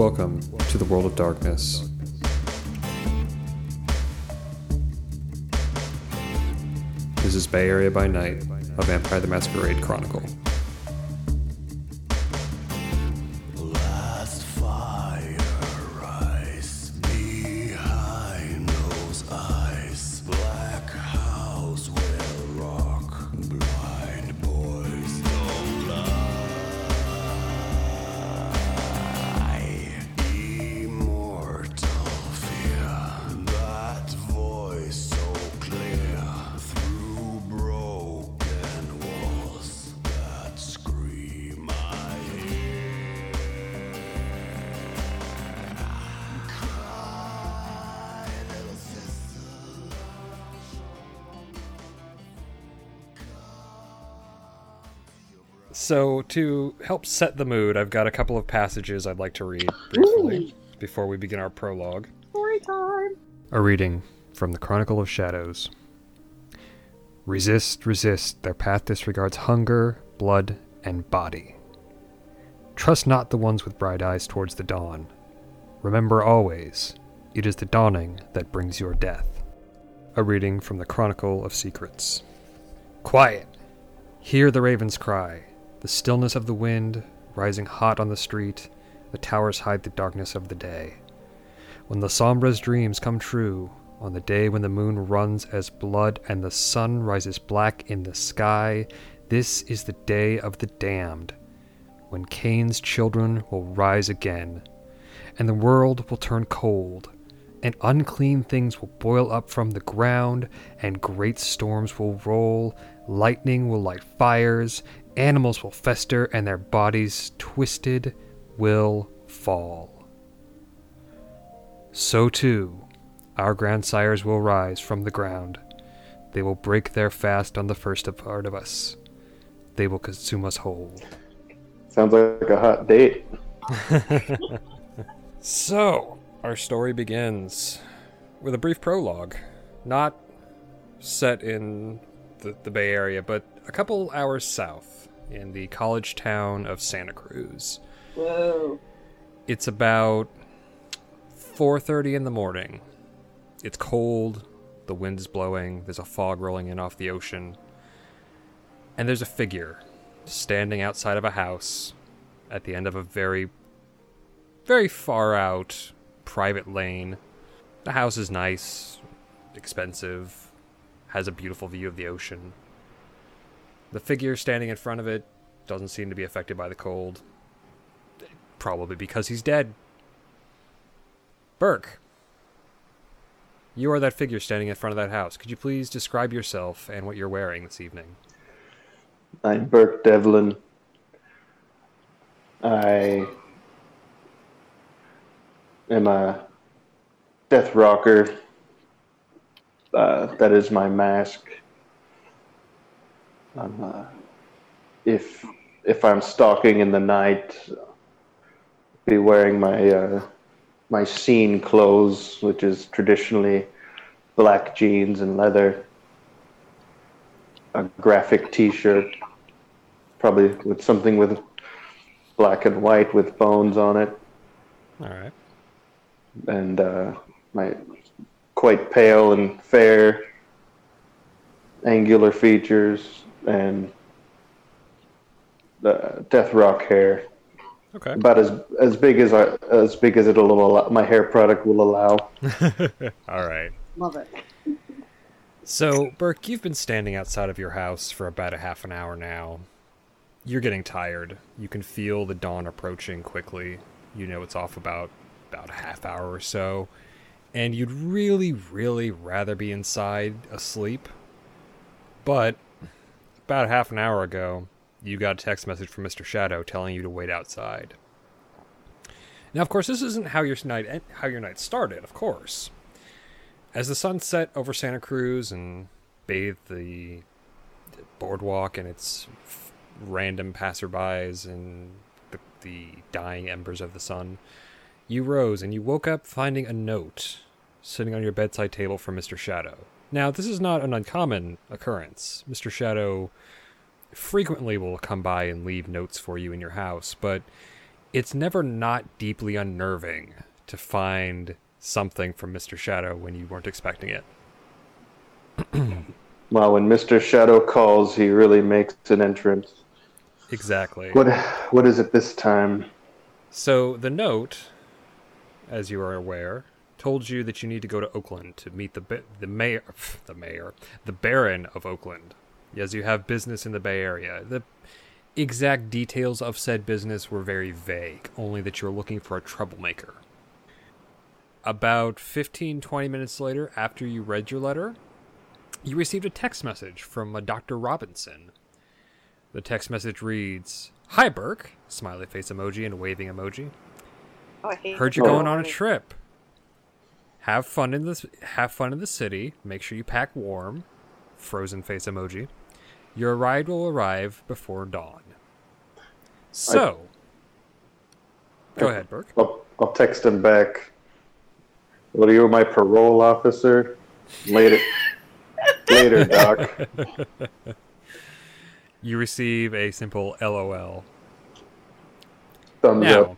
Welcome to the world of darkness. This is Bay Area by Night, a Vampire the Masquerade Chronicle. Help set the mood, I've got a couple of passages I'd like to read briefly before we begin our prologue. Story time. A reading from the Chronicle of Shadows. Resist, resist, their path disregards hunger, blood, and body. Trust not the ones with bright eyes towards the dawn. Remember always, it is the dawning that brings your death. A reading from the Chronicle of Secrets. Quiet! Hear the ravens cry, the stillness of the wind, rising hot on the street, the towers hide the darkness of the day. When the Sombra's dreams come true, on the day when the moon runs as blood and the sun rises black in the sky, this is the day of the damned, when Cain's children will rise again, and the world will turn cold, and unclean things will boil up from the ground, and great storms will roll, lightning will light fires, animals will fester, and their bodies, twisted, will fall. So too, our grandsires will rise from the ground. They will break their fast on the first of part of us. They will consume us whole. Sounds like a hot date. So, our story begins with a brief prologue. Not set in the, the Bay Area, but a couple hours south in the college town of Santa Cruz. Whoa. It's about 4:30 in the morning. It's cold, the wind is blowing, there's a fog rolling in off the ocean. And there's a figure standing outside of a house at the end of a very very far out private lane. The house is nice, expensive, has a beautiful view of the ocean. The figure standing in front of it doesn't seem to be affected by the cold. Probably because he's dead. Burke, you are that figure standing in front of that house. Could you please describe yourself and what you're wearing this evening? I'm Burke Devlin. I am a death rocker. Uh, that is my mask. I'm, uh, if if I'm stalking in the night, be wearing my uh, my scene clothes, which is traditionally black jeans and leather, a graphic T-shirt, probably with something with black and white with bones on it, All right. and uh, my quite pale and fair, angular features, and the death rock hair, Okay. about as as big as I as big as it'll allow, my hair product will allow. All right. Love it. So, Burke, you've been standing outside of your house for about a half an hour now. You're getting tired. You can feel the dawn approaching quickly. You know it's off about about a half hour or so. And you'd really, really rather be inside asleep. But about half an hour ago, you got a text message from Mr. Shadow telling you to wait outside. Now, of course, this isn't how your night how your night started, of course. As the sun set over Santa Cruz and bathed the boardwalk and its random passerbys and the, the dying embers of the sun, you rose and you woke up finding a note sitting on your bedside table from Mr. Shadow. Now, this is not an uncommon occurrence. Mr. Shadow frequently will come by and leave notes for you in your house, but it's never not deeply unnerving to find something from Mr. Shadow when you weren't expecting it. Well, when Mr. Shadow calls, he really makes an entrance. Exactly. What what is it this time? So the note, as you are aware, told you that you need to go to Oakland to meet the ba- the mayor, the mayor, the Baron of Oakland, as you have business in the Bay Area. The exact details of said business were very vague, only that you're looking for a troublemaker. About 15, 20 minutes later, after you read your letter, you received a text message from a Dr. Robinson. The text message reads, Hi, Burke, smiley face emoji and waving emoji. Oh, Heard you're going on a trip. Have fun in the have fun in the city. Make sure you pack warm. Frozen face emoji. Your ride will arrive before dawn. So, go ahead, Burke. I'll, I'll text him back. Well, you my parole officer. Later, later, Doc. You receive a simple LOL. Thumbs Now, up.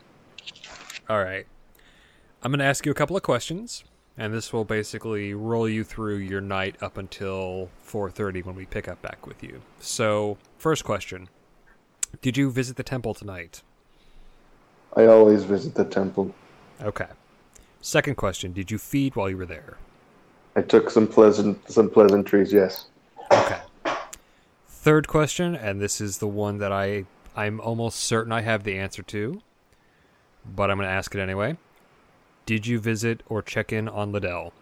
all right. I'm going to ask you a couple of questions, and this will basically roll you through your night up until 4:30 when we pick up back with you. So, first question: Did you visit the temple tonight? I always visit the temple. Okay. Second question: Did you feed while you were there? I took some pleasant some pleasantries. Yes. Okay. Third question, and this is the one that I I'm almost certain I have the answer to, but I'm going to ask it anyway. Did you visit or check in on Liddell?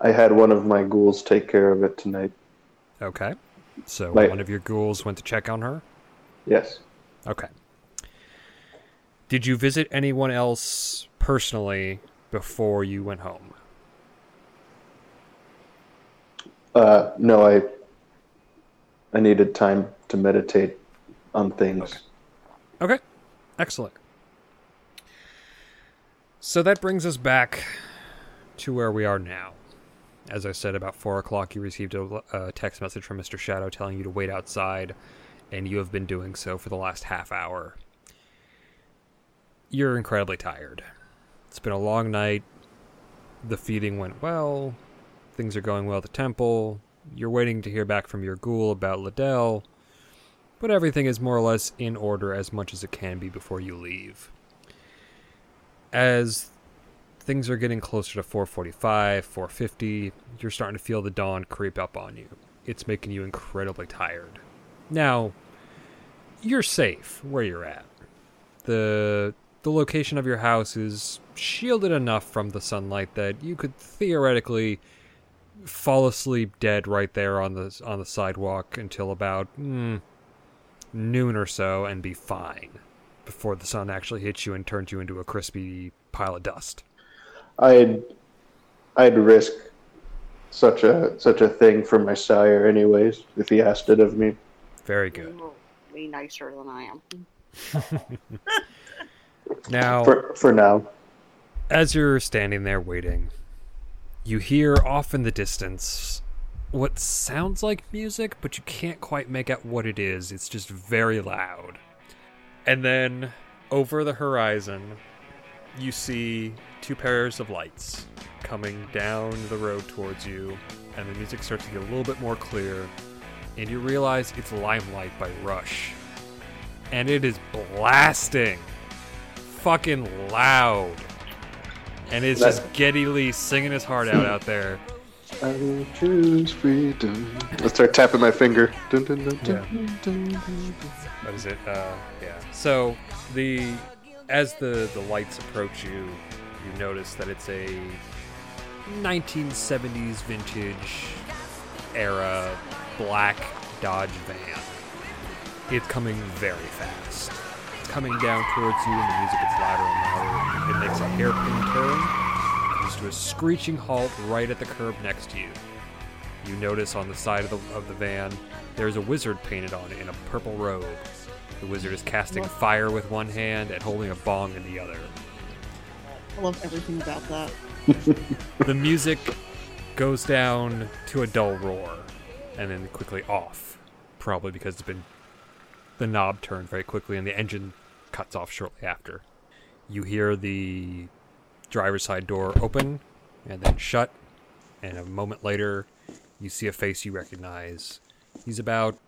I had one of my ghouls take care of it tonight. Okay. So Like- one of your ghouls went to check on her? Yes. Okay. Did you visit anyone else personally before you went home? Uh, no, I I needed time to meditate on things. Okay. Excellent. So that brings us back to where we are now. As I said, about 4 o'clock, you received a, a text message from Mr. Shadow telling you to wait outside, and you have been doing so for the last half hour. You're incredibly tired. It's been a long night. The feeding went well. Things are going well at the temple. You're waiting to hear back from your ghoul about Liddell but everything is more or less in order as much as it can be before you leave. As things are getting closer to 445, 450, you're starting to feel the dawn creep up on you. It's making you incredibly tired. Now, you're safe where you're at. The the location of your house is shielded enough from the sunlight that you could theoretically fall asleep dead right there on the on the sidewalk until about mm, noon or so and be fine before the sun actually hits you and turns you into a crispy pile of dust. I'd I'd risk such a such a thing for my sire, anyways, if he asked it of me. Very good. Way nicer than I am. Now, For for now. as you're standing there waiting, you hear off in the distance what sounds like music, but you can't quite make out what it is. It's just very loud. And then over the horizon, you see two pairs of lights coming down the road towards you, and the music starts to get a little bit more clear, and you realize it's Limelight by Rush. And it is blasting fucking loud. And it's just Geddy Lee singing his heart out out there. I will choose freedom. Let's start tapping my finger. Dun, dun, dun, dun. What is it? Uh, yeah. So the as the the lights approach you, you notice that it's a 1970s vintage era black Dodge van. It's coming very fast. It's coming down towards you, and the music gets louder and louder. It makes a hairpin turn, to a screeching halt right at the curb next to you. You notice on the side of the, of the van, there's a wizard painted on it in a purple robe. The wizard is casting fire with one hand and holding a bong in the other. I love everything about that. The music goes down to a dull roar and then quickly off, probably because it's been the knob turned very quickly and the engine cuts off shortly after. You hear the driver's side door open and then shut, and a moment later, you see a face you recognize. He's about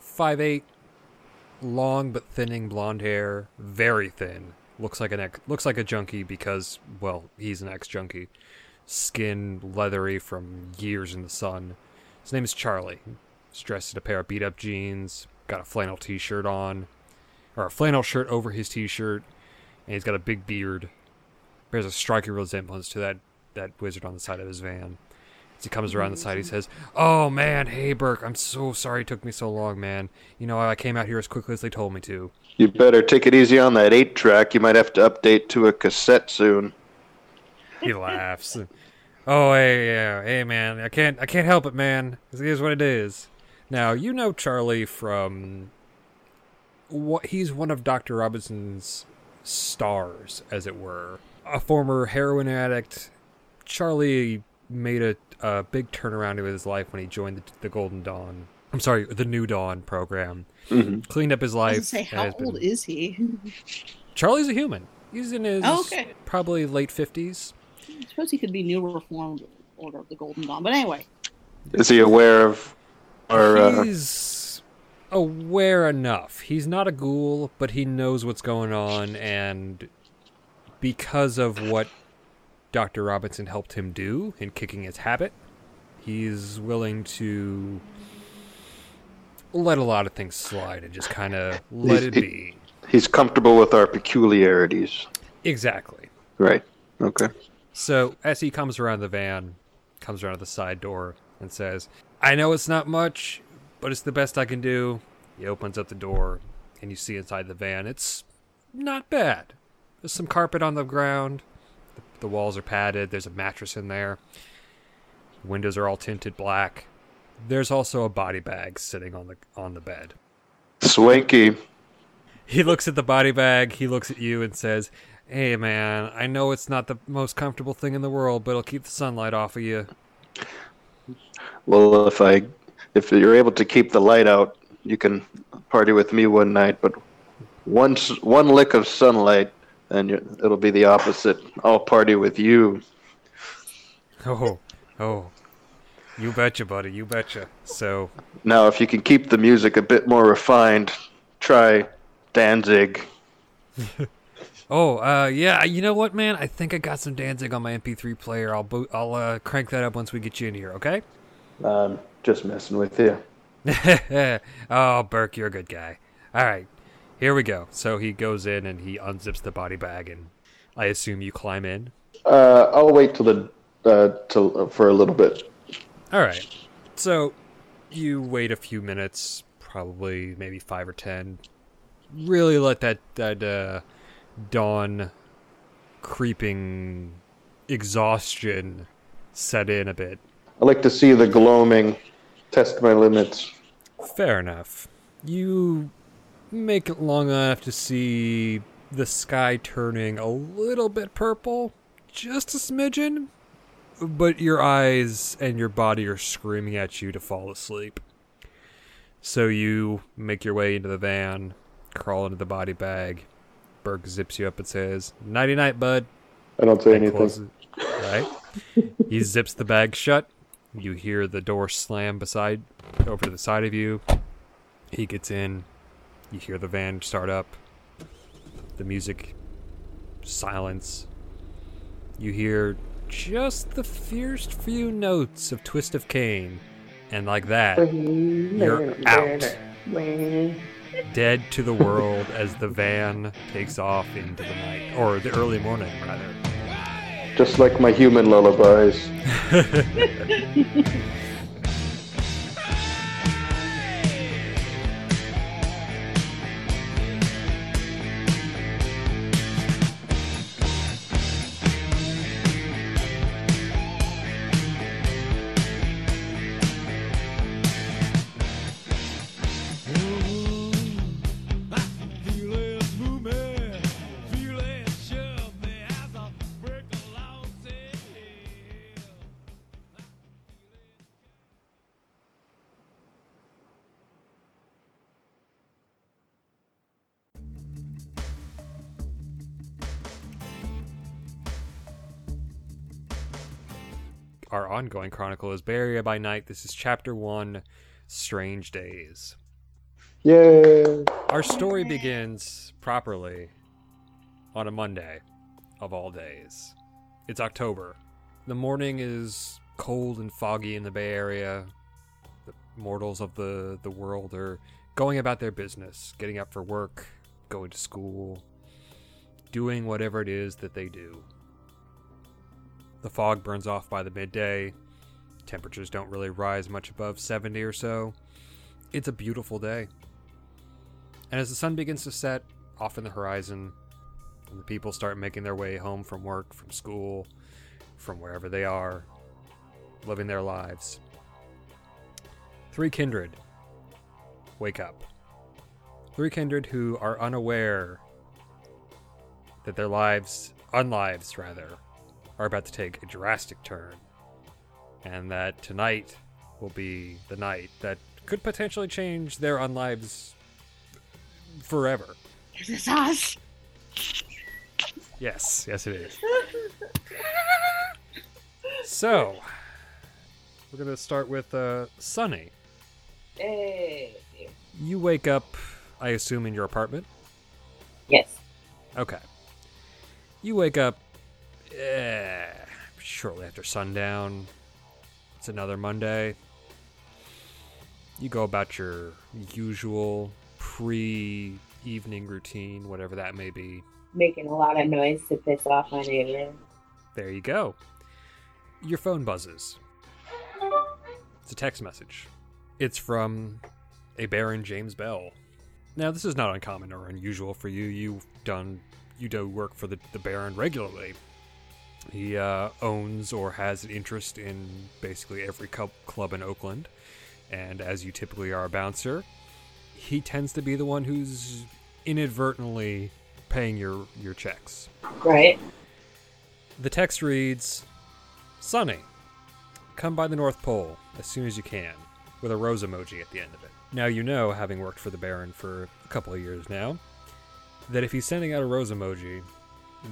five eight, long but thinning blonde hair, very thin. Looks like an ex- looks like a junkie because well, he's an ex junkie. Skin leathery from years in the sun. His name is Charlie. He's dressed in a pair of beat up jeans, got a flannel t shirt on, or a flannel shirt over his t shirt, and he's got a big beard. Bears a striking resemblance to that, that wizard on the side of his van. As he comes around the side, he says, Oh man, hey Burke, I'm so sorry it took me so long, man. You know, I came out here as quickly as they told me to. You better take it easy on that eight track. You might have to update to a cassette soon. He laughs. Oh, hey, yeah, hey, man, I can't, I can't help it, man. It is what it is. Now, you know Charlie from what? He's one of Doctor Robinson's stars, as it were. A former heroin addict. Charlie made a, a big turnaround in his life when he joined the, the Golden Dawn. I'm sorry, the New Dawn program. Cleaned up his I life. was say, how has been- old is he? Charlie's a human. He's in his Oh, okay. probably late fifties. I suppose he could be new reformed Order of the Golden Dawn. But anyway, Is he aware of our? Uh, He's aware enough. He's not a ghoul, but he knows what's going on, and because of what Dr. Robinson helped him do in kicking his habit, he's willing to let a lot of things slide and just kind of let it be. he's comfortable with our peculiarities. Exactly. Right. Okay. So as he comes around the van, comes around the side door and says, I know it's not much, but it's the best I can do. He opens up the door and you see inside the van. It's not bad. There's some carpet on the ground. The, the walls are padded. There's a mattress in there. Windows are all tinted black. There's also a body bag sitting on the on the bed. Swanky. He looks at the body bag, he looks at you and says, Hey man, I know it's not the most comfortable thing in the world, but it'll keep the sunlight off of you. Well, if I, if you're able to keep the light out, you can party with me one night. But one s- one lick of sunlight, and it'll be the opposite. I'll party with you. Oh, oh. You betcha, buddy, you betcha. So, Now, if you can keep the music a bit more refined, try Danzig. oh, uh, yeah, you know what, man? I think I got some Danzig on my MP3 player. I'll boot, I'll uh, crank that up once we get you in here, okay? I'm just messing with you. oh, Burke, you're a good guy. All right, here we go. So he goes in and he unzips the body bag, and I assume you climb in. Uh, I'll wait till the uh, till uh, for a little bit. All right. So you wait a few minutes, probably maybe five or ten. Really let that that uh, dawn creeping exhaustion set in a bit. I like to see the gloaming. Test my limits. Fair enough. You make it long enough to see the sky turning a little bit purple, just a smidgen, but your eyes and your body are screaming at you to fall asleep. So you make your way into the van, crawl into the body bag. Burke zips you up and says, Nighty night, bud. I don't say and anything. Right? he zips the bag shut. You hear the door slam beside over to the side of you. He gets in. You hear the van start up. The music silence. You hear just the first few notes of Twist of Cain. And like that, you're out. Dead to the world as the van takes off into the night. Or the early morning, rather. Just like my human lullabies. ongoing chronicle is Bay Area by Night. This is chapter one, Strange Days. Yay! Our story begins properly on a Monday of all days. It's October. The morning is cold and foggy in the Bay Area. The mortals of the, the world are going about their business, getting up for work, going to school, doing whatever it is that they do. The fog burns off by the midday. Temperatures don't really rise much above 70 or so. It's a beautiful day. And as the sun begins to set off in the horizon, and the people start making their way home from work, from school, from wherever they are, living their lives, three kindred wake up. Three kindred who are unaware that their lives, unlives rather, are about to take a drastic turn. And that tonight will be the night that could potentially change their unlives forever. Is this us? Yes, yes, it is. so, we're going to start with uh, Sunny. Hey. You wake up, I assume, in your apartment? Yes. Okay. You wake up eh, shortly after sundown. It's another Monday. You go about your usual pre evening routine, whatever that may be. Making a lot of noise to piss off my neighbor. There you go. Your phone buzzes. It's a text message. It's from a Baron James Bell. Now, this is not uncommon or unusual for you. You've done, you do work for the, the Baron regularly. He uh, owns or has an interest in basically every club in Oakland. And as you typically are a bouncer, he tends to be the one who's inadvertently paying your, your checks. Right? The text reads Sunny, come by the North Pole as soon as you can, with a rose emoji at the end of it. Now, you know, having worked for the Baron for a couple of years now, that if he's sending out a rose emoji,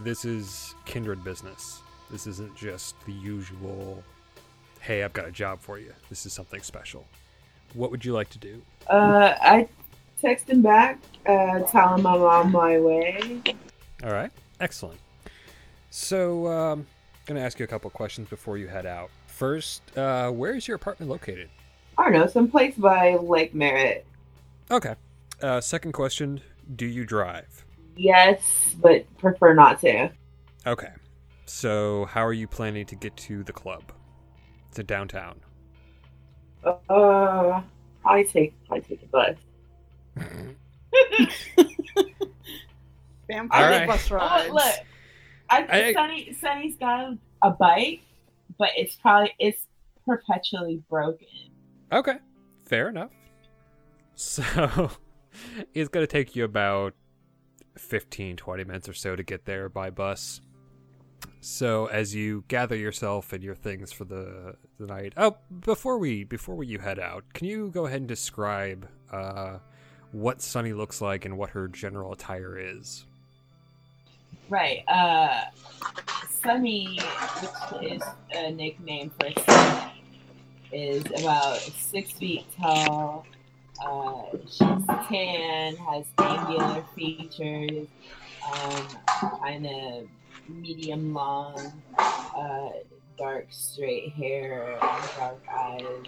this is kindred business. This isn't just the usual, hey, I've got a job for you. This is something special. What would you like to do? Uh, I text him back, uh, tell him I'm on my way. All right, excellent. So, um, going to ask you a couple questions before you head out. First, uh, where is your apartment located? I don't know, someplace by Lake Merritt. Okay. Uh, second question Do you drive? Yes, but prefer not to. Okay. So, how are you planning to get to the club? It's To downtown? Uh, I take I take a bus. Vampire Alright. bus Oh, rides. look, I, I- Sunny Sunny's got a bike, but it's probably it's perpetually broken. Okay. Fair enough. So, it's going to take you about 15, 20 minutes or so to get there by bus. So, as you gather yourself and your things for the, the night. Oh, before we before we, you head out, can you go ahead and describe uh, what Sunny looks like and what her general attire is? Right. Uh, Sunny, which is a nickname for Sunny, is about six feet tall. Uh, she's tan, has angular features, um, kind of medium long, uh, dark straight hair, dark eyes.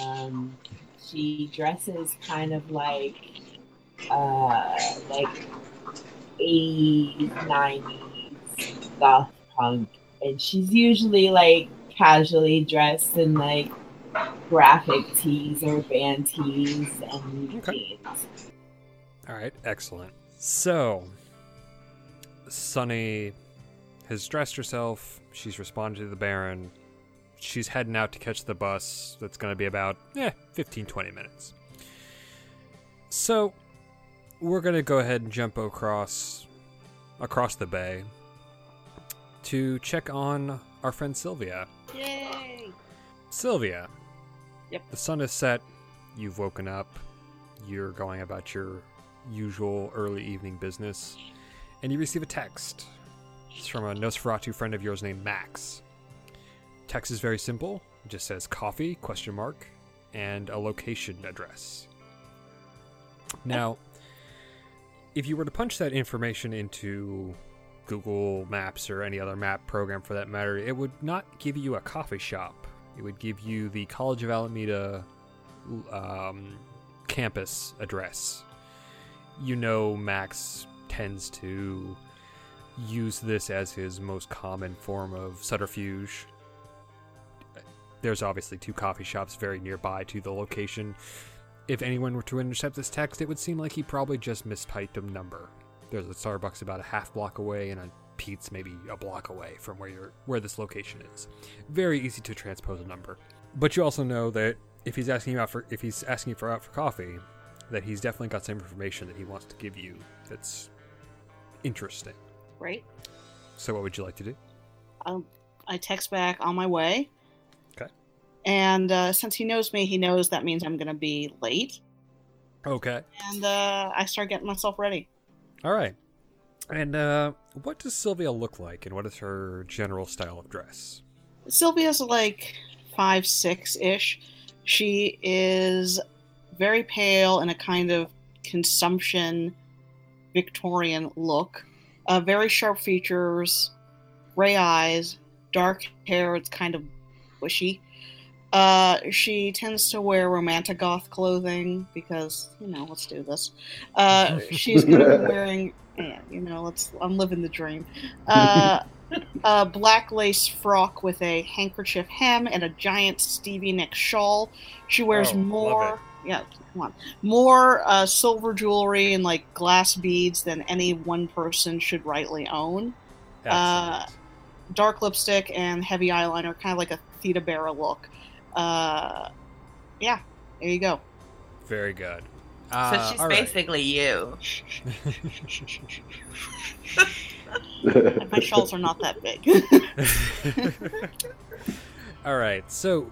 Um, she dresses kind of like, uh, like 80s, 90s goth punk. And she's usually like casually dressed in like graphic tees or band tees and Okay. jeans. All right, excellent. So, Sunny has dressed herself. She's responded to the Baron. She's heading out to catch the bus. That's going to be about, eh, 15, 20 minutes. So, we're going to go ahead and jump across across the bay to check on our friend Sylvia. Yay! Sylvia. Yep. The sun is set. You've woken up. You're going about your usual early evening business. And you receive a text. It's from a Nosferatu friend of yours named Max. text is very simple. It just says coffee question mark and a location address. Now, if you were to punch that information into Google Maps or any other map program for that matter, it would not give you a coffee shop. It would give you the College of Alameda um, campus address. You know, Max tends to use this as his most common form of subterfuge. There's obviously two coffee shops very nearby to the location. If anyone were to intercept this text, it would seem like he probably just mistyped a number. There's a Starbucks about a half block away and a Pete's maybe a block away from where you're where this location is. Very easy to transpose a number. But you also know that if he's asking you out for if he's asking you for out for coffee, that he's definitely got some information that he wants to give you that's interesting. Right? So what would you like to do? Um, I text back on my way. Okay. And uh, since he knows me, he knows that means I'm going to be late. Okay. And uh, I start getting myself ready. All right. And uh, what does Sylvia look like, and what is her general style of dress? Sylvia's like five, six ish. She is very pale in a kind of consumption Victorian look. Uh, very sharp features, gray eyes, dark hair. It's kind of bushy. Uh, she tends to wear romantic goth clothing because you know, let's do this. Uh, she's gonna be wearing, yeah, you know, let's. I'm living the dream. Uh, a black lace frock with a handkerchief hem and a giant Stevie Nicks shawl. She wears Oh, more, yeah, come on, more uh, silver jewelry and like glass beads than any one person should rightly own. Uh, Dark lipstick and heavy eyeliner, kind of like a Theda Bara look. Uh, yeah, there you go. Very good. So Uh, she's all right. basically you. And my shawls are not that big. All right. So,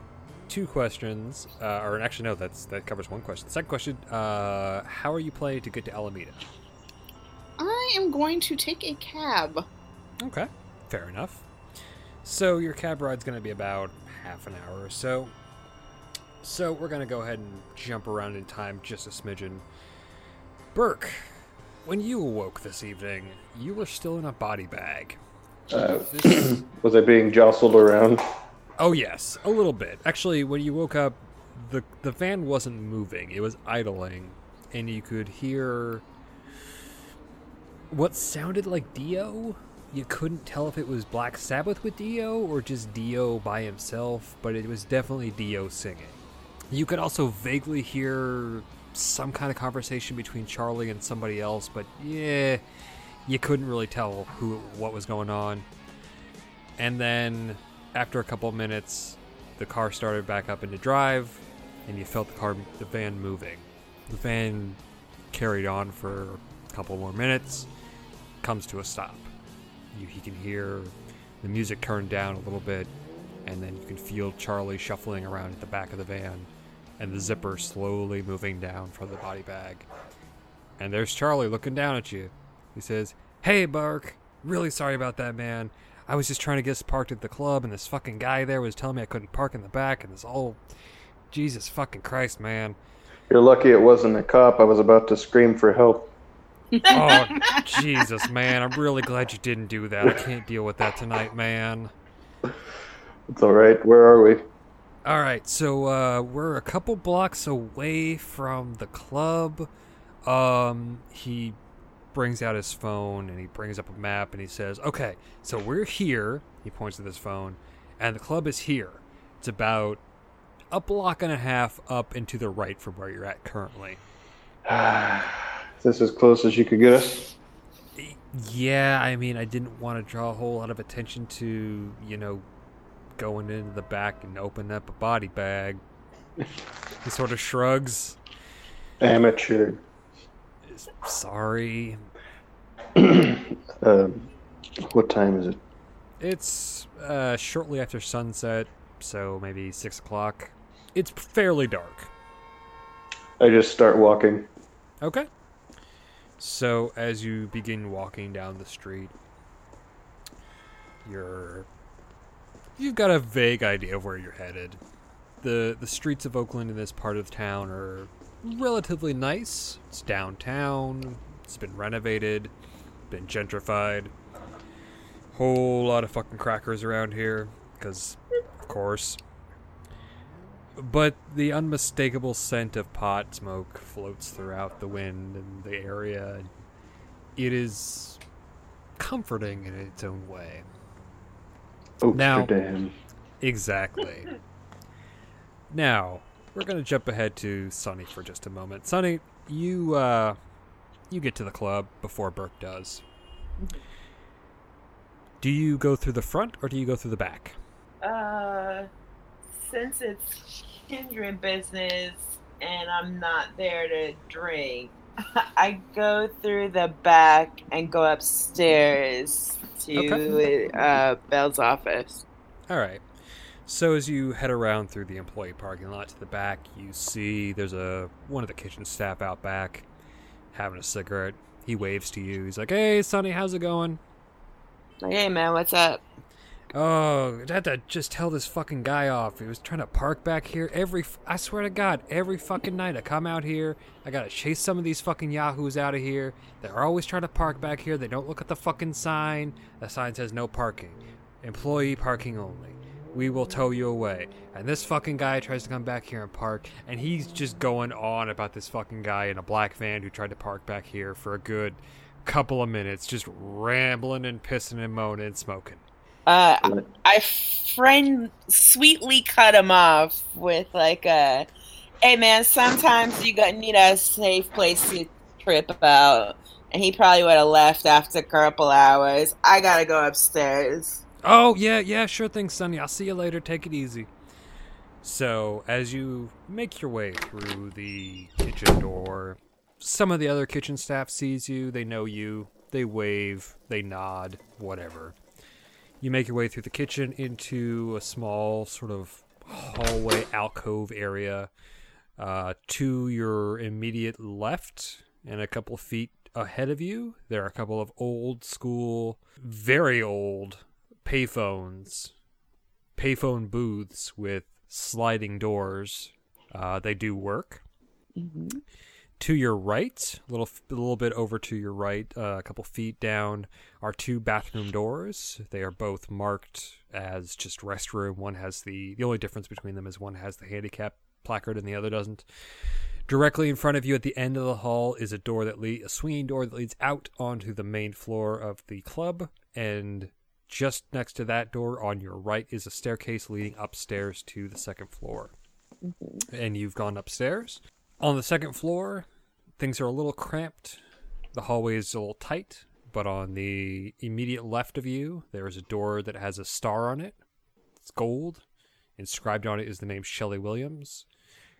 two questions, uh, or actually, no, that's that covers one question. Second question: uh, How are you planning to get to Alameda? I am going to take a cab. Okay, fair enough. So your cab ride's going to be about half an hour or so. So we're going to go ahead and jump around in time just a smidgen. Burke, when you awoke this evening, you were still in a body bag. Uh, This- was I being jostled around? Oh yes, a little bit. Actually, when you woke up, the the van wasn't moving; it was idling, and you could hear what sounded like Dio. You couldn't tell if it was Black Sabbath with Dio or just Dio by himself, but it was definitely Dio singing. You could also vaguely hear some kind of conversation between Charlie and somebody else, but yeah, you couldn't really tell who what was going on. And then after a couple minutes, the car started back up into drive, and you felt the car, the van moving. The van carried on for a couple more minutes, comes to a stop. You, you can hear the music turn down a little bit, and then you can feel Charlie shuffling around at the back of the van, and the zipper slowly moving down from the body bag. And there's Charlie looking down at you. He says, Hey, Bark. Really sorry about that, man. I was just trying to get us parked at the club, and this fucking guy there was telling me I couldn't park in the back, and this whole. Jesus fucking Christ, man. You're lucky it wasn't a cop. I was about to scream for help. Oh, Jesus, man. I'm really glad you didn't do that. I can't deal with that tonight, man. It's all right. Where are we? All right, so uh, we're a couple blocks away from the club. Um, he brings out his phone and he brings up a map and he says, "Okay, so we're here." He points to this phone, and the club is here. It's about a block and a half up and to the right from where you're at currently. Is this as close as you could get us? Yeah, I mean, I didn't want to draw a whole lot of attention to, you know, going into the back and opening up a body bag. he sort of shrugs. Amateur. Sorry. Um, what time is it? It's uh, shortly after sunset, so maybe six o'clock. It's fairly dark. I just start walking. Okay. So as you begin walking down the street, you're you've got a vague idea of where you're headed. the The streets of Oakland in this part of town are relatively nice. It's downtown. It's been renovated, been gentrified. Whole lot of fucking crackers around here, because, of course. But the unmistakable scent of pot smoke floats throughout the wind and the area. It is comforting in its own way. Now- Exactly. now, we're gonna jump ahead to Sonny for just a moment. Sonny, you uh you get to the club before Burke does. Do you go through the front or do you go through the back? Uh, since it's kindred business and I'm not there to drink, I go through the back and go upstairs to uh, Bell's office. All right. So as you head around through the employee parking lot to the back, you see there's a one of the kitchen staff out back having a cigarette. He waves to you. He's like, "Hey, Sonny, how's it going?" Like, hey man, what's up? Oh, I had to just tell this fucking guy off. He was trying to park back here every. I swear to God, every fucking night I come out here, I gotta chase some of these fucking yahoos out of here. They're always trying to park back here. They don't look at the fucking sign. The sign says no parking, employee parking only. We will tow you away. And this fucking guy tries to come back here and park, and he's just going on about this fucking guy in a black van who tried to park back here for a good couple of minutes, just rambling and pissing and moaning and smoking. Uh, I friend sweetly cut him off with like a, "Hey man, sometimes you got need a safe place to trip out." And he probably would have left after a couple hours. I gotta go upstairs. Oh, yeah, yeah, sure thing, Sonny. I'll see you later. Take it easy. So, as you make your way through the kitchen door, some of the other kitchen staff sees you. They know you. They wave. They nod. Whatever. You make your way through the kitchen into a small sort of hallway alcove area. Uh, to your immediate left and a couple feet ahead of you, there are a couple of old school, very old payphones, payphone booths with sliding doors. Uh, they do work. To your right, a little, a little bit over to your right, uh, a couple feet down, are two bathroom doors. They are both marked as just restroom. One has the the only difference between them is one has the handicap placard and the other doesn't. Directly in front of you at the end of the hall is a door that lead, a swinging door that leads out onto the main floor of the club, and just next to that door on your right is a staircase leading upstairs to the second floor. And you've gone upstairs. On the second floor, things are a little cramped. The hallway is a little tight, but on the immediate left of you, there is a door that has a star on it. It's gold. Inscribed on it is the name Shelley Williams.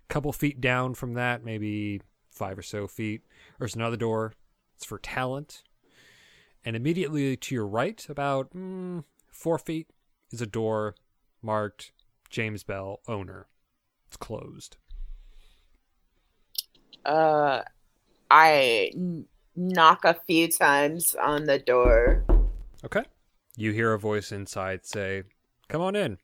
A couple feet down from that, maybe five or so feet, there's another door. It's for talent. And immediately to your right, about mm, four feet, is a door marked James Bell, owner. It's closed. Uh, I knock a few times on the door. Okay. You hear a voice inside say, Come on in.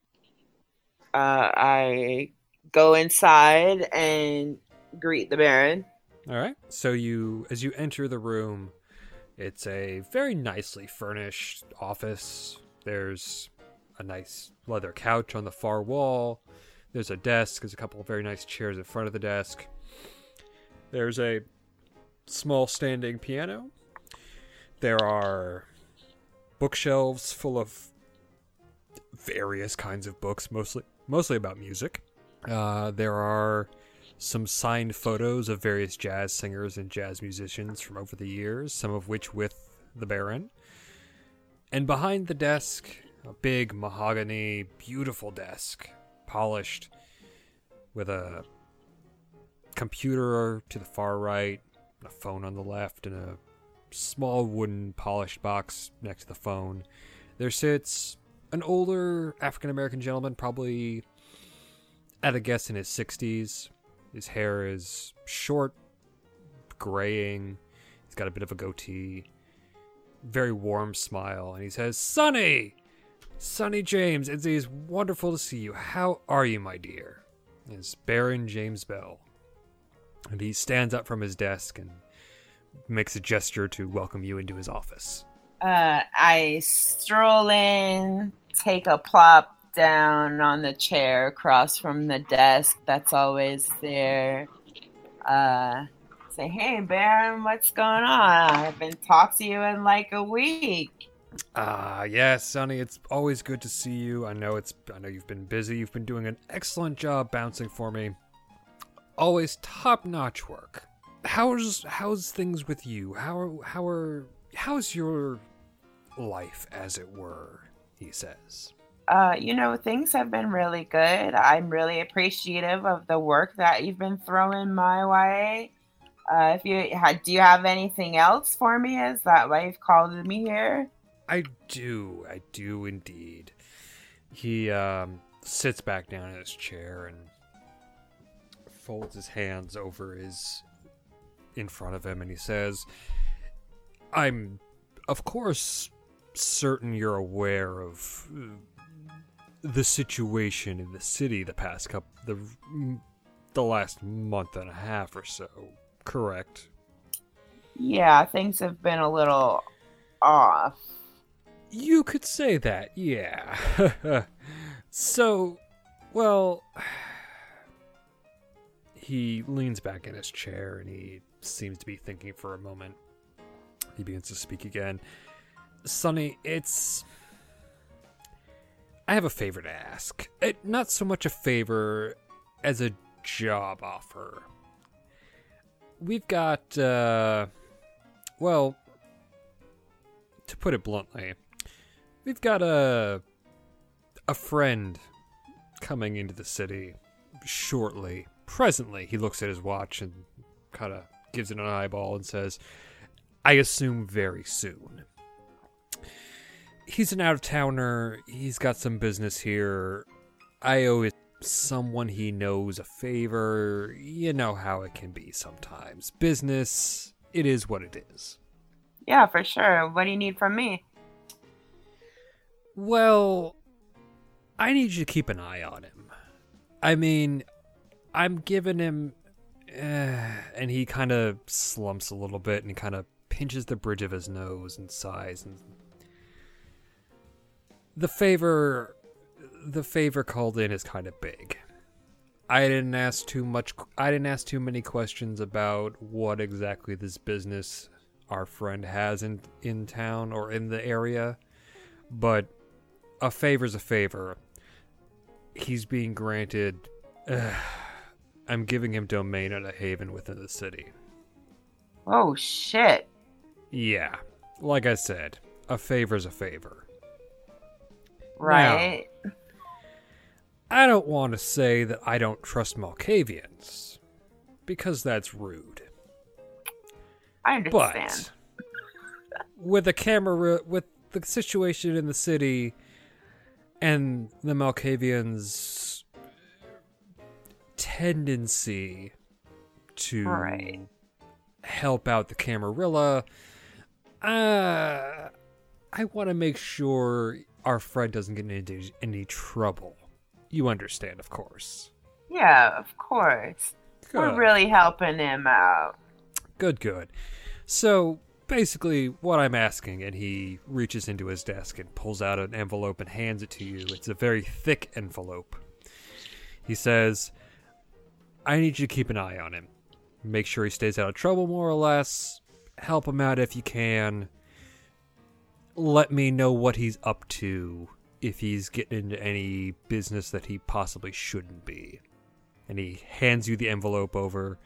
Uh, I go inside and greet the Baron. All right. So you, as you enter the room, it's a very nicely furnished office. There's a nice leather couch on the far wall. There's a desk. There's a couple of very nice chairs in front of the desk. There's a small standing piano. There are bookshelves full of various kinds of books, mostly mostly about music. Uh, there are some signed photos of various jazz singers and jazz musicians from over the years, some of which with the Baron. And behind the desk, a big mahogany, beautiful desk, polished, with a computer to the far right, a phone on the left, and a small wooden polished box next to the phone. There sits an older African American gentleman, probably at a guess in his 60s. His hair is short, graying. He's got a bit of a goatee. Very warm smile, and he says, Sonny! Sonny James, it is wonderful to see you. How are you, my dear? It's Baron James Bell. And he stands up from his desk and makes a gesture to welcome you into his office. Uh, I stroll in, take a plop down on the chair across from the desk that's always there. Uh, say, hey, Baron, what's going on? I haven't talked to you in like a week. Ah, yes, Sonny, it's always good to see you. I know it's I know you've been busy. You've been doing an excellent job bouncing for me. Always top-notch work. How's how's things with you? How how are how's your life as it were? He says. Uh, you know, things have been really good. I'm really appreciative of the work that you've been throwing my way. Uh, if you ha- do, you have anything else for me? Is that why you've called me here? I do, I do indeed. He um, sits back down in his chair and folds his hands over his in front of him and he says, "I'm of course certain you're aware of uh, the situation in the city the past couple the the last month and a half or so, correct?" Yeah, things have been a little off. You could say that, yeah. so, well, he leans back in his chair and he seems to be thinking for a moment. He begins to speak again. Sonny, it's. I have a favor to ask. It, not so much a favor as a job offer. We've got, uh. Well, to put it bluntly, we've got a a friend coming into the city shortly. Presently, he looks at his watch and kind of gives it an eyeball and says, "I assume very soon." He's an out of towner. He's got some business here. I owe it someone he knows a favor. You know how it can be sometimes. Business, it is what it is. Yeah, for sure. What do you need from me? Well, I need you to keep an eye on him. I mean, I'm giving him. Uh, and he kind of slumps a little bit and kind of pinches the bridge of his nose and sighs. And the favor. The favor called in is kind of big. I didn't ask too much. I didn't ask too many questions about what exactly this business our friend has in in town or in the area, but a favor's a favor. He's being granted. Uh, I'm giving him domain at a haven within the city. Oh shit. Yeah, like I said, a favor's a favor. Right. I don't want to say that I don't trust Malkavians, because that's rude. I understand. But with the camera, with the situation in the city, and the Malkavians' tendency to Right. help out the Camarilla, uh, I want to make sure our friend doesn't get into any trouble. You understand, of course. Yeah, of course. We're really helping him out. Good, good. So basically, what I'm asking, and he reaches into his desk and pulls out an envelope and hands it to you. It's a very thick envelope. He says, I need you to keep an eye on him. Make sure he stays out of trouble, more or less. Help him out if you can. Let me know what he's up to if he's getting into any business that he possibly shouldn't be. And he hands you the envelope over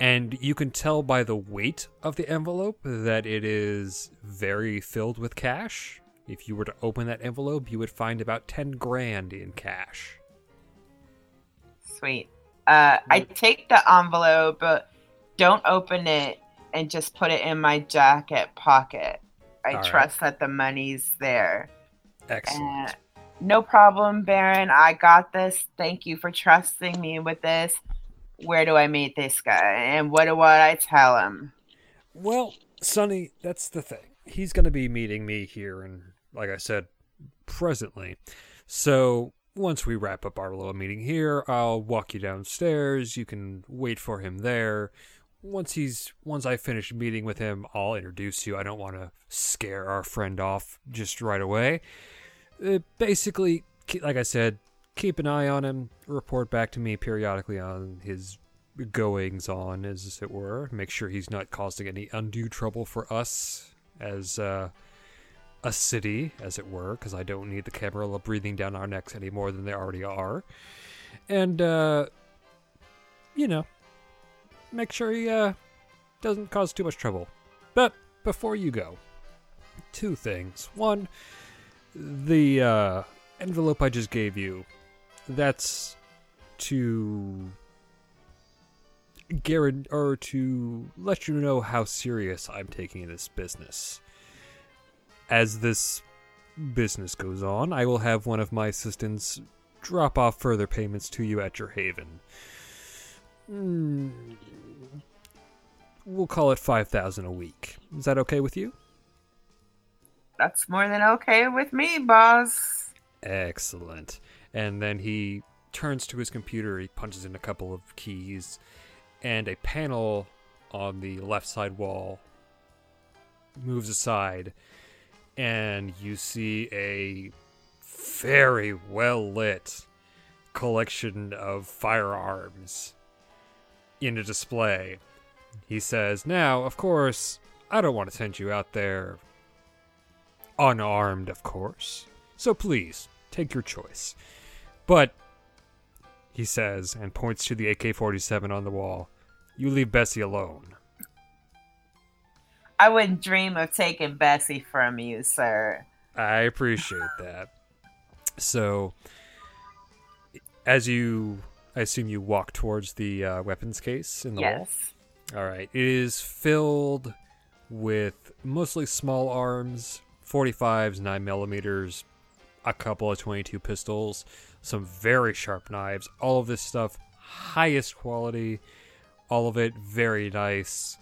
and you can tell by the weight of the envelope that it is very filled with cash. If you were to open that envelope, you would find about 10 grand in cash. Sweet. Uh, I take the envelope, but don't open it and just put it in my jacket pocket. I All right. trust that the money's there. Excellent. No problem, Baron. I got this. Thank you for trusting me with this. Where do I meet this guy? And what do I tell him? Well, Sonny, that's the thing. He's going to be meeting me here and like I said, presently. So once we wrap up our little meeting here, I'll walk you downstairs. You can wait for him there. Once he's once I finish meeting with him, I'll introduce you. I don't want to scare our friend off just right away. Uh, basically, like I said, keep an eye on him. Report back to me periodically on his goings on, as it were. Make sure he's not causing any undue trouble for us as uh, a city, as it were, because I don't need the Camarilla breathing down our necks any more than they already are. And, uh, you know, make sure he uh, doesn't cause too much trouble. But before you go, two things. One, the uh, envelope I just gave you, that's to guarantee or to let you know how serious I'm taking this business. As this business goes on, I will have one of my assistants drop off further payments to you at your haven. Hmm, we'll call it 5000 a week. Is that okay with you? That's more than okay with me, boss. Excellent. And then he turns to his computer, he punches in a couple of keys, and a panel on the left side wall moves aside, and you see a very well lit collection of firearms in a display. He says, Now, of course, I don't want to send you out there unarmed, of course. So please, take your choice. But, he says, and points to the AK 47 on the wall, you leave Bessie alone. I wouldn't dream of taking Bessie from you, sir. I appreciate that. So, as you, I assume you walk towards the uh, weapons case in the wall. Yes. All right. It is filled with mostly small arms, 45s, 9 millimeters, a couple of 22 pistols, some very sharp knives. All of this stuff, highest quality. All of it very nice.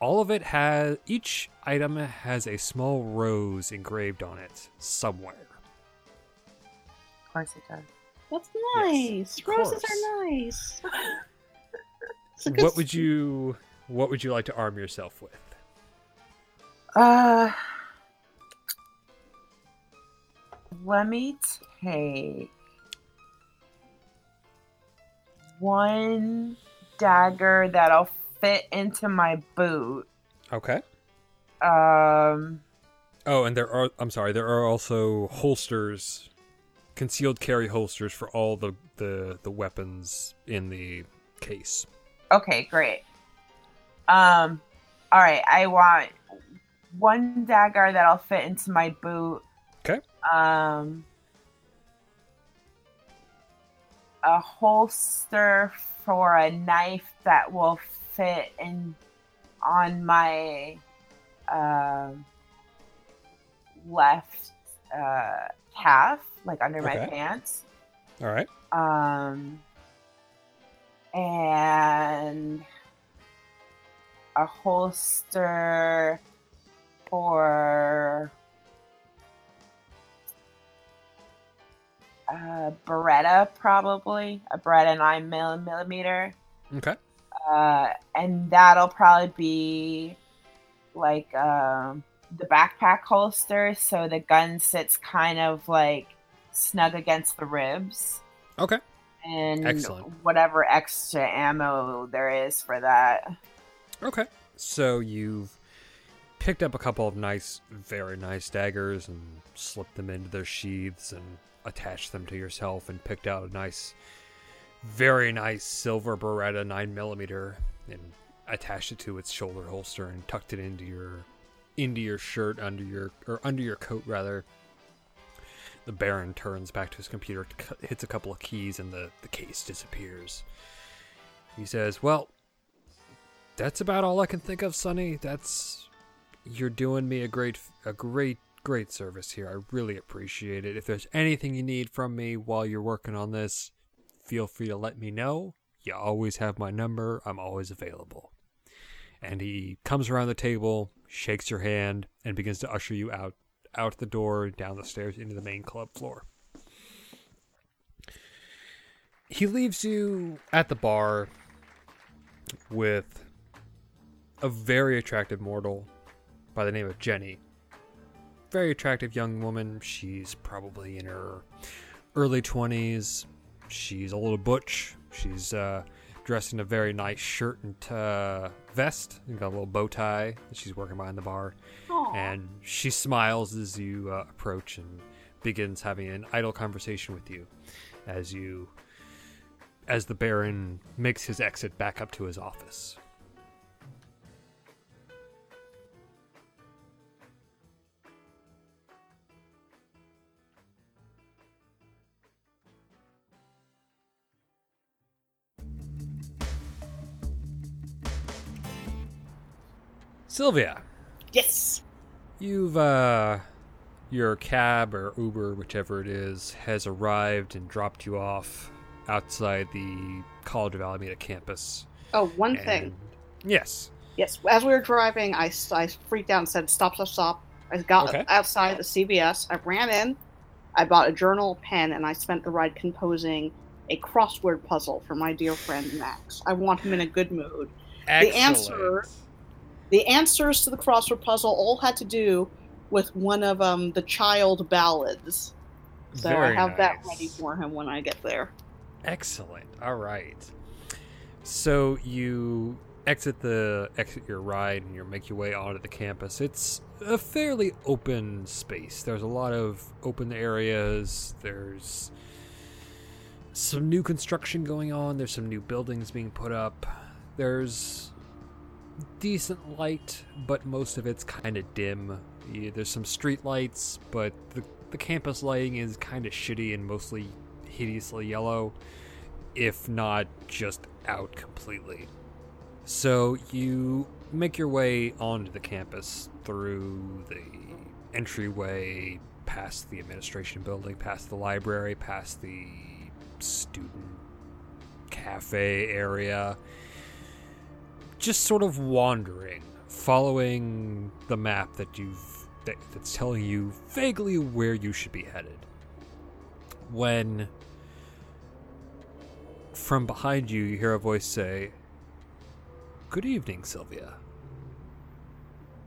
All of it has, each item has a small rose engraved on it somewhere. Of course it does. That's nice. of Roses course. are nice. It's a good What would you, what would you like to arm yourself with? Uh, let me take one dagger that'll fit into my boot. Okay. Um, Oh, and there are I'm sorry, there are also holsters concealed carry holsters for all the the, the weapons in the case. okay, great. Um, all right, I want one dagger that'll fit into my boot. Okay. Um, a holster for a knife that will fit in on my um left uh, calf, like under my pants. All right. Um, and a holster for a Beretta, probably a Beretta nine millimeter. Okay. Uh, and that'll probably be like um, the backpack holster, so the gun sits kind of like snug against the ribs Okay. and Excellent. whatever extra ammo there is for that. Okay. So you've picked up a couple of nice, very nice daggers and slipped them into their sheaths and attached them to yourself and picked out a nice, very nice silver Beretta 9mm and attached it to its shoulder holster and tucked it into your into your shirt under your or under your coat rather. The Baron turns back to his computer, hits a couple of keys, and the, the case disappears. He says, Well, that's about all I can think of, Sonny. That's you're doing me a great a great great service here. I really appreciate it. If there's anything you need from me while you're working on this, feel free to let me know. You always have my number. I'm always available. And he comes around the table, shakes your hand, and begins to usher you out out the door, down the stairs, into the main club floor. He leaves you at the bar with a very attractive mortal by the name of Jenny. Very attractive young woman. She's probably in her early 20s. She's a little butch. She's uh, dressed in a very nice shirt and uh, vest and got a little bow tie. She's working behind the bar. Aw. And she smiles as you uh, approach and begins having an idle conversation with you as you as the baron makes his exit back up to his office. Sylvia, Yes. You've, uh, your cab or Uber, whichever it is, has arrived and dropped you off outside the College of Alameda campus. Oh, one thing. Yes. Yes, as we were driving, I, I freaked out and said, "Stop! Stop! Stop!" I got Okay. outside the CVS. I ran in. I bought a journal, pen, and I spent the ride composing a crossword puzzle for my dear friend Max. I want him in a good mood. The answer- The answers to the crossword puzzle all had to do with one of um, the child ballads. So Very I have that ready for him when I get there. Excellent. All right. So you exit the exit your ride and you make your way onto the campus. It's a fairly open space. There's a lot of open areas. There's some new construction going on. There's some new buildings being put up. There's decent light, but most of it's kind of dim. Yeah, There's some street lights, but the the campus lighting is kind of shitty and mostly hideously yellow, if not just out completely. So you make your way onto the campus through the entryway, past the administration building, past the library, past the student cafe area. Just sort of wandering, following the map that you've that, that's telling you vaguely where you should be headed. When from behind you, you hear a voice say, Good evening, Sylvia.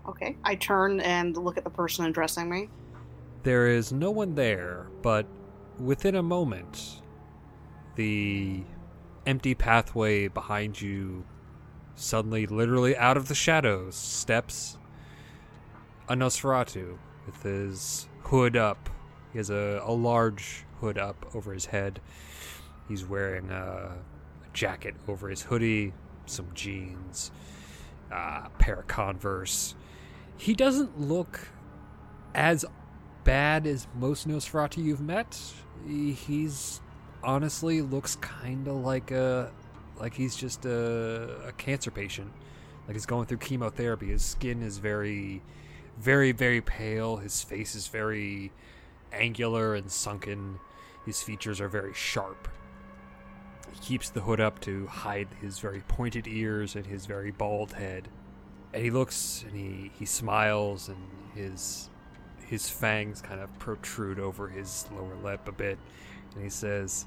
Okay. I turn and look at the person addressing me. There is no one there, but within a moment, the empty pathway behind you suddenly, literally out of the shadows, steps a Nosferatu with his hood up. He has a, a large hood up over his head. He's wearing a, a jacket over his hoodie, some jeans, uh, a pair of Converse. He doesn't look as bad as most Nosferatu you've met. He's honestly looks kind of like a like he's just a, a cancer patient. Like he's going through chemotherapy. His skin is very, very, very pale. His face is very angular and sunken. His features are very sharp. He keeps the hood up to hide his very pointed ears and his very bald head. And he looks and he, he smiles and his his fangs kind of protrude over his lower lip a bit. And he says,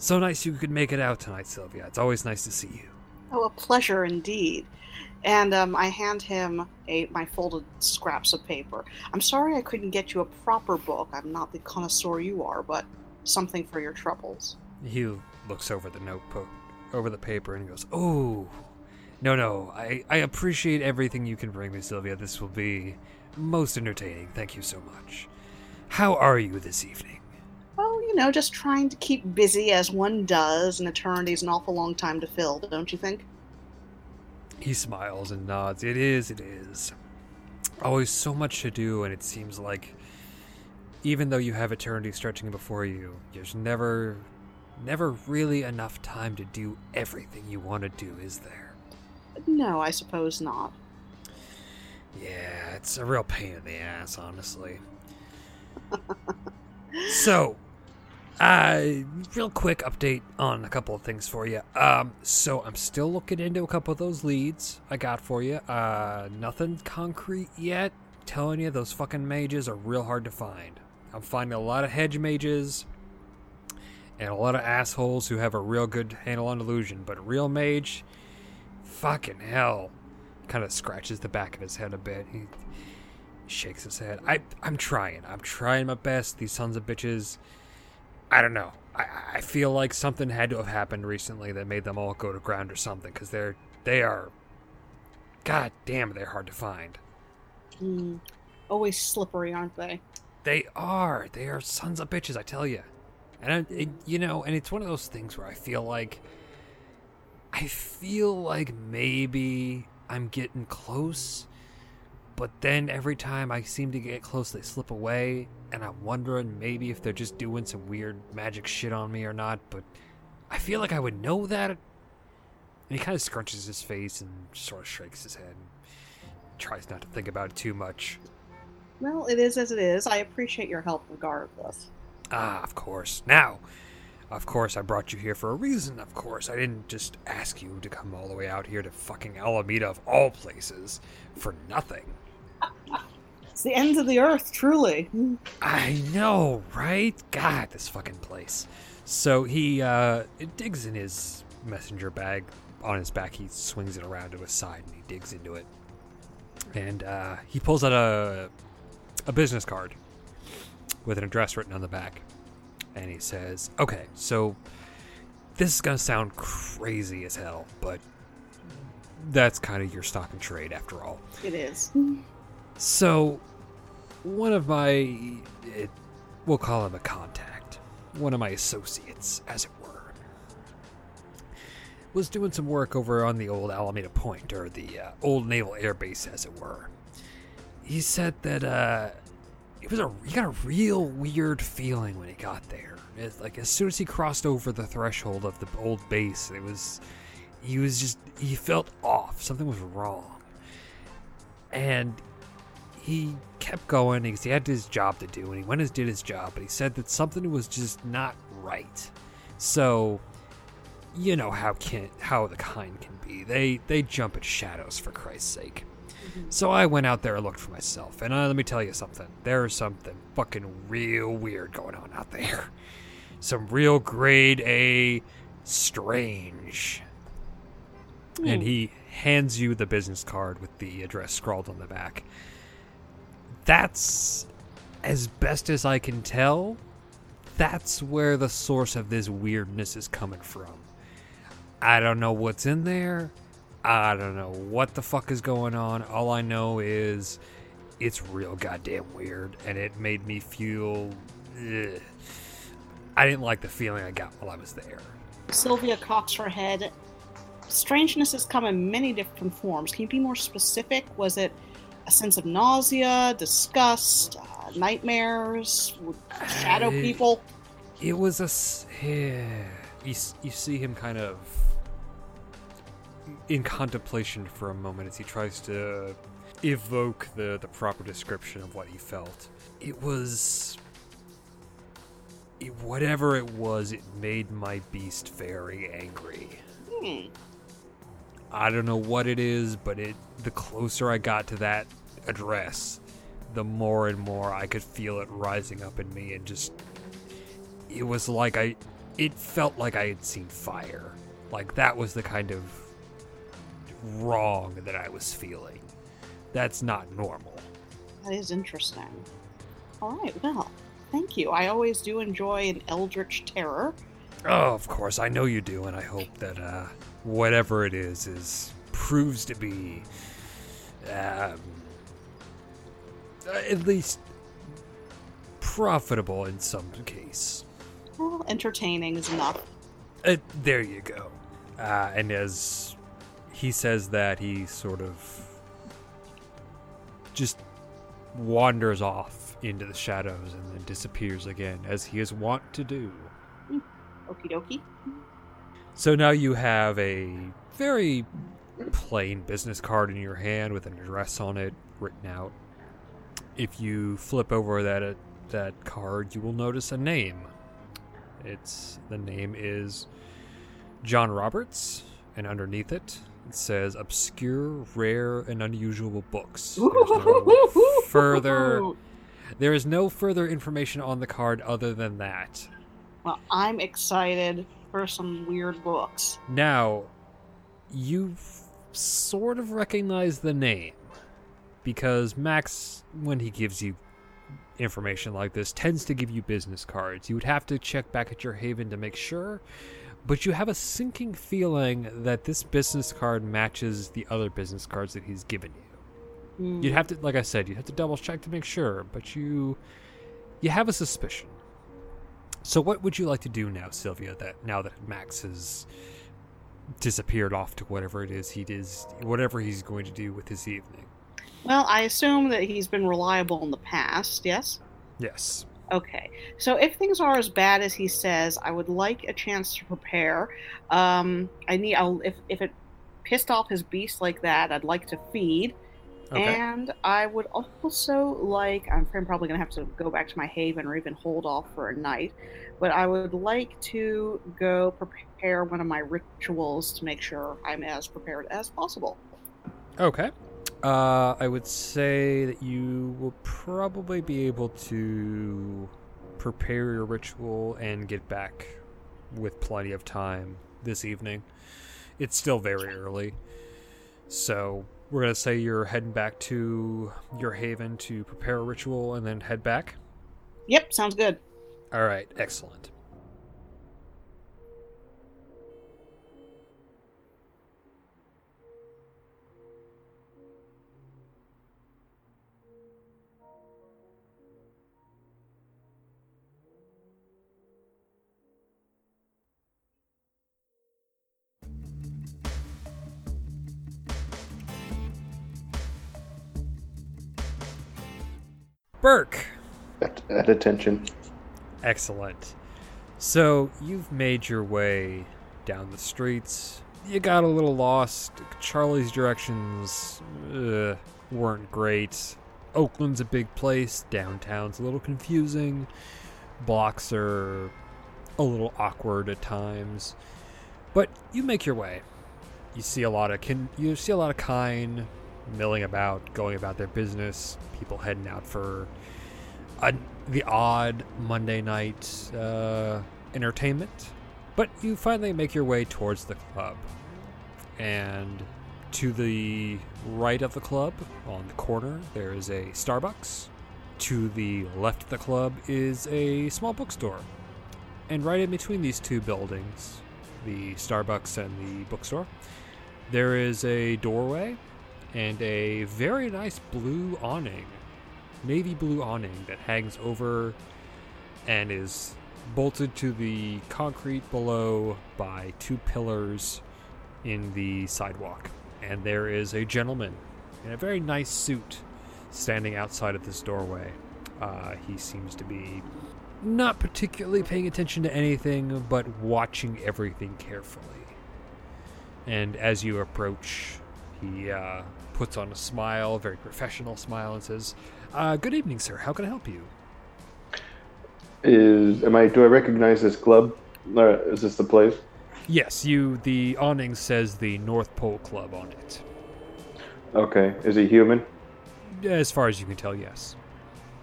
So nice you could make it out tonight, Sylvia. It's always nice to see you. Oh, a pleasure indeed. And um, I hand him a my folded scraps of paper. I'm sorry I couldn't get you a proper book. I'm not the connoisseur you are, but something for your troubles. He looks over the notebook, over the paper, and goes, "Oh, no, no. I I appreciate everything you can bring me, Sylvia. This will be most entertaining. Thank you so much. How are you this evening?" You know, just trying to keep busy as one does. An eternity's an awful long time to fill, don't you think? He smiles and nods. It is, it is. Always so much to do, and it seems like even though you have eternity stretching before you, there's never, never really enough time to do everything you want to do, is there? No, I suppose not. Yeah, it's a real pain in the ass, honestly. so, uh, real quick update on a couple of things for you. Um, so I'm still looking into a couple of those leads I got for you. Uh, nothing concrete yet, telling you, those fucking mages are real hard to find. I'm finding a lot of hedge mages and a lot of assholes who have a real good handle on illusion, but a real mage, fucking hell. Kind of scratches the back of his head a bit. He shakes his head. I, I'm trying. I'm trying my best. These sons of bitches. I don't know. I, I feel like something had to have happened recently that made them all go to ground or something, because they're they are. God damn, they're hard to find. Hmm. Always slippery, aren't they? They are. They are sons of bitches, I tell you. And I, it, you know, and it's one of those things where I feel like, I feel like maybe I'm getting close, but then every time I seem to get close, they slip away, and I'm wondering maybe if they're just doing some weird magic shit on me or not. But I feel like I would know that. And he kind of scrunches his face and sort of shakes his head. And tries not to think about it too much. Well, it is as it is. I appreciate your help regardless. Ah, of course. Now, of course, I brought you here for a reason, of course. I didn't just ask you to come all the way out here to fucking Alameda of all places for nothing. It's the end of the earth, truly. I know, right? God, this fucking place. So he uh, digs in his messenger bag on his back. He swings it around to his side and he digs into it. And uh, he pulls out a, a business card with an address written on the back. And he says, Okay, so this is going to sound crazy as hell, but that's kind of your stock and trade after all. It is. So, one of my, it, we'll call him a contact, one of my associates, as it were, was doing some work over on the old Alameda Point, or the uh, old Naval Air Base, as it were. He said that uh, it was a he got a real weird feeling when he got there. Like as soon as he crossed over the threshold of the old base, it was he was just he felt off. Something was wrong, and he kept going because he had his job to do, and he went and did his job. But he said that something was just not right. So, you know how can how the kind can be. They they jump at shadows for Christ's sake. So I went out there and looked for myself, and uh, let me tell you something. There's something fucking real weird going on out there. Some real grade A strange. And he hands you the business card with the address scrawled on the back. That's as best as I can tell. That's where the source of this weirdness is coming from. I don't know what's in there. I don't know what the fuck is going on. All I know is it's real goddamn weird, and it made me feel. ugh. I didn't like the feeling I got while I was there. Sylvia cocks her head. Strangeness has come in many different forms. Can you be more specific? Was it a sense of nausea, disgust, uh, nightmares, shadow I- people? It was a. Yeah. You, you see him kind of in contemplation for a moment as he tries to evoke the, the proper description of what he felt. It was. It, whatever it was, it made my beast very angry. Hmm. I don't know what it is, but it the closer I got to that address, the more and more I could feel it rising up in me and just it was like I it felt like I had seen fire. Like that was the kind of wrong that I was feeling. That's not normal. That is interesting. All right, well, thank you. I always do enjoy an eldritch terror. Oh, of course, I know you do, and I hope that uh, whatever it is is proves to be um, at least profitable in some case. Well, entertaining is enough. Uh, there you go. Uh, and as he says that, he sort of just wanders off into the shadows and then disappears again, as he is wont to do. Okie dokie. So now you have a very plain business card in your hand with an address on it written out. If you flip over that uh, that card, you will notice a name. It's the name is John Roberts, and underneath it it says obscure, rare, and unusual books. No further there is no further information on the card other than that. Well, I'm excited for some weird books. Now, you sort of recognize the name because Max, when he gives you information like this, tends to give you business cards. You would have to check back at your haven to make sure, but you have a sinking feeling that this business card matches the other business cards that he's given you. Hmm. You'd have to, like I said, you'd have to double check to make sure, but you you have a suspicion. So, what would you like to do now, Sylvia? That now that Max has disappeared off to whatever it is he is, whatever he's going to do with his evening. Well, I assume that he's been reliable in the past, yes? Yes. Okay. So if things are as bad as he says, I would like a chance to prepare. Um, I need. I'll, if if it pissed off his beast like that, I'd like to feed. Okay. And I would also like. I'm probably gonna have to go back to my haven or even hold off for a night, but I would like to go prepare one of my rituals to make sure I'm as prepared as possible. Okay. Uh, I would say that you will probably be able to prepare your ritual and get back with plenty of time this evening. It's still very early. So, we're going to say you're heading back to your haven to prepare a ritual and then head back. Yep, sounds good. All right, excellent. Burke. At, at attention. Excellent. So you've made your way down the streets. You got a little lost. Charlie's directions uh, weren't great. Oakland's a big place. Downtown's a little confusing. Blocks are a little awkward at times. But you make your way. You see a lot of kin- you see a lot of kind milling about, going about their business. People heading out for a, the odd Monday night uh, entertainment. But you finally make your way towards the club. And to the right of the club, on the corner, there is a Starbucks. To the left of the club is a small bookstore. And right in between these two buildings, the Starbucks and the bookstore, there is a doorway and a very nice blue awning navy blue awning that hangs over and is bolted to the concrete below by two pillars in the sidewalk. And there is a gentleman in a very nice suit standing outside of this doorway. Uh, he seems to be not particularly paying attention to anything, but watching everything carefully. And as you approach, he uh, puts on a smile, a very professional smile, and says, uh, "Good evening, sir. How can I help you?" Is am I? Do I recognize this club? Or is this the place? Yes, you. The awning says the North Pole Club on it. Okay. Is he human? As far as you can tell, yes.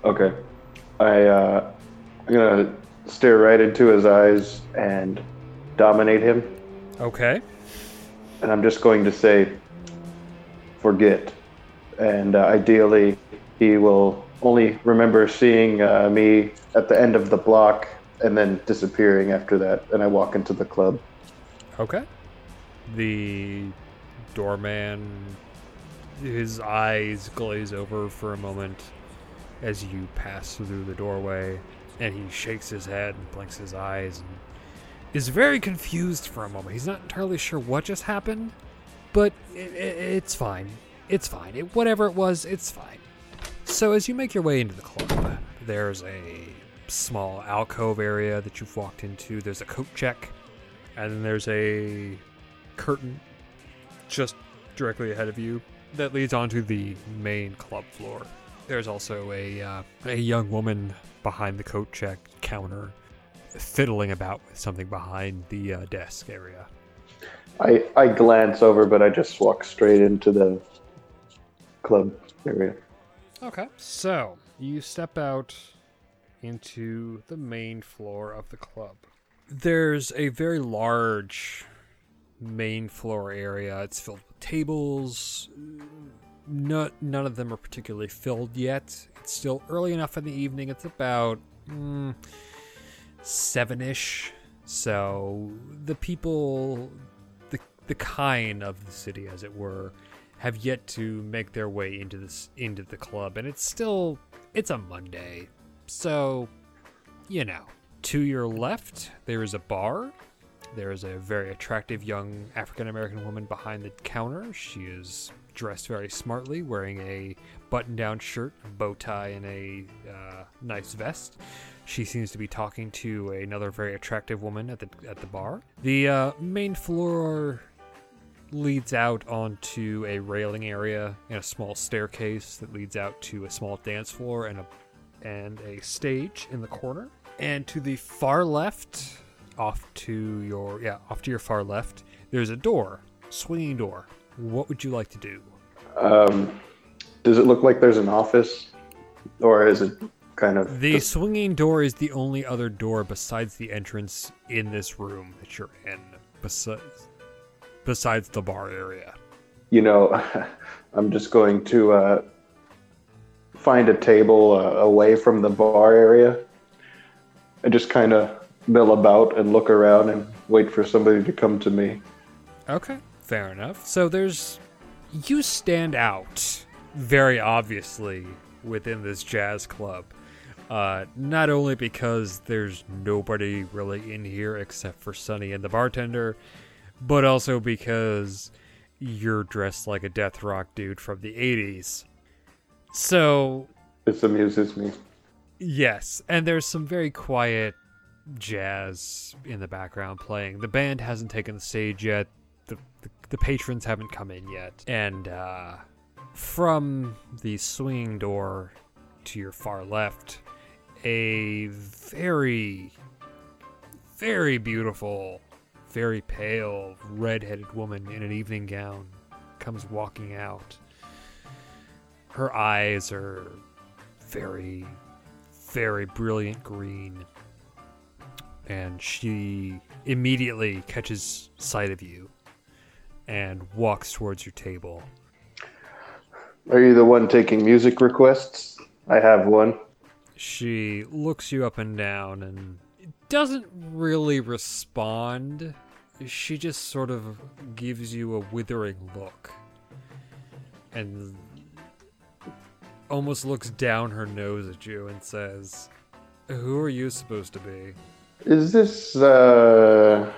Okay. I uh, I'm gonna stare right into his eyes and dominate him, Okay. and I'm just going to say, "Forget." And uh, ideally, he will only remember seeing uh, me at the end of the block and then disappearing after that. And I walk into the club. Okay. The doorman, his eyes glaze over for a moment as you pass through the doorway, and he shakes his head and blinks his eyes and is very confused for a moment. He's not entirely sure what just happened, but it, it, it's fine. It's fine. It, whatever it was, it's fine. So as you make your way into the club, there's a small alcove area that you've walked into. There's a coat check, and then there's a curtain just directly ahead of you that leads onto the main club floor. There's also a uh, a young woman behind the coat check counter, fiddling about with something behind the uh, desk area. I, I glance over, but I just walk straight into the club area. Okay. So you step out into the main floor of the club. There's a very large main floor area. It's filled with tables. Not, none of them are particularly filled yet. It's still early enough in the evening. It's about mm, seven ish. So the people, the kind of the city, as it were, have yet to make their way into this into the club, and it's still it's a Monday, so you know. To your left, there is a bar. There is a very attractive young African American woman behind the counter. She is dressed very smartly, wearing a button-down shirt, a bow tie, and a uh, nice vest. She seems to be talking to another very attractive woman at the at the bar. The uh, main floor leads out onto a railing area and a small staircase that leads out to a small dance floor and a and a stage in the corner. And to the far left, off to your yeah, off to your far left, there's a door, swinging door. What would you like to do? Um, does it look like there's an office, or is it kind of The just- swinging door is the only other door besides the entrance in this room that you're in, besides besides the bar area. you know? I'm just going to uh, find a table uh, away from the bar area, and just kind of mill about and look around and wait for somebody to come to me. Okay, fair enough. So there's you stand out very obviously within this jazz club. Uh, not only because there's nobody really in here except for Sonny and the bartender, but also because you're dressed like a death rock dude from the 80s. So, This amuses me. Yes, and there's some very quiet jazz in the background playing. The band hasn't taken the stage yet. The the, the patrons haven't come in yet. And uh, from the swinging door to your far left, a very very beautiful, very pale, red-headed woman in an evening gown comes walking out. Her eyes are very very brilliant green. And she immediately catches sight of you and walks towards your table. Are you the one taking music requests? I have one. She looks you up and down and doesn't really respond. She just sort of gives you a withering look and almost looks down her nose at you and says, Who are you supposed to be? Is this uh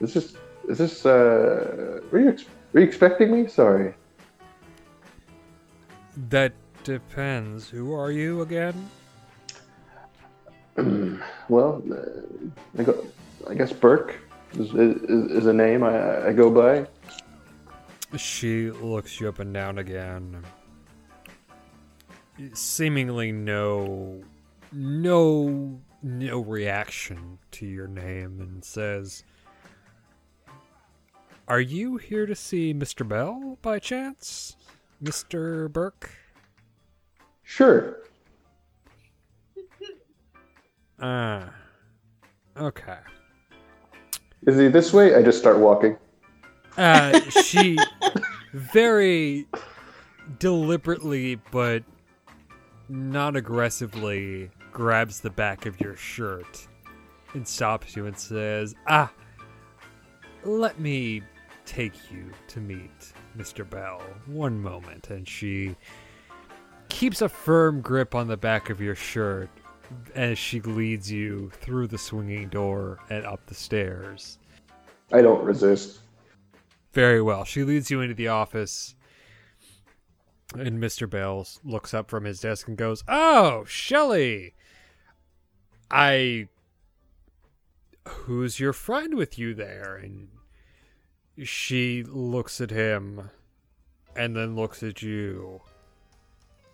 is this is this uh were you, ex- were you expecting me? Sorry. That depends. Who are you again? Well, uh, I go I guess Burke is, is, is a name I, I go by. She looks you up and down again. Seemingly no no no reaction to your name and says Are you here to see Mr. Bell by chance? Mr. Burke? Sure. Ah. okay. Is he this way? I just start walking. Uh, she very deliberately but not aggressively grabs the back of your shirt and stops you and says, Ah, let me take you to meet Mr. Bell. One moment. And she keeps a firm grip on the back of your shirt as she leads you through the swinging door and up the stairs. I don't resist. Very well. She leads you into the office. And Mr. Bell looks up from his desk and goes, Oh, Shelley! I. Who's your friend with you there? And she looks at him and then looks at you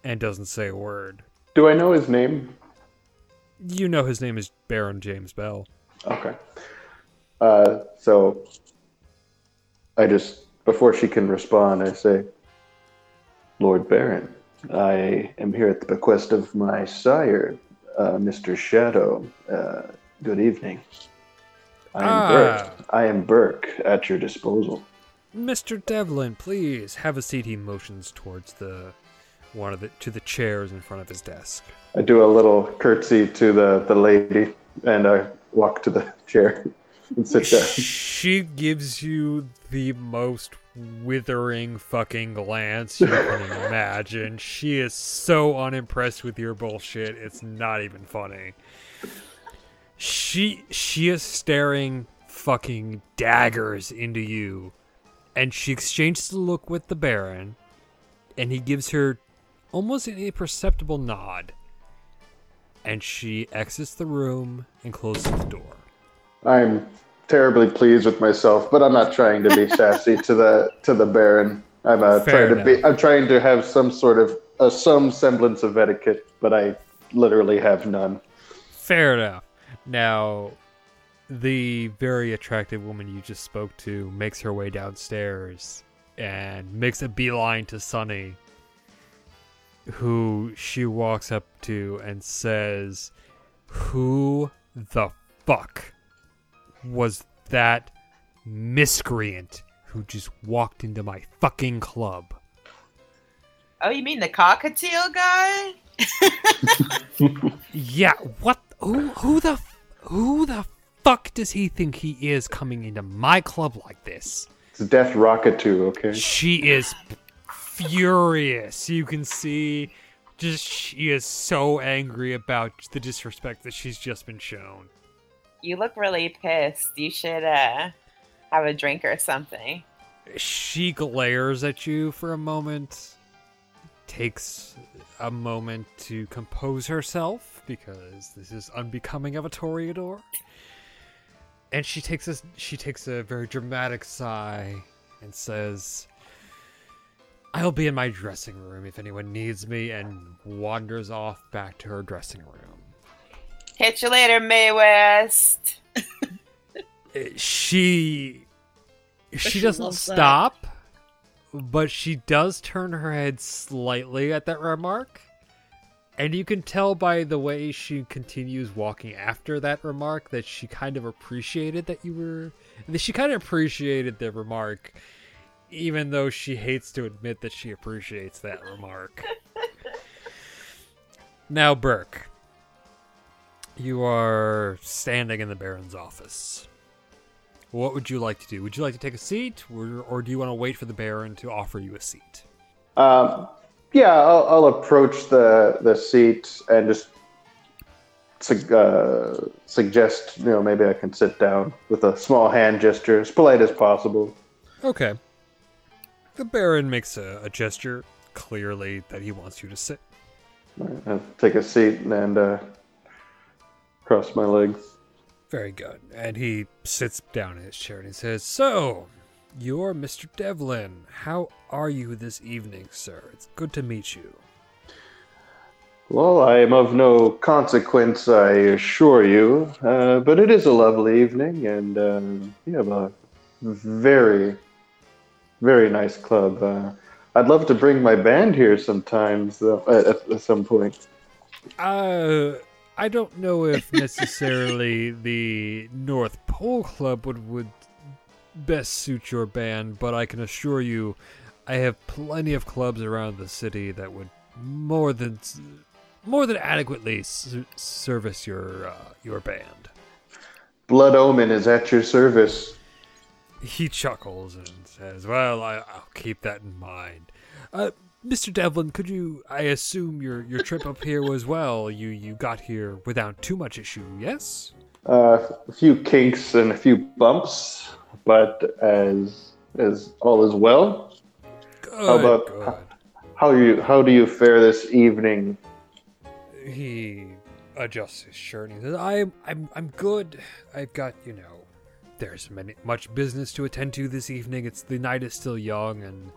and doesn't say a word. Do I know his name? You know his name is Baron James Bell. Okay. Uh, so I just before she can respond, I say, Lord Baron, I am here at the bequest of my sire, uh, Mr. Shadow. Uh, good evening. I am Ah. Burke. I am Burke at your disposal. Mr. Devlin, please have a seat. He motions towards the one of the to the chairs in front of his desk. I do a little curtsy to the, the lady and I walk to the chair and sit down. She gives you the most withering fucking glance you can imagine. She is so unimpressed with your bullshit. It's not even funny. She she is staring fucking daggers into you. And she exchanges a look with the Baron, and he gives her almost an imperceptible nod. And she exits the room and closes the door. I'm terribly pleased with myself, but I'm not trying to be sassy to the to the Baron. I'm uh, trying to be. I'm trying to have some sort of uh, some semblance of etiquette, but I literally have none. Fair enough. Now, the very attractive woman you just spoke to makes her way downstairs and makes a beeline to Sunny, who she walks up to and says, Who the fuck was that miscreant who just walked into my fucking club? Oh, you mean the cockatiel guy? Yeah, what? Who? Who the? Who the fuck does he think he is coming into my club like this? It's Death Rocketoo, okay? She is furious. You can see, just she is so angry about the disrespect that she's just been shown. You look really pissed. You should uh have a drink or something. She glares at you for a moment, takes a moment to compose herself because this is unbecoming of a Toreador. And she takes a she takes a very dramatic sigh and says, "I'll be in my dressing room if anyone needs me," and wanders off back to her dressing room. Catch you later, Mae West. She she she doesn't loves that. stop, but she does turn her head slightly at that remark. And you can tell by the way she continues walking after that remark that she kind of appreciated that you were that she kind of appreciated the remark even though she hates to admit that she appreciates that remark. now, Burke, you are standing in the Baron's office. What would you like to do? Would you like to take a seat, or, or do you want to wait for the Baron to offer you a seat? Um, yeah, I'll, I'll approach the the seat and just sug- uh, suggest, you know, maybe I can sit down with a small hand gesture, as polite as possible. Okay. The Baron makes a, a gesture, clearly that he wants you to sit. I'll take a seat and uh, cross my legs. Very good. And he sits down in his chair and he says, So, you're Mr. Devlin. How are you this evening, sir? It's good to meet you. Well, I am of no consequence, I assure you, uh, but it is a lovely evening, and uh, you have a very, very nice club. Uh, I'd love to bring my band here sometimes, though, at, at some point. Uh, I don't know if necessarily the North Pole Club would, would best suit your band, but I can assure you I have plenty of clubs around the city that would more than more than adequately s- service your uh, your band. Blood Omen is at your service. He chuckles and says, "Well, I, I'll keep that in mind." Uh, Mr. Devlin, could you? I assume your your trip up here was well. You you got here without too much issue, yes? Uh, a few kinks and a few bumps, but as as all is well. Good. about- good. How you how do you fare this evening? He adjusts his shirt and he says, "I'm I'm I'm good. I've got you know, there's many much business to attend to this evening. It's the night is still young and."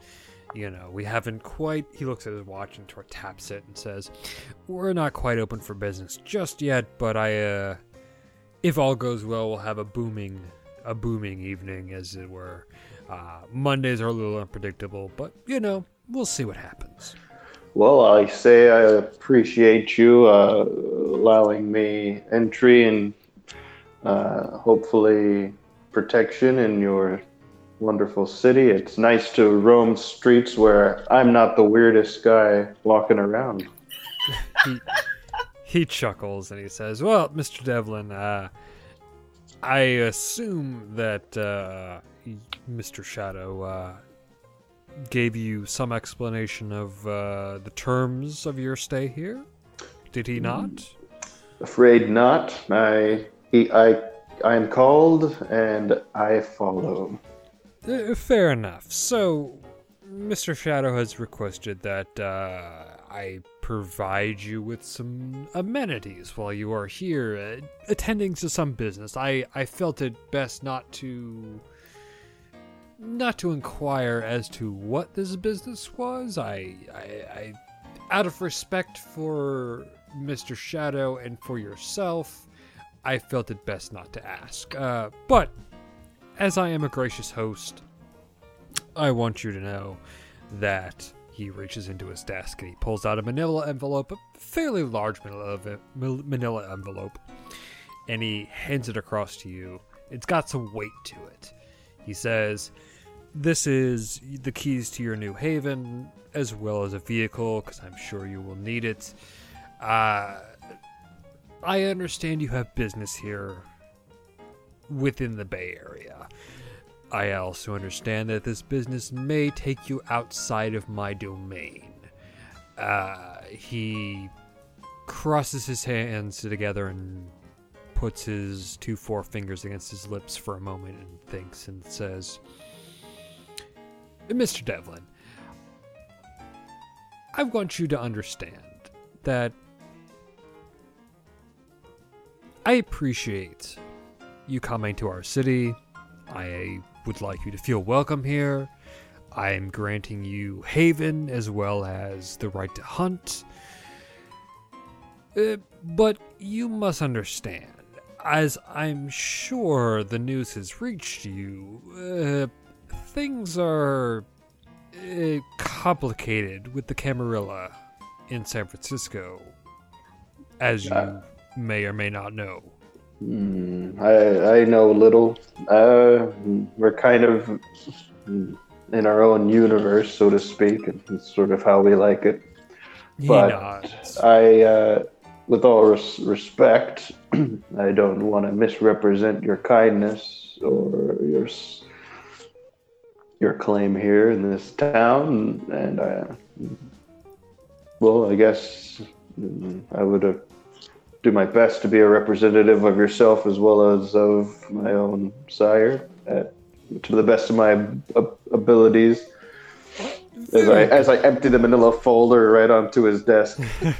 You know, we haven't quite. He looks at his watch and tor- taps it and says, "We're not quite open for business just yet, but I, uh, if all goes well, we'll have a booming, a booming evening, as it were. Uh, Mondays are a little unpredictable, but you know, we'll see what happens." Well, I say I appreciate you uh, allowing me entry and uh, hopefully protection in your wonderful city. It's nice to roam streets where I'm not the weirdest guy walking around. he, he chuckles and he says, "Well, Mr. Devlin, uh, I assume that uh, Mr. Shadow uh, gave you some explanation of uh, the terms of your stay here. Did he not?" Afraid not. I he, I I am called and I follow. Uh, fair enough. So, Mr. Shadow has requested that uh, I provide you with some amenities while you are here uh, attending to some business. I, I felt it best not to not to inquire as to what this business was. I, I, I out of respect for Mr. Shadow and for yourself, I felt it best not to ask. Uh, but as I am a gracious host, I want you to know that he reaches into his desk and he pulls out a manila envelope, a fairly large manila, envelope, and he hands it across to you. It's got some weight to it. He says, This is the keys to your new haven, as well as a vehicle, because I'm sure you will need it. Uh, I understand you have business here within the Bay Area. I also understand that this business may take you outside of my domain. Uh, he crosses his hands together and puts his two forefingers against his lips for a moment and thinks and says, Mr. Devlin, I want you to understand that I appreciate you coming to our city. I would like you to feel welcome here. I am granting you haven as well as the right to hunt. Uh, but you must understand, as I'm sure the news has reached you, uh, things are uh, complicated with the Camarilla in San Francisco, as you. May or may not know. Hmm, I I know little. Uh, we're kind of in our own universe, so to speak, and it's sort of how we like it. But. I, uh, with all res- respect, I don't want to misrepresent your kindness or your your claim here in this town, and I, well, I guess mm, I would uh, do my best to be a representative of yourself as well as of my own sire, uh, to the best of my ab- abilities. As I as I empty the Manila folder right onto his desk.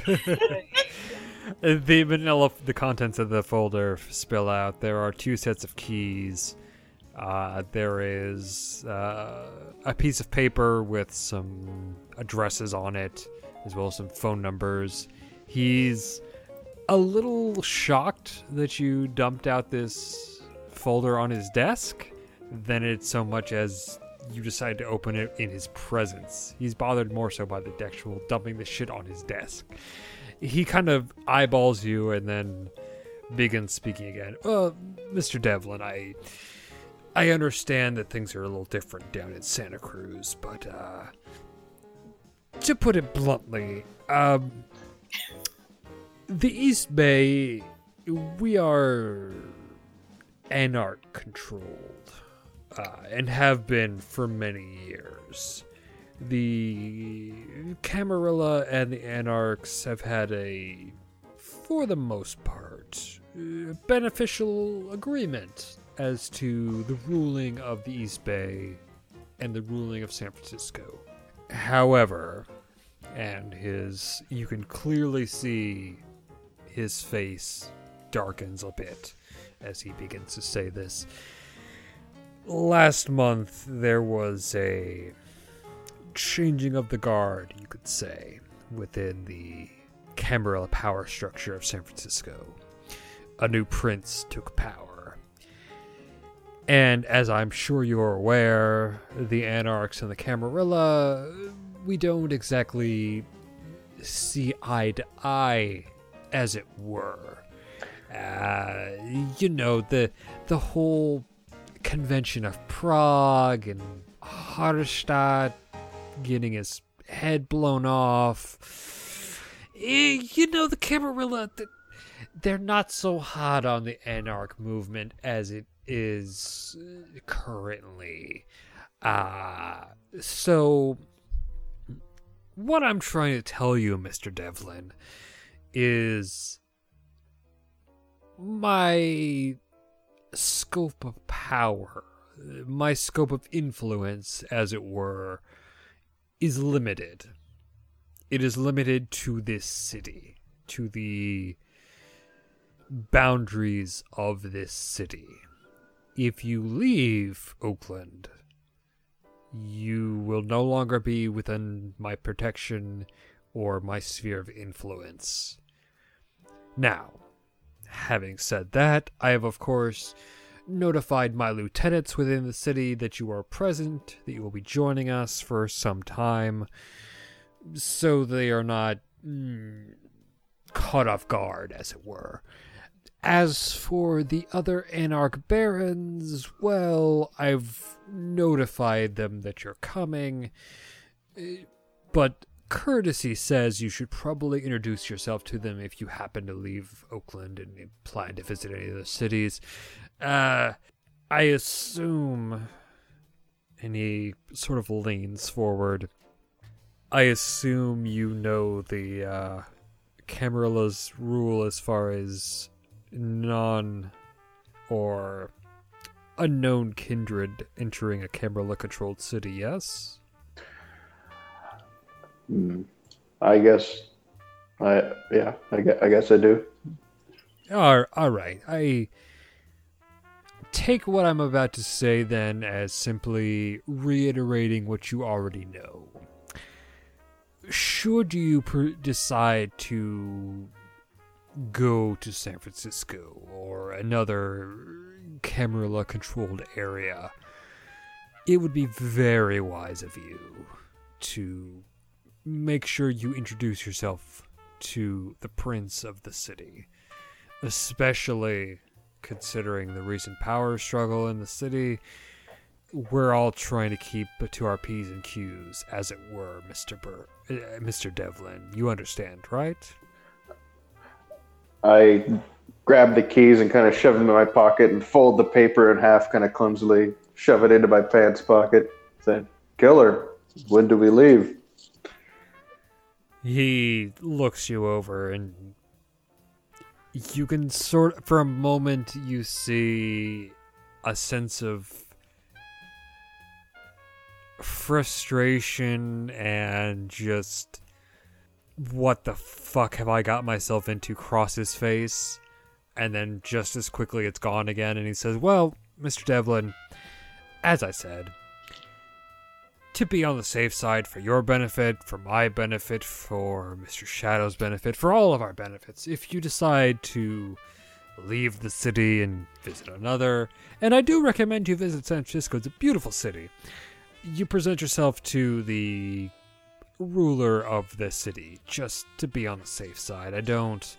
The manila, the contents of the folder spill out. There are two sets of keys. Uh, there is uh, a piece of paper with some addresses on it, as well as some phone numbers. He's a little shocked that you dumped out this folder on his desk. Than it's so much as you decide to open it in his presence. He's bothered more so by the actual dumping the shit on his desk he kind of eyeballs you and then begins speaking again. Well, Mr. Devlin, I I understand that things are a little different down in Santa Cruz, but uh to put it bluntly, um the East Bay we are anarch controlled uh, and have been for many years the Camarilla and the Anarchs have had a, for the most part, uh, beneficial agreement as to the ruling of the East Bay and the ruling of San Francisco. However, and his, you can clearly see his face darkens a bit as he begins to say this. Last month, there was a changing of the guard, you could say, within the Camarilla power structure of San Francisco. A new prince took power. And as I'm sure you're aware, the Anarchs and the Camarilla, we don't exactly see eye to eye, as it were. Uh, you know the the whole convention of Prague and Hardestadt getting his head blown off. Eh, You know the Camarilla. th- They're not so hot on the Anarch movement as it is currently. Uh, so what I'm trying to tell you, Mr. Devlin, is my scope of power, my scope of influence, as it were, is limited. It is limited to this city, to the boundaries of this city. If you leave Oakland, you will no longer be within my protection or my sphere of influence. Now, having said that, I have, of course, notified my lieutenants within the city that you are present, that you will be joining us for some time, so they are not mm, caught off guard, as it were. As for the other Anarch Barons, well, I've notified them that you're coming, eh, but courtesy says you should probably introduce yourself to them if you happen to leave Oakland and plan to visit any of the cities. Uh, I assume, and he sort of leans forward. I assume you know the uh, Camarilla's rule as far as non or unknown kindred entering a Camarilla controlled city, yes? Hmm. I guess. I yeah. I guess, I guess I do. All, all right. I take what I'm about to say then as simply reiterating what you already know. Should you per- decide to go to San Francisco or another Camarilla controlled area, it would be very wise of you to make sure you introduce yourself to the prince of the city especially considering the recent power struggle in the city. We're all trying to keep to our P's and Q's, as it were, Mr. Bur- uh, Mr. Devlin. You understand, right? I grab the keys and kind of shove them in my pocket and fold the paper in half, kind of clumsily, shove it into my pants pocket. Say, "Killer, when do we leave?" He looks you over and you can sort for a moment you see a sense of frustration and just what the fuck have I got myself into cross his face and then just as quickly it's gone again and he says, "Well, Mr. Devlin, as I said, to be on the safe side for your benefit, for my benefit, for Mr. Shadow's benefit, for all of our benefits. If you decide to leave the city and visit another, and I do recommend you visit San Francisco, it's a beautiful city. You present yourself to the ruler of the city just to be on the safe side. I don't.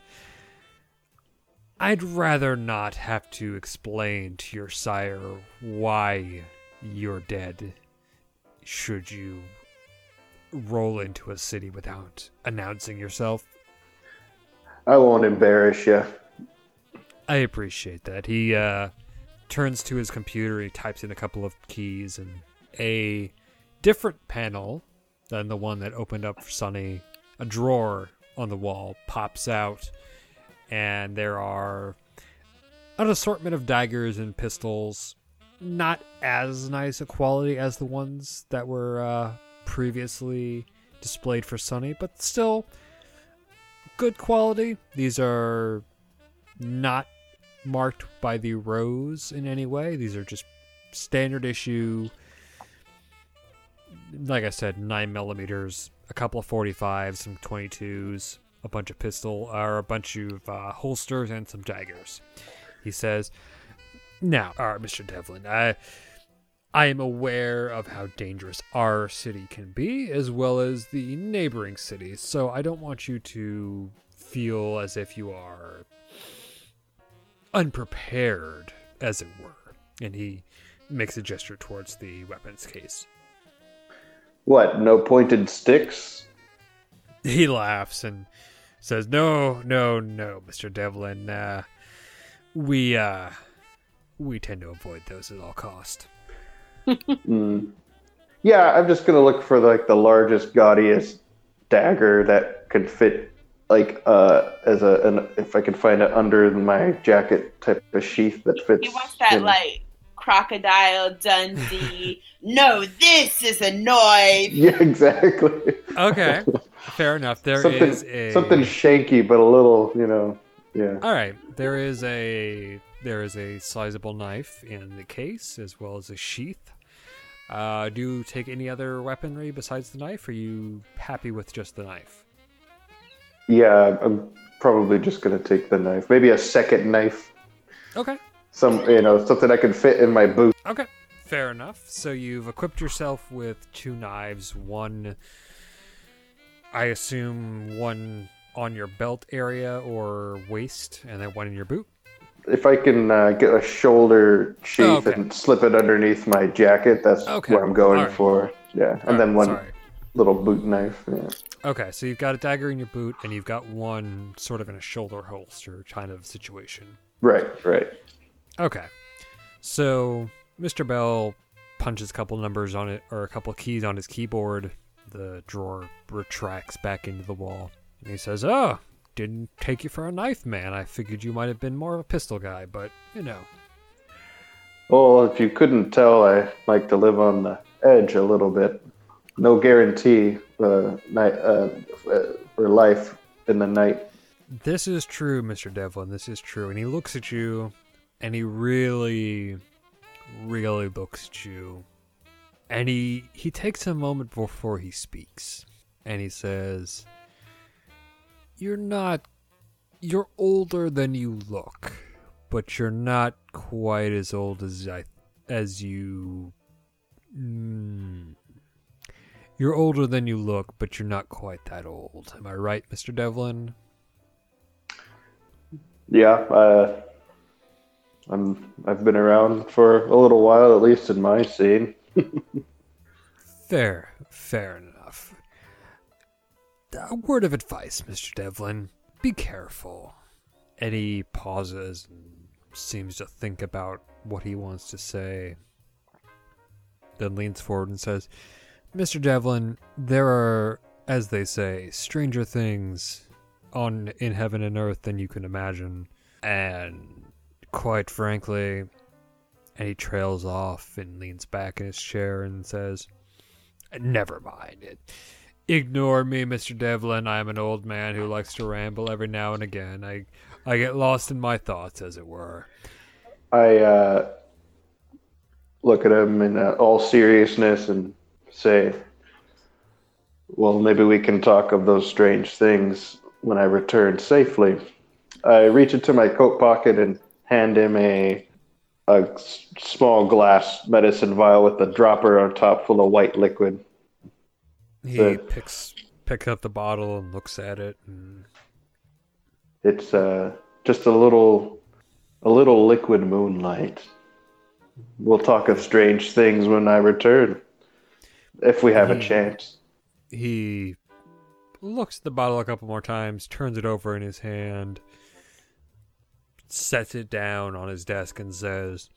I'd rather not have to explain to your sire why you're dead should you roll into a city without announcing yourself. I won't embarrass you. I appreciate that. He uh, turns to his computer, he types in a couple of keys, and a different panel than the one that opened up for Sunny, a drawer on the wall pops out, and there are an assortment of daggers and pistols. Not as nice a quality as the ones that were uh, previously displayed for Sunny, but still good quality. These are not marked by the rose in any way. These are just standard issue. Like I said, nine millimeters, a couple of forty fives, some twenty twos, a bunch of pistol, or a bunch of uh, holsters, and some daggers. He says, "Now, all right, Mister Devlin, I." I am aware of how dangerous our city can be, as well as the neighboring cities. So I don't want you to feel as if you are unprepared, as it were. And he makes a gesture towards the weapons case. What? No pointed sticks? He laughs and says, "No, no, no, Mister Devlin. Uh, we uh, we tend to avoid those at all cost." Mm. Yeah, I'm just gonna look for like the largest, gaudiest dagger that could fit, like uh, as a an, if I can find it under my jacket type of sheath that fits. He wants that in- like crocodile Dundee. no, this is a knife. Yeah, exactly. Okay, fair enough. There is something a something shanky, but a little, you know. Yeah. All right, there is a there is a sizable knife in the case as well as a sheath. Uh, do you take any other weaponry besides the knife? Or are you happy with just the knife? Yeah, I'm probably just gonna take the knife. Maybe a second knife. Okay, Some, you know, something I can fit in my boot. okay, fair enough. So you've equipped yourself with two knives. One, I assume, one on your belt area or waist, and then one in your boot. If I can uh, get a shoulder sheath Oh, okay. and slip it underneath my jacket, that's Okay, what I'm going alright. for. Yeah, and All then right, one Sorry. little boot knife. Yeah. Okay, so you've got a dagger in your boot, and you've got one sort of in a shoulder holster kind of situation. Right, right. Okay. So Mr. Bell punches a couple numbers on it, or a couple keys on his keyboard. The drawer retracts back into the wall. And he says, Oh, didn't take you for a knife man. I figured you might have been more of a pistol guy, but you know. Well, if you couldn't tell, I like to live on the edge a little bit. No guarantee uh, night, uh, uh, for life in the night. This is true, Mr. Devlin. This is true. And he looks at you, and he really, really looks at you. And he he takes a moment before he speaks, and he says, "You're not. You're older than you look, but you're not quite as old as I as you. Mm, you're older than you look, but you're not quite that old. Am I right, Mr. Devlin?" Yeah, uh, I'm. I've been around for a little while, at least in my scene. Fair, fair enough. A word of advice, Mr. Devlin. Be careful. He pauses and seems to think about what he wants to say. Then leans forward and says, Mr. Devlin, there are, as they say, stranger things on in heaven and earth than you can imagine. And quite frankly, and he trails off and leans back in his chair and says, Never mind it. Ignore me, Mr. Devlin. I am an old man who likes to ramble every now and again. I, I get lost in my thoughts, as it were. I uh, look at him in uh, all seriousness and say, "Well, maybe we can talk of those strange things when I return safely." I reach into my coat pocket and hand him a a small glass medicine vial with a dropper on top full of white liquid. He So- picks picks up the bottle and looks at it. And It's uh, just a little a little liquid moonlight. We'll talk of strange things when I return, if we have a Hmm. chance. he looks at the bottle a couple more times, turns it over in his hand, sets it down on his desk, and says,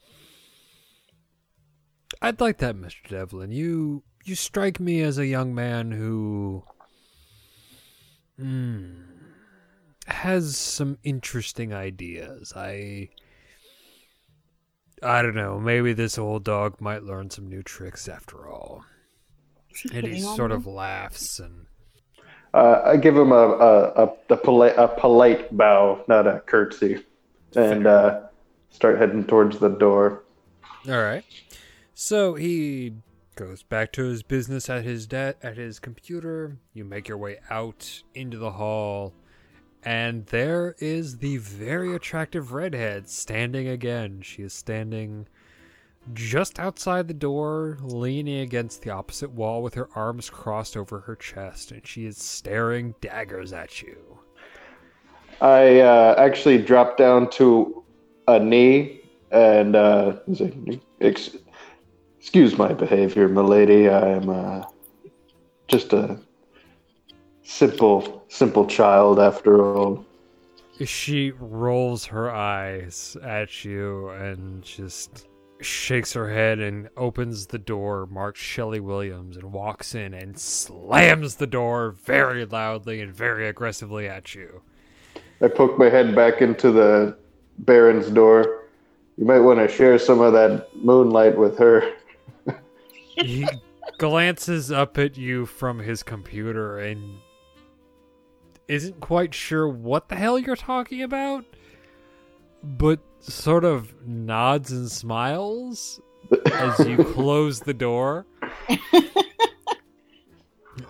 "I'd like that, Mister Devlin. You you strike me as a young man who, hmm, has some interesting ideas. I." I don't know. Maybe this old dog might learn some new tricks after all. And he sort them? of laughs and Uh, I give him a a, a, a, polite, a polite bow, not a curtsy, and uh, start heading towards the door. all right. So he goes back to his business at his de- at his computer. You make your way out into the hall, and there is the very attractive redhead standing again. She is standing just outside the door, leaning against the opposite wall with her arms crossed over her chest, and she is staring daggers at you. I uh, actually dropped down to a knee and uh, excuse my behavior, milady. I am uh, just a simple, simple child after all. She rolls her eyes at you and just shakes her head and opens the door marked Shelley Williams and walks in and slams the door very loudly and very aggressively at you. I poke my head back into the Baron's door. You might want to share some of that moonlight with her. He glances up at you from his computer and isn't quite sure what the hell you're talking about, but sort of nods and smiles as you close the door.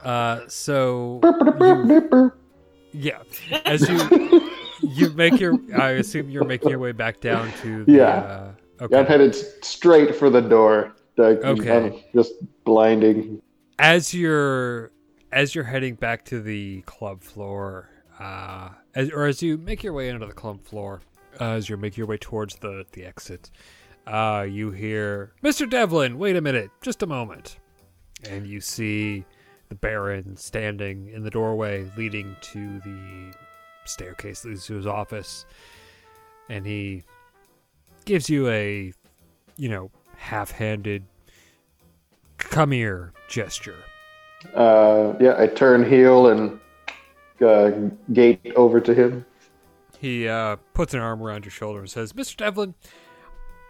Uh, so you- yeah, as you you make your, I assume you're making your way back down to the. Yeah. Uh, I'm headed straight for the door. Like, Okay. Just blinding. as you're as you're heading back to the club floor, uh, as, or as you make your way into the club floor, uh, as you're making your way towards the the exit, uh, you hear Mr. Devlin. Wait a minute, just a moment, and you see the Baron standing in the doorway leading to the staircase that leads to his office, and he gives you a, you know, half-handed come here gesture. Uh, yeah, I turn heel and uh, gate over to him. He uh, puts an arm around your shoulder and says, Mr. Devlin,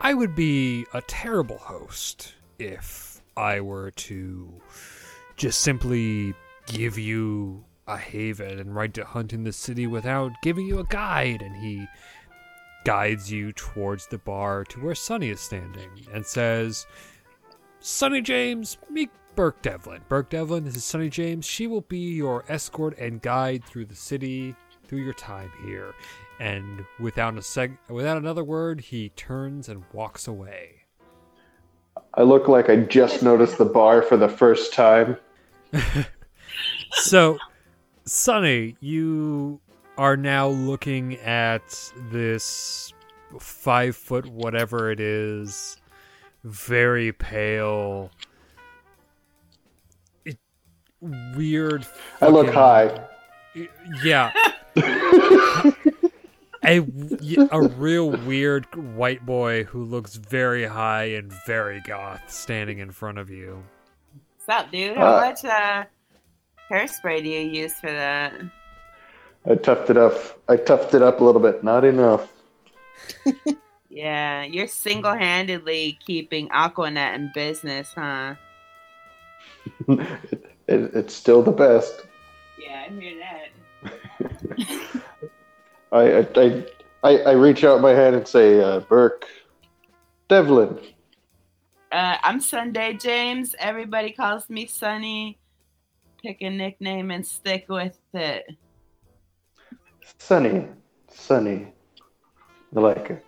I would be a terrible host if I were to just simply give you a haven and right to hunt in the city without giving you a guide. And he guides you towards the bar to where Sunny is standing and says, Sunny James, meet Burke Devlin. Burke Devlin, this is Sunny James. She will be your escort and guide through the city through your time here. And without a seg- without another word, he turns and walks away. I look like I just noticed the bar for the first time. So, Sunny, you are now looking at this five foot whatever it is, very pale, it, weird. I look high. Yeah. a, a real weird white boy who looks very high and very goth standing in front of you. What's up, dude? How Uh, much uh, hairspray do you use for that? I toughed it up. I toughed it up a little bit. Not enough. Yeah, you're single-handedly keeping Aquanet in business, huh? it, it, it's still the best. Yeah, I hear that. I I, I, I, I reach out my hand and say, uh, Burke, Devlin. Uh, I'm Sunday James. Everybody calls me Sunny. Pick a nickname and stick with it. Sunny. Sunny. I like it.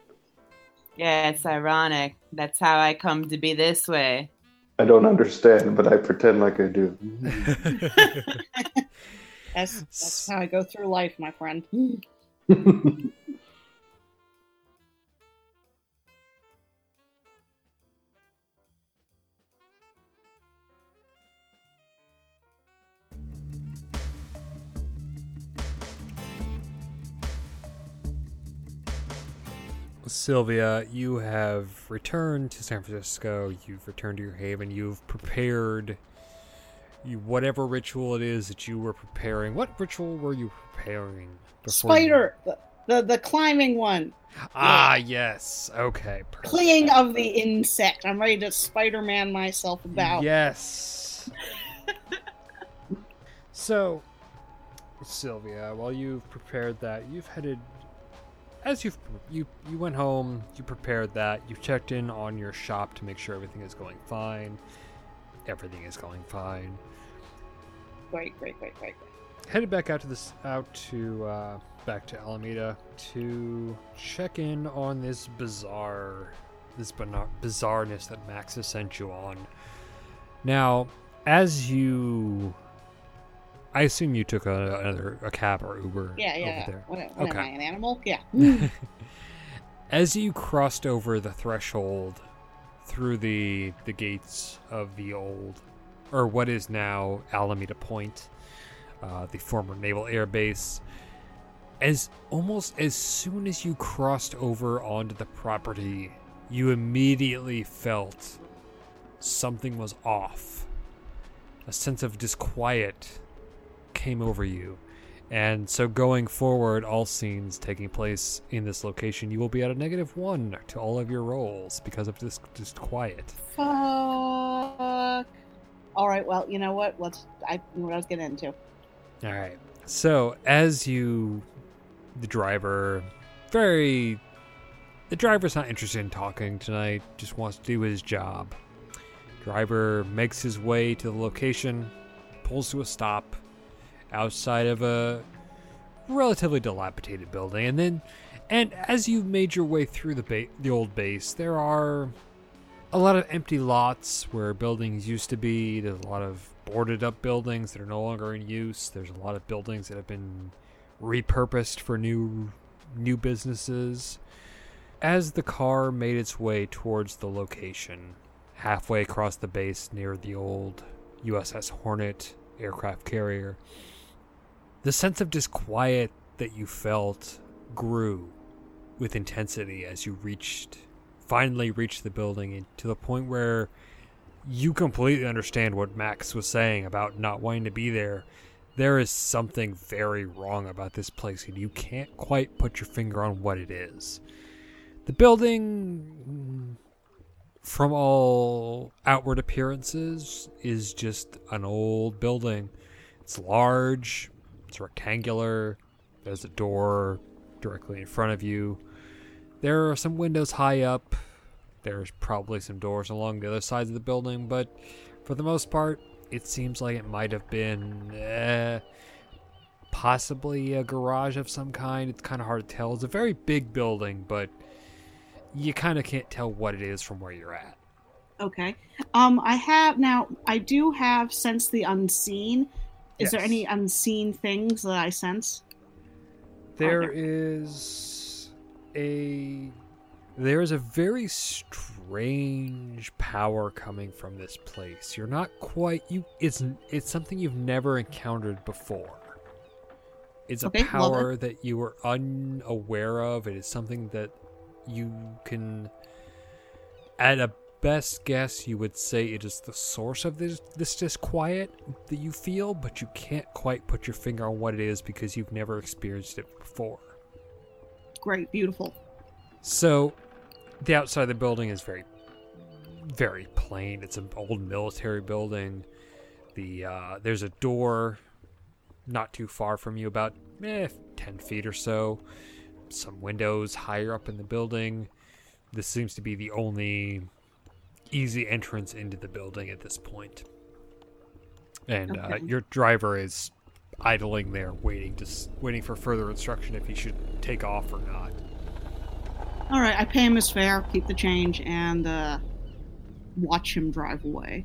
Yeah, it's ironic. That's how I come to be this way. I don't understand, but I pretend like I do. That's that's how I go through life, my friend. Sylvia, you have returned to San Francisco. You've returned to your haven. You've prepared you, whatever ritual it is that you were preparing. What ritual were you preparing? before you- Spider, the, the the climbing one, Ah, yes. Okay. perfect. clinging of the insect. I'm ready to Spider-Man myself about. Yes. so, Sylvia, while you've prepared that, you've headed as you've you you went home, you prepared that, you checked in on your shop to make sure everything is going fine. Everything is going fine. Great, great, great, great. Headed back out to this out to uh, back to Alameda to check in on this bizarre this bizarreness that Max has sent you on. Now, as you, I assume you took a, another a cab or Uber Yeah, yeah. over there. What, what Okay. am I, an animal? Yeah. As you crossed over the threshold through the the gates of the old, or what is now Alameda Point, uh, the former naval air base, as almost as soon as you crossed over onto the property, you immediately felt something was off. A sense of disquiet came over you. And so going forward, all scenes taking place in this location, you will be at a negative one to all of your rolls because of this quiet. Fuck. All right. Well, you know what? Let's. I knew what I was getting into. All right. So as you, the driver, very, the driver's not interested in talking tonight. Just wants to do his job. Driver makes his way to the location, pulls to a stop outside of a relatively dilapidated building, and then, and as you made your way through the ba- the old base, there are a lot of empty lots where buildings used to be. There's a lot of boarded up buildings that are no longer in use. There's a lot of buildings that have been repurposed for new new businesses. As the car made its way towards the location, halfway across the base near the old USS Hornet aircraft carrier, the sense of disquiet that you felt grew with intensity as you reached finally reached the building and to the point where you completely understand what Max was saying about not wanting to be there. There is something very wrong about this place, and you can't quite put your finger on what it is. The building, from all outward appearances, is just an old building. It's large, it's rectangular, there's a door directly in front of you. There are some windows high up. There's probably some doors along the other sides of the building, but for the most part, it seems like it might have been eh, possibly a garage of some kind. It's kind of hard to tell. It's a very big building, but you kind of can't tell what it is from where you're at. Okay. Um, I have now. I do have sense the unseen. Is there any unseen things that I sense? There there. is a there is a very strange power coming from this place. You're not quite you it's it's something you've never encountered before. It's a Okay, love power that you were unaware of. It is something that you can at a best guess you would say it is the source of this this disquiet that you feel, but you can't quite put your finger on what it is because you've never experienced it before. Great, beautiful. So, the outside of the building is very, very plain. It's an old military building. The uh, there's a door not too far from you, about eh, ten feet or so. Some windows higher up in the building. This seems to be the only easy entrance into the building at this point. And uh, your driver is idling there, waiting, just waiting for further instruction if he should take off or not. All right, I pay him his fare, keep the change, and uh, watch him drive away.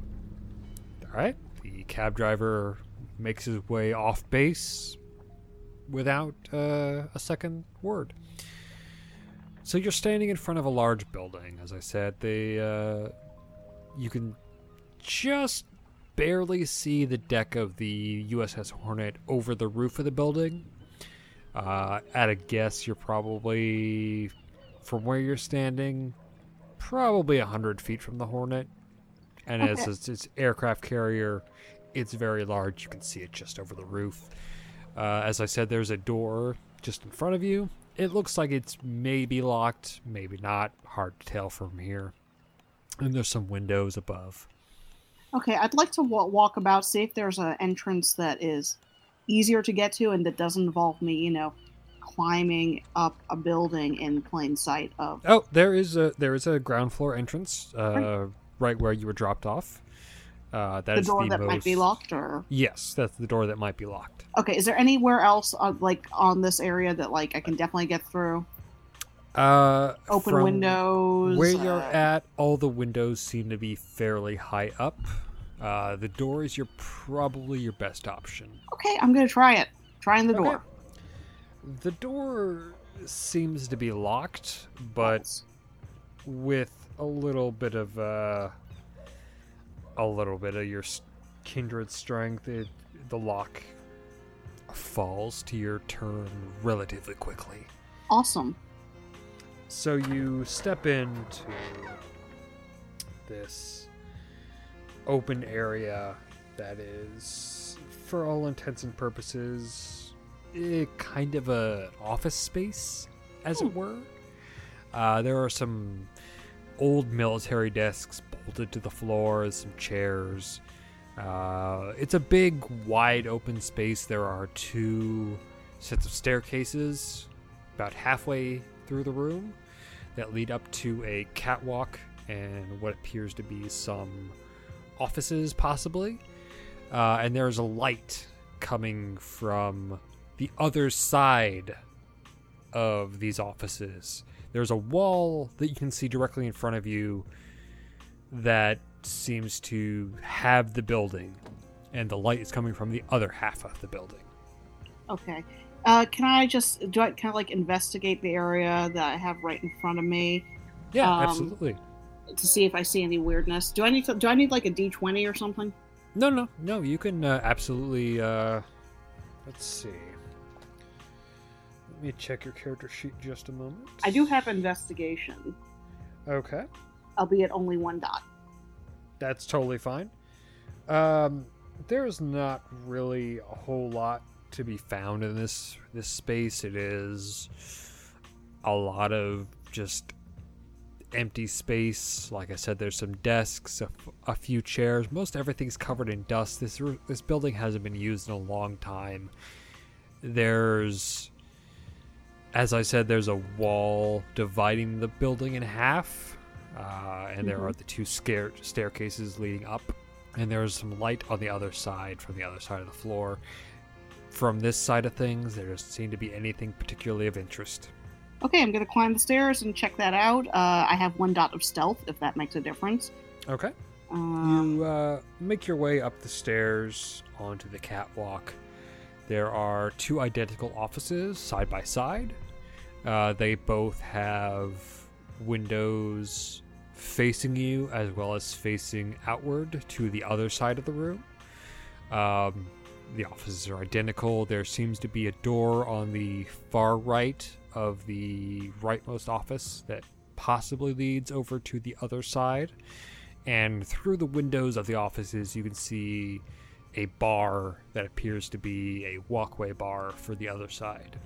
All right. The cab driver makes his way off base without uh, a second word. So you're standing in front of a large building. As I said, the uh, you can just barely see the deck of the USS Hornet over the roof of the building. Uh, at a guess, you're probably from where you're standing, probably a hundred feet from the Hornet. And as it's, it's aircraft carrier, it's very large. You can see it just over the roof. Uh, as I said, there's a door just in front of you. It looks like it's maybe locked, maybe not. Hard to tell from here. And there's some windows above. Okay, I'd like to wa- walk about, see if there's an entrance that is easier to get to and that doesn't involve me, you know, climbing up a building in plain sight of. Oh, there is a there is a ground floor entrance, uh, right where you were dropped off. Uh, that the door the that might be locked, or Yes, that's the door that might be locked. okay, is there anywhere else, uh, like on this area, that like I can definitely get through? Uh, Open windows. Where you're uh, at, all the windows seem to be fairly high up. Uh, the door is your probably your best option. Okay, I'm gonna try it. Trying the Okay. door. The door seems to be locked, but with a little bit of uh, a little bit of your kindred strength, it, the lock falls to your turn relatively quickly. Awesome. So you step into this open area that is, for all intents and purposes, eh, kind of a office space, as it were. Uh, there are some old military desks bolted to the floor, some chairs. Uh, it's a big, wide open space. There are two sets of staircases about halfway through the room that lead up to a catwalk and what appears to be some offices, possibly. Uh, and there's a light coming from the other side of these offices. There's a wall that you can see directly in front of you that seems to have the building, and the light is coming from the other half of the building. Okay. Uh, can I just do I kind of like investigate the area that I have right in front of me Yeah, Um, absolutely. to see if I see any weirdness? Do I need to, do I need like a D twenty or something? No, no, no. You can uh, absolutely. Uh, let's see. Let me check your character sheet just a moment. I do have investigation, Okay, albeit only one dot. that's totally fine. Um, there's not really a whole lot to be found in this this space. It is a lot of just empty space. Like I said, there's some desks, a, f- a few chairs. Most everything's covered in dust. This this building hasn't been used in a long time. There's, as I said, there's a wall dividing the building in half, uh, and there are the two scare- staircases leading up, and there's some light on the other side from the other side of the floor. From this side of things, there doesn't seem to be anything particularly of interest. Okay, I'm gonna climb the stairs and check that out. Uh, I have one dot of stealth, if that makes a difference. Okay. Um, You uh, make your way up the stairs onto the catwalk. There are two identical offices side by side. Uh, they both have windows facing you as well as facing outward to the other side of the room. Um, the offices are identical. There seems to be a door on the far right of the rightmost office that possibly leads over to the other side and through the windows of the offices you can see a bar that appears to be a walkway bar for the other side.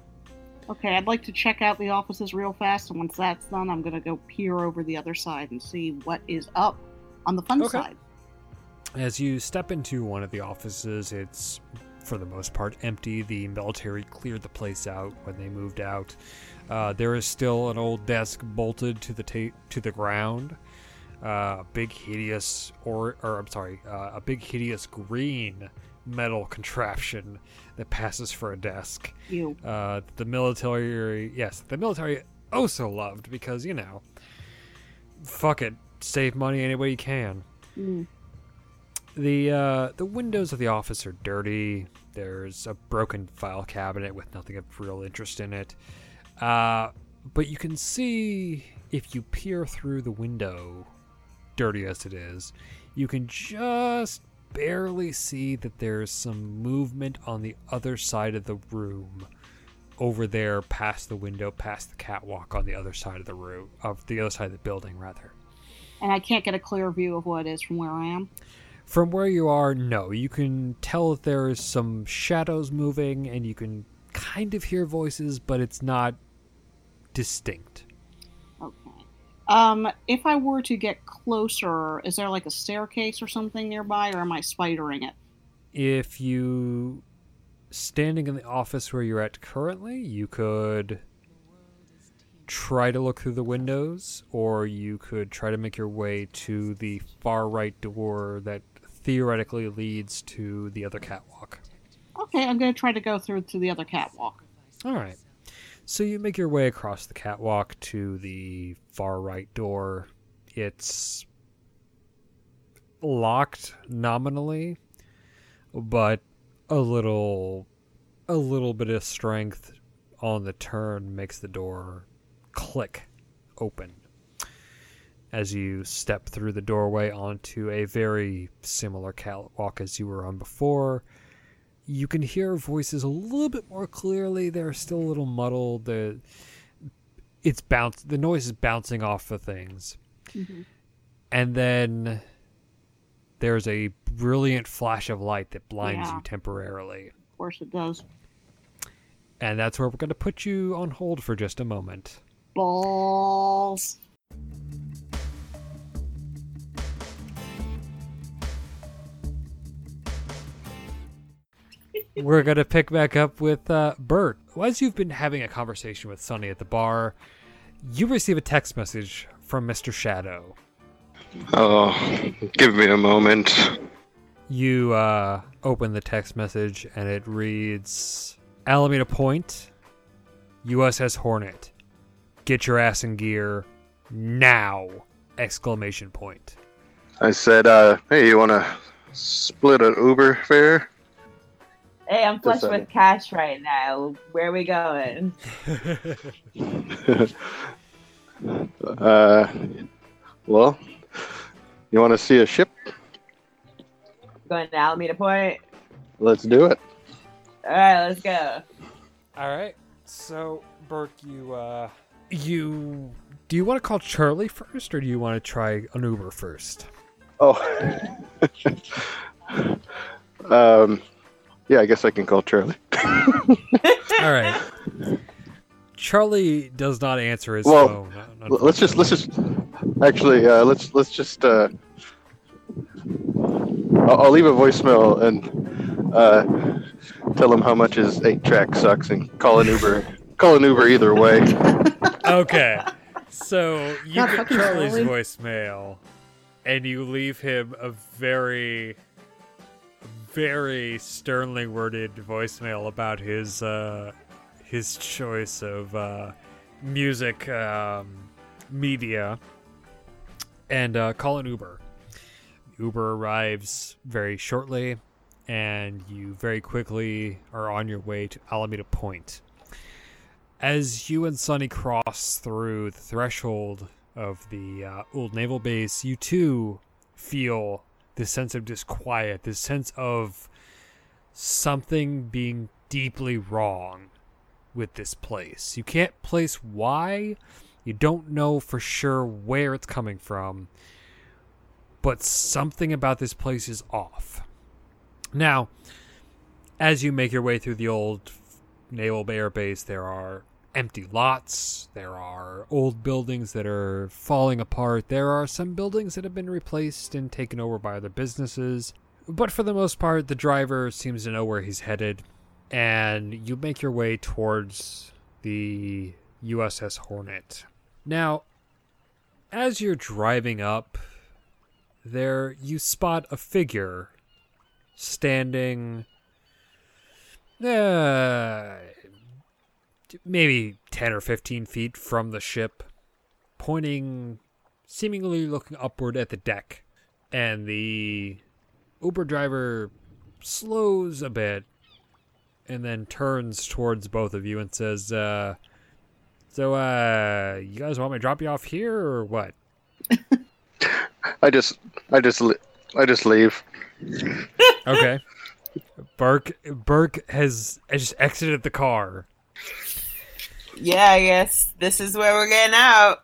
okay, I'd like to check out the offices real fast, and once that's done, I'm gonna go peer over the other side and see what is up on the fun Okay. side. As you step into one of the offices, it's for the most part empty. The military cleared the place out when they moved out. Uh, there is still an old desk bolted to the ta- to the ground. Uh, a big hideous or or I'm sorry, uh, a big hideous green metal contraption that passes for a desk. You. uh, the military yes the military also loved because you know fuck it save money any way you can Mm. The uh, the windows of the office are dirty. There's a broken file cabinet with nothing of real interest in it. Uh, but you can see if you peer through the window dirty as it is you can just barely see that there's some movement on the other side of the room over there past the window past the catwalk on the other side of the room of the other side of the building rather. And I can't get a clear view of what it is from where I am. From where you are no you can tell that there is some shadows moving and you can kind of hear voices but it's not distinct Okay. Um, if I were to get closer, is there like a staircase or something nearby, or am I spidering it? if you standing in the office where you're at currently you could try to look through the windows or you could try to make your way to the far right door that theoretically leads to the other catwalk Okay, I'm gonna try to go through to the other catwalk. all right So you make your way across the catwalk to the far right door. It's locked nominally, but a little a little bit of strength on the turn makes the door click open as you step through the doorway onto a very similar catwalk as you were on before. You can hear voices a little bit more clearly. They're still a little muddled. The it's bounce the noise is bouncing off of things. Mm-hmm. And then there's a brilliant flash of light that blinds Yeah. you temporarily. Of course it does. And that's where we're going to put you on hold for just a moment. Balls. We're going to pick back up with uh, Bert. As you've been having a conversation with Sunny at the bar, you receive a text message from Mr. Shadow. Oh, give me a moment. You uh, open the text message and it reads Alameda Point, USS Hornet. Get your ass in gear now! Exclamation point. I said, uh, hey, you want to split an Uber fare? Hey, I'm flush Just, with cash right now. Where are we going? uh, well, you want to see a ship? Going to Alameda Point? Let's do it. All right, let's go. All right. So, Burke, you uh you do you want to call Charlie first or do you want to try an Uber first? Oh. um, yeah, I guess I can call Charlie. All right. Charlie does not answer his Well, phone. Let's just let's just actually uh, let's let's just uh, I'll, I'll leave a voicemail and uh, tell him how much his eight track sucks and call an Uber. Call an Uber either way. Okay. So you God get Charlie's Charlie. voicemail and you leave him a very very sternly worded voicemail about his uh his choice of uh music um media and uh call an Uber. Uber arrives very shortly and you very quickly are on your way to Alameda Point as you and Sunny cross through the threshold of the uh, old naval base, you too feel this sense of disquiet, this sense of something being deeply wrong with this place. You can't place why, you don't know for sure where it's coming from, but something about this place is off. Now, as you make your way through the old naval air base, there are empty lots. There are old buildings that are falling apart. There are some buildings that have been replaced and taken over by other businesses. But for the most part, the driver seems to know where he's headed. And you make your way towards the USS Hornet. Now, as you're driving up, there you spot a figure standing uh, maybe 10 or 15 feet from the ship, pointing, seemingly looking upward at the deck. And the Uber driver slows a bit and then turns towards both of you and says, uh, So, uh, you guys want me to drop you off here or what? I just I just I just leave. Okay. Burke Burke has, has just exited the car. Yeah, I guess this is where we're getting out.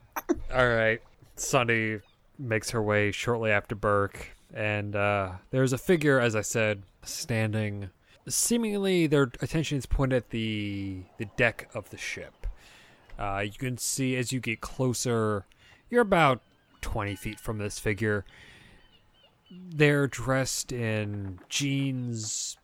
All right. Sunny makes her way shortly after Burke, and uh, there's a figure, as I said, standing. Seemingly, their attention is pointed at the the deck of the ship. Uh, you can see as you get closer, you're about 20 feet from this figure. They're dressed in jeans,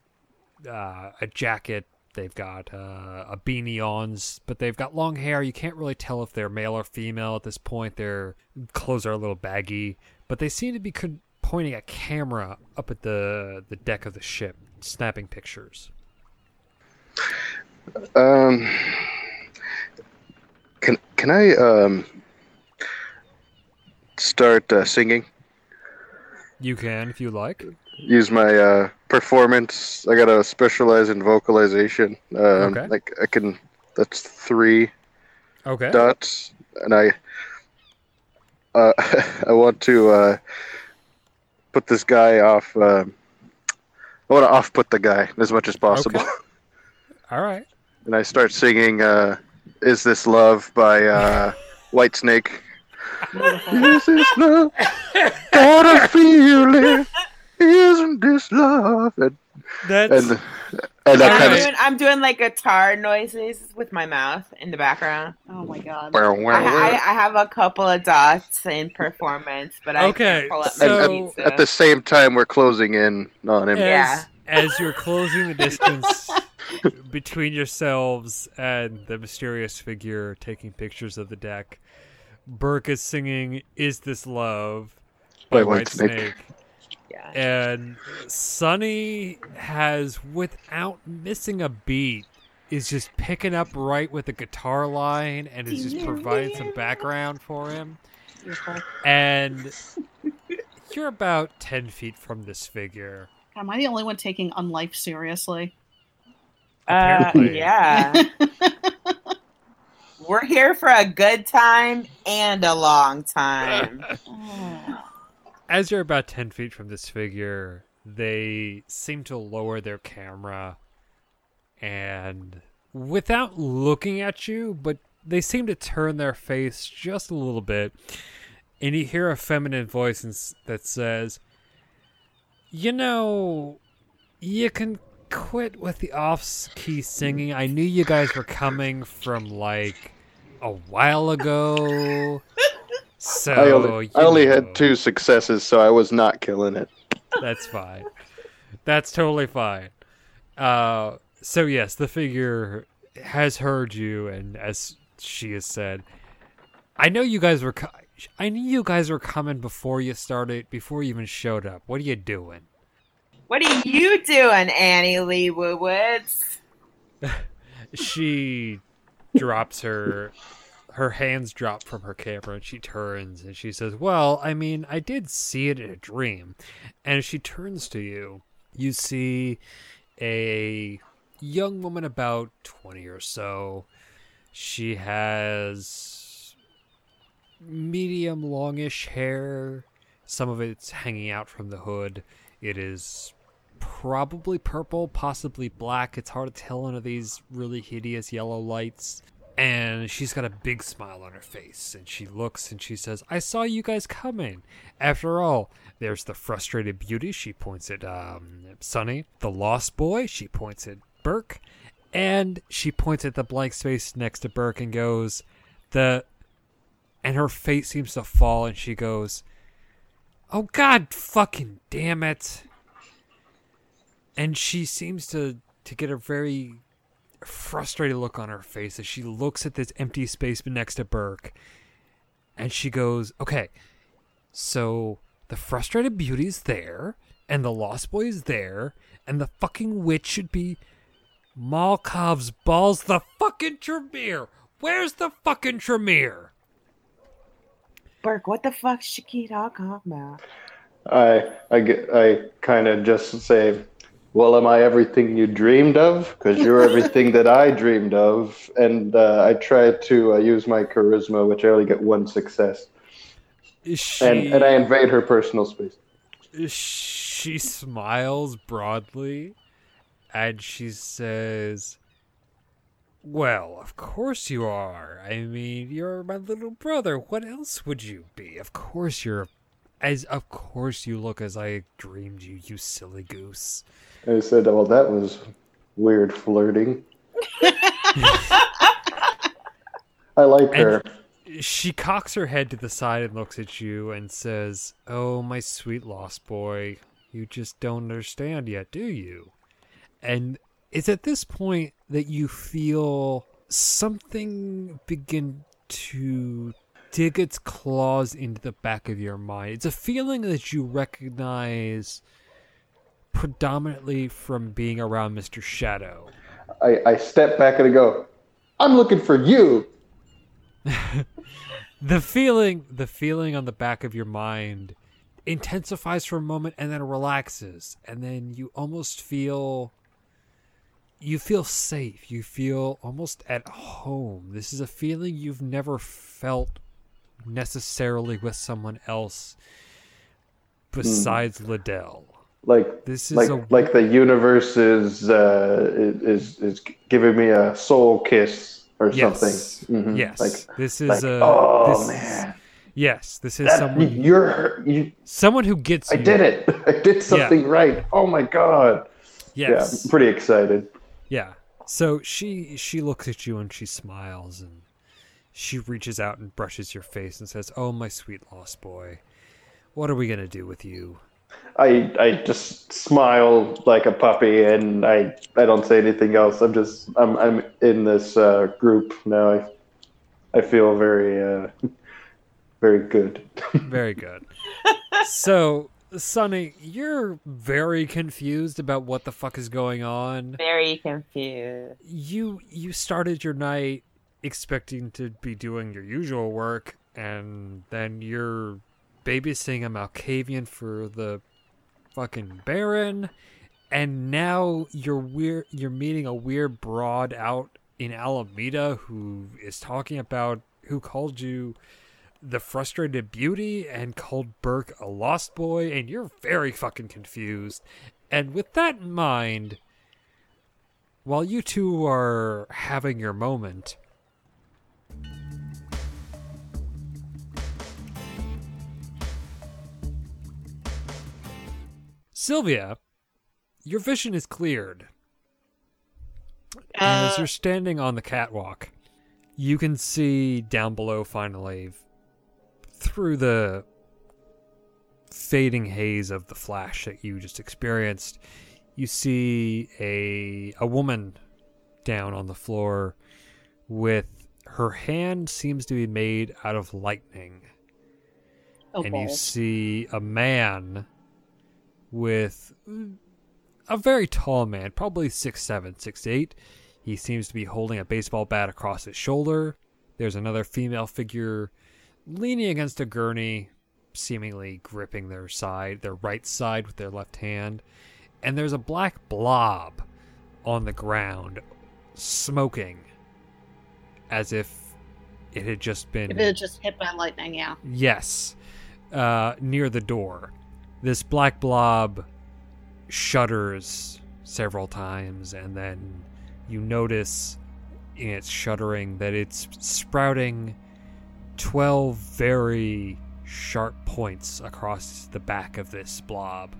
uh, a jacket. They've got uh, a beanie on, but they've got long hair. You can't really tell if they're male or female at this point. Their clothes are a little baggy, but they seem to be con- pointing a camera up at the the deck of the ship, snapping pictures. Um, Can can I um start uh, singing? You can if you like. Use my uh, performance. I gotta specialize in vocalization. Um, Okay. Like I can. That's three Okay. dots, and I. Uh, I want to uh, put this guy off. Um, I want to off put the guy as much as possible. Okay. All right. and I start singing uh, "Is This Love" by uh, Whitesnake. Is this love? Gotta feel it. Isn't this love? And That's and, and that I'm, kind of doing, I'm doing like guitar noises with my mouth in the background. Oh my god. I, I, I have a couple of dots in performance, but I Okay, can't pull up so- my and at, at the same time, we're closing in on him. as, Yeah. as you're closing the distance between yourselves and the mysterious figure taking pictures of the deck, Burke is singing "Is This Love" by, By White Whitesnake. Snake. Yeah. and Sunny has, without missing a beat, is just picking up right with the guitar line and is just providing some background for him. And you're about ten feet from this figure. Am I the only one taking unlife seriously? Uh, yeah. We're here for a good time and a long time. Oh. As you're about ten feet from this figure, they seem to lower their camera and without looking at you, but they seem to turn their face just a little bit, and you hear a feminine voice that says, "You know, you can quit with the off-key singing. I knew you guys were coming from like a while ago." So I only, I only had two successes, so I was not killing it. That's fine. That's totally fine. Uh, so yes, the figure has heard you, and as she has said, I know you guys were. Co- I knew you guys were coming before you started, before you even showed up. What are you doing? What are you doing, Annie Lee Woods? She drops her. Her hands drop from her camera, and she turns and she says, "Well, I mean, I did see it in a dream." And she turns to you. You see a young woman about 20 or so. She has medium longish hair. Some of it's hanging out from the hood. It is probably purple, possibly black. It's hard to tell under these really hideous yellow lights. And she's got a big smile on her face. And she looks and she says, I saw you guys coming. After all, there's the frustrated beauty. She points at um, Sunny. The lost boy. She points at Burke. And she points at the blank space next to Burke and goes, The. And her face seems to fall and she goes, Oh, God fucking damn it and she seems to to get a very frustrated look on her face as she looks at this empty space next to Burke and she goes okay so the frustrated beauty's there and the lost boy is there and the fucking witch should be Malkav's balls the fucking Tremere. Where's the fucking Tremere? Burke, what the fuck's Shakita? Talking about? I I get I kind of just say, "Well, am I everything you dreamed of? Because you're everything that I dreamed of." And uh, I try to uh, use my charisma, which I only get one success, she and and I invade her personal space. she smiles broadly and she says well of course you are i mean you're my little brother what else would you be of course you're as of course you look as i dreamed you you silly goose I said, "Well, that was weird flirting." I like her. she cocks her head to the side and looks at you and says, Oh, my sweet lost boy, you just don't understand yet, do you? And it's at this point that you feel something begin to dig its claws into the back of your mind. It's a feeling that you recognize predominantly from being around Mr. Shadow. I, I step back and I go, "I'm looking for you." the feeling the feeling on the back of your mind intensifies for a moment and then relaxes and then you almost feel you feel safe you feel almost at home this is a feeling you've never felt necessarily with someone else besides Liddell. Like This is like a like the universe is uh, is is giving me a soul kiss or yes, something. Mhm. yes. Like, this is like a oh this man, yes. This is That- someone you're you. someone who gets I you. did it. I did something right. Oh my god. Yes. Yeah, I'm pretty excited. Yeah. So she she looks at you and she smiles and she reaches out and brushes your face and says, "Oh, my sweet lost boy, what are we gonna do with you?" I I just smile like a puppy, and I I don't say anything else. I'm just I'm I'm in this uh, group now. I I feel very uh, very good. Very good. so, Sunny, you're very confused about what the fuck is going on. Very confused. You you started your night expecting to be doing your usual work, and then you're babysitting a Malkavian for the fucking Baron, and now you're weird. You're meeting a weird broad out in Alameda who is talking about who called you the frustrated beauty and called Burke a lost boy, and you're very fucking confused. And with that in mind, while you two are having your moment, Sylvia, your vision is cleared. And as Uh, you're standing on the catwalk, you can see down below finally through the fading haze of the flash that you just experienced, you see a a woman down on the floor with her hand seems to be made out of lightning. oh, and you see a man with a very tall man, probably six seven, six eight. He seems to be holding a baseball bat across his shoulder. There's another female figure leaning against a gurney, seemingly gripping their side, their right side with their left hand. And there's a black blob on the ground, smoking, as if it had just been If it had just hit by lightning, yeah. Yes, uh, near the door. This black blob shudders several times, and then you notice in its shuddering that it's sprouting 12 very sharp points across the back of this blob.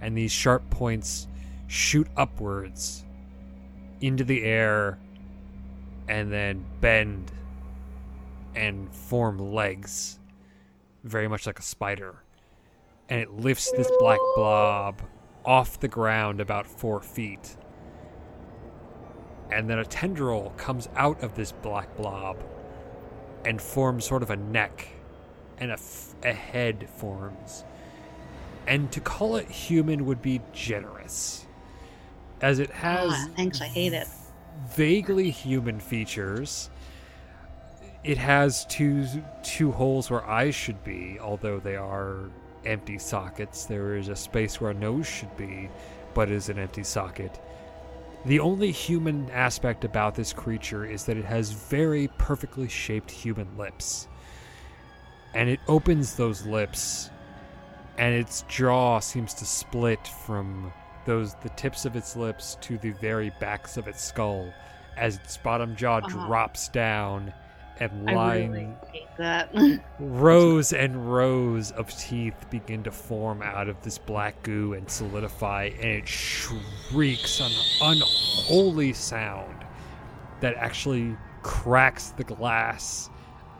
And these sharp points shoot upwards into the air and then bend and form legs very much like a spider. And it lifts this black blob off the ground about four feet. And then a tendril comes out of this black blob and forms sort of a neck, and a, f- a head forms. And to call it human would be generous, as it has Ah, thanks, I hate it. vaguely human features. It has two two holes where eyes should be, although they are empty sockets. There is a space where a nose should be, but is an empty socket. The only human aspect about this creature is that it has very perfectly shaped human lips. And it opens those lips and its jaw seems to split from those the tips of its lips to the very backs of its skull as its bottom jaw Uh-huh. drops down and I really that. rows and rows of teeth begin to form out of this black goo and solidify and it shrieks an unholy sound that actually cracks the glass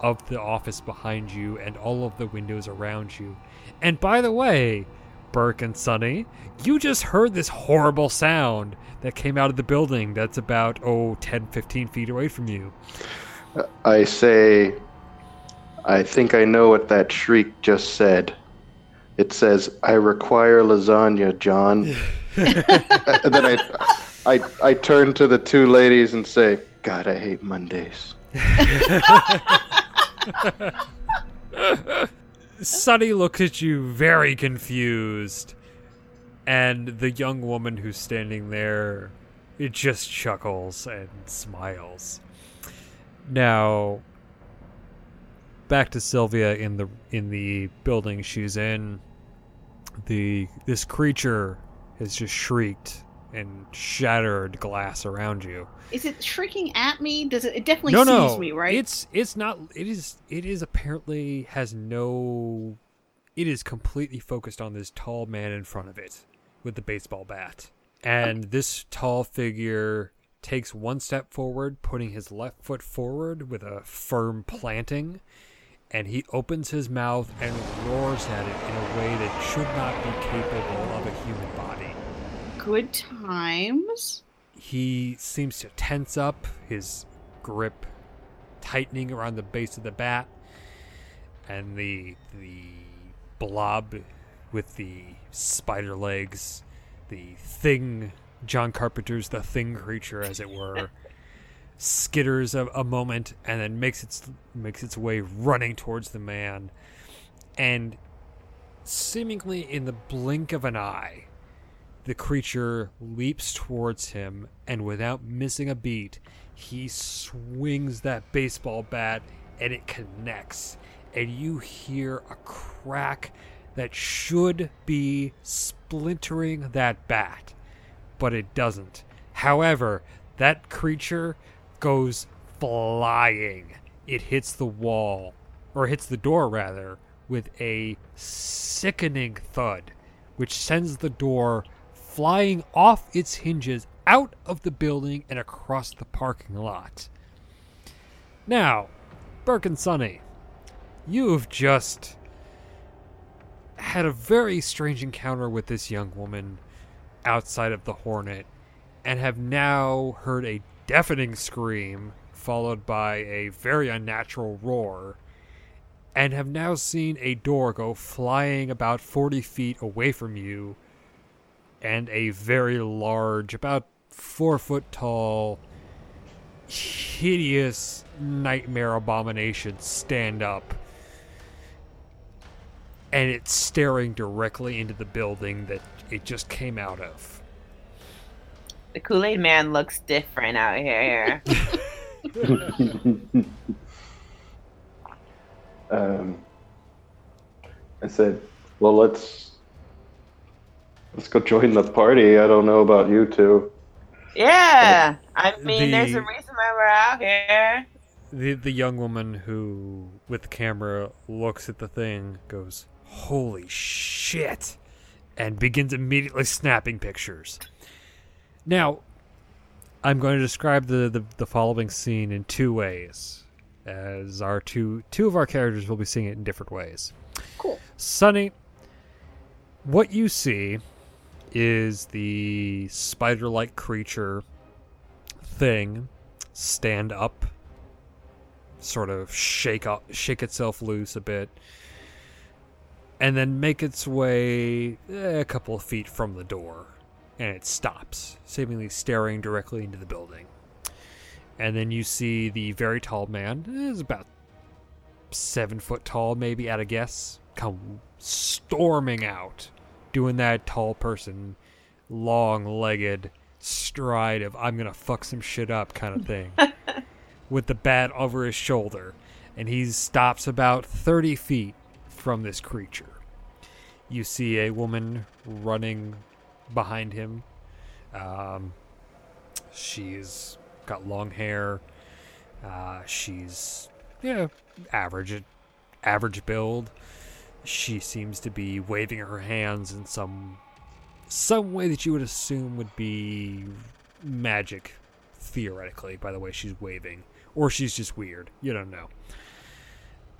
of the office behind you and all of the windows around you. And by the way, Burke and Sunny, you just heard this horrible sound that came out of the building that's about, oh, 10, 15 feet away from you. I say, I think I know what that shriek just said. It says, "I require lasagna, John." and then I, I, I turn to the two ladies and say, "God, I hate Mondays." Sunny looks at you very confused, and the young woman who's standing there it just chuckles and smiles. Now, back to Sylvia in the in the building she's in. The this creature has just shrieked and shattered glass around you. Is it shrieking at me? Does it? It definitely no, sees no, me, right? It's it's not. It is it is apparently has no. It is completely focused on this tall man in front of it with the baseball bat, and this tall figure takes one step forward, putting his left foot forward with a firm planting, and he opens his mouth and roars at it in a way that should not be capable of a human body. Good times. He seems to tense up, his grip tightening around the base of the bat, and the the blob with the spider legs, the thing John Carpenter's the thing creature as it were, skitters a, a moment and then makes its makes its way running towards the man, and seemingly in the blink of an eye, the creature leaps towards him, and without missing a beat, he swings that baseball bat and it connects. And you hear a crack that should be splintering that bat, but it doesn't. However, that creature goes flying. It hits the wall, or hits the door rather, with a sickening thud, which sends the door flying off its hinges out of the building and across the parking lot. Now, Burke and Sunny, you've just had a very strange encounter with this young woman outside of the Hornet and have now heard a deafening scream followed by a very unnatural roar and have now seen a door go flying about 40 feet away from you and a very large, about four foot tall, hideous nightmare abomination stand up. And it's staring directly into the building that it just came out of. The Kool Aid Man looks different out here. um, I said, "Well, let's let's go join the party." I don't know about you two. yeah, I mean, there's a reason why we're out here. The the young woman who with the camera looks at the thing goes, "Holy shit." And begins immediately snapping pictures. Now, I'm going to describe the, the, the following scene in two ways, as our two two of our characters will be seeing it in different ways. Cool. Sunny, what you see is the spider-like creature thing stand up, sort of shake up, shake itself loose a bit, and then make its way eh, a couple of feet from the door, and it stops, seemingly staring directly into the building. And then you see the very tall man, eh, is about seven foot tall, maybe at a guess, come storming out, doing that tall person, long legged stride of I'm gonna fuck some shit up kind of thing, with the bat over his shoulder, and he stops about 30 feet from this creature. You see a woman running behind him. Um, she's got long hair. Uh, she's yeah, average, average build. She seems to be waving her hands in some some way that you would assume would be magic, theoretically, by the way she's waving, or she's just weird. You don't know.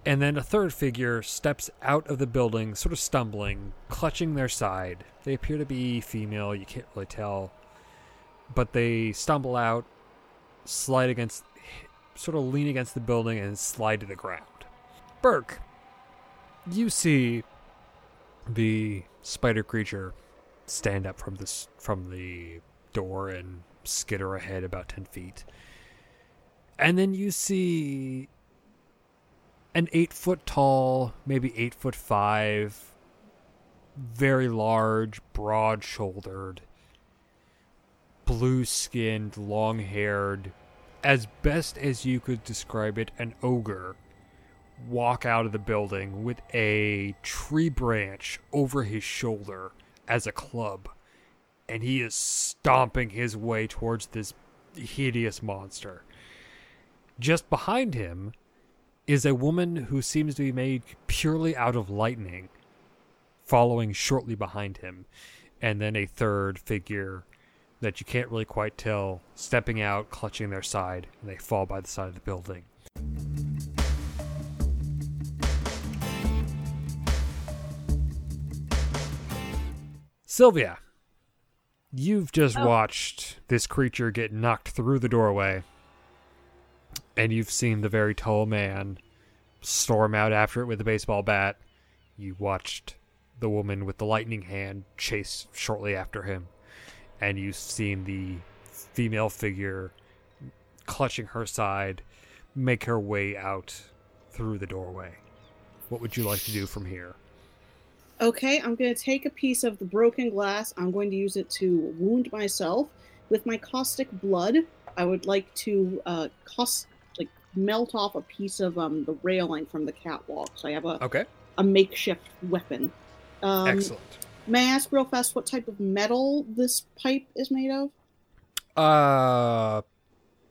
And then a third figure steps out of the building, sort of stumbling, clutching their side. They appear to be female, you can't really tell. But they stumble out, slide against, sort of lean against the building, and slide to the ground. Burke, you see the spider creature stand up from this from the door and skitter ahead about ten feet. And then you see an eight foot tall, maybe eight foot five, very large, broad shouldered, blue skinned, long haired, as best as you could describe it, an ogre walk out of the building with a tree branch over his shoulder as a club. And he is stomping his way towards this hideous monster. Just behind him is a woman who seems to be made purely out of lightning, following shortly behind him. And then a third figure that you can't really quite tell stepping out, clutching their side, and they fall by the side of the building. Sylvia, you've just Oh. watched this creature get knocked through the doorway, and you've seen the very tall man storm out after it with a baseball bat. You watched the woman with the lightning hand chase shortly after him, and you've seen the female figure clutching her side make her way out through the doorway. What would you like to do from here? Okay, I'm going to take a piece of the broken glass. I'm going to use it to wound myself with my caustic blood. I would like to uh, melt off a piece of um, the railing from the catwalk. So I have a, Okay, a makeshift weapon. Um, excellent. May I ask real fast what type of metal this pipe is made of? Uh,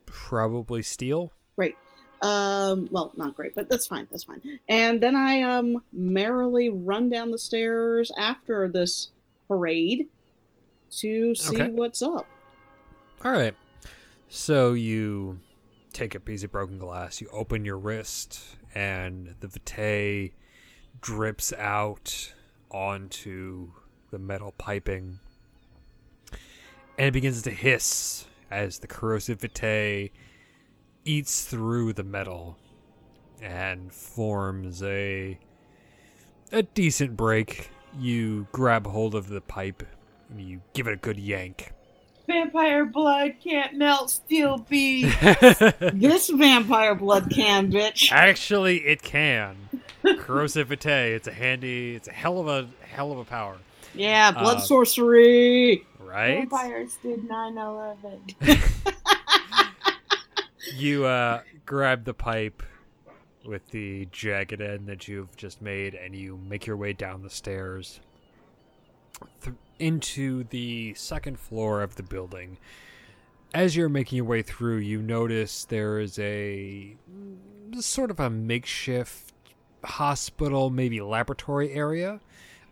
probably steel. Great. Um, well, not great, but that's fine. That's fine. And then I um merrily run down the stairs after this parade to see Okay. what's up. All right. So you take a piece of broken glass, you open your wrist, and the vitae drips out onto the metal piping. And it begins to hiss as the corrosive vitae eats through the metal and forms a a decent break. You grab hold of the pipe and you give it a good yank. Vampire blood can't melt steel beams. This vampire blood can, bitch. Actually, it can. Corrosive vitae. It's a handy. It's a hell of a hell of a power, Yeah, blood Uh, sorcery. right? Vampires did 9-11. You uh, grab the pipe with the jagged end that you've just made, and you make your way down the stairs th- into the second floor of the building. As you're making your way through, you notice there is a sort of a makeshift hospital, maybe laboratory area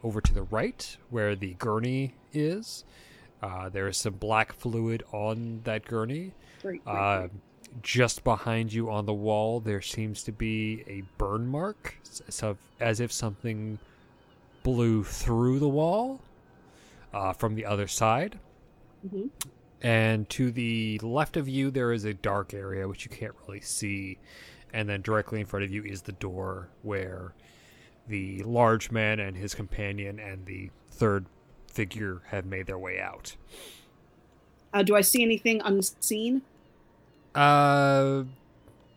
over to the right where the gurney is. Uh, there is some black fluid on that gurney. Great, great, Uh, great. just behind you on the wall, there seems to be a burn mark, so as if something blew through the wall uh, from the other side. Mhm. And to the left of you, there is a dark area which you can't really see. And then directly in front of you is the door where the large man and his companion and the third figure have made their way out. Uh, do I see anything unseen? Uh,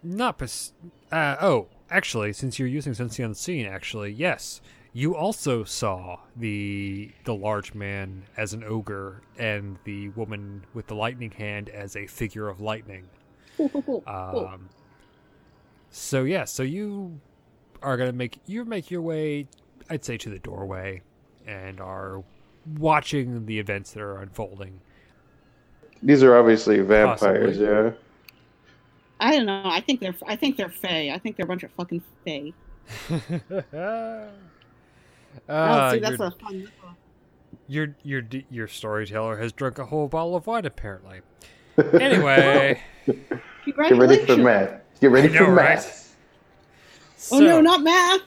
not pers- uh oh, actually, since you're using Sense the Unseen, actually, yes, you also saw the the large man as an ogre and the woman with the lightning hand as a figure of lightning. Um, so yeah, so you are gonna make you make your way, I'd say, to the doorway, and are watching the events that are unfolding. These are obviously vampires, Possibly. yeah. I don't know. I think they're. I think they're fey. I think they're a bunch of fucking fey. uh, oh, see, your, that's a fun. your your your storyteller has drunk a whole bottle of wine apparently. Anyway, Get Congratulations! ready for math. Get ready know, for right? math. Oh no, not math!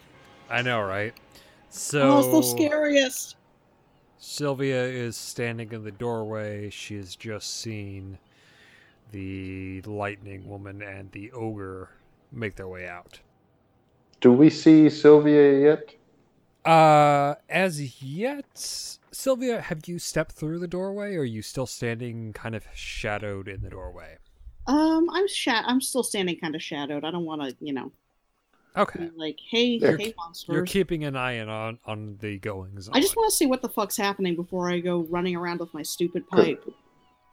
I know, right? So oh, it's the scariest. Sylvia is standing in the doorway. She has just seen the lightning woman and the ogre make their way out. Do we see Sylvia yet? Uh, as yet, Sylvia, have you stepped through the doorway, or are you still standing kind of shadowed in the doorway? Um, I'm shat. I'm still standing kind of shadowed. I don't want to, you know. Okay. Like, hey, You're- hey, You're keeping an eye in on on the goings. I just want to see what the fuck's happening before I go running around with my stupid pipe.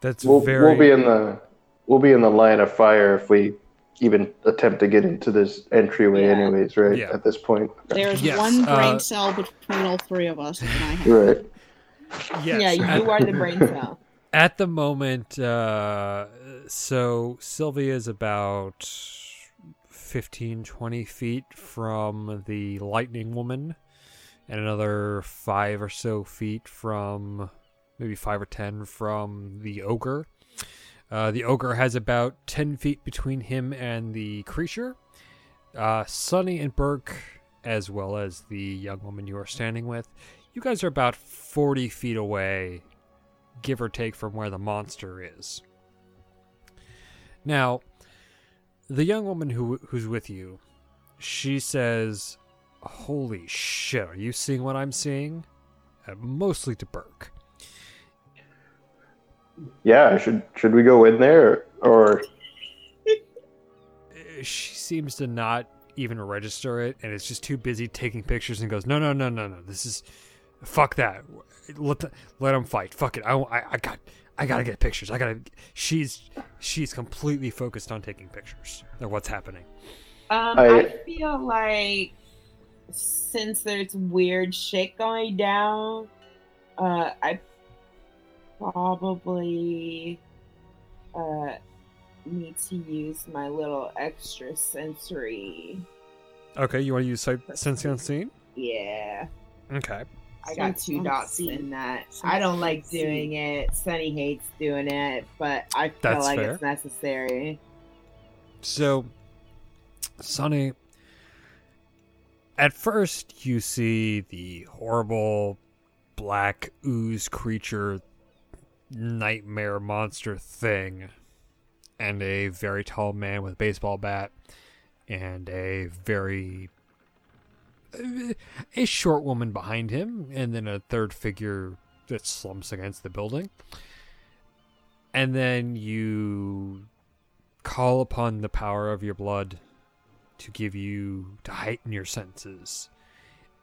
That's We'll, very. we'll be in the we'll be in the line of fire if we even attempt to get into this entryway, Yeah. anyways. Right Yeah. at this point. There's Yes, one brain uh, cell between all three of us. And I have. Right. yes, yeah, you at, are the brain cell. at the moment. Uh, so is about 15, 20 feet from the lightning woman, and another five or so feet from, maybe five or ten from the ogre. Uh, the ogre has about 10 feet between him and the creature. Uh, Sunny and Burke, as well as the young woman you are standing with, you guys are about 40 feet away, give or take from where the monster is. Now, the young woman who who's with you, she says, "Holy shit! Are you seeing what I'm seeing?" Uh, mostly to Burke. Yeah. Should should we go in there or? Uh, She seems to not even register it, and it's just too busy taking pictures and goes, "No, no, no, no, no. This is fuck that. Let the, let them fight. Fuck it. I, I I got I gotta get pictures. I gotta." She's she's completely focused on taking pictures of what's happening. Um, I- I feel like since there's weird shit going down, uh, I probably uh need to use my little extra sensory. Okay, you want to use sight sense unseen? Yeah, Okay. I got two dots in that. I don't like doing it. Sunny hates doing it, but I feel That's like fair. it's necessary. So, Sunny, at first you see the horrible black ooze creature, nightmare monster thing, and a very tall man with a baseball bat, and a very. a short woman behind him, and then a third figure that slumps against the building. And then you call upon the power of your blood to give you to heighten your senses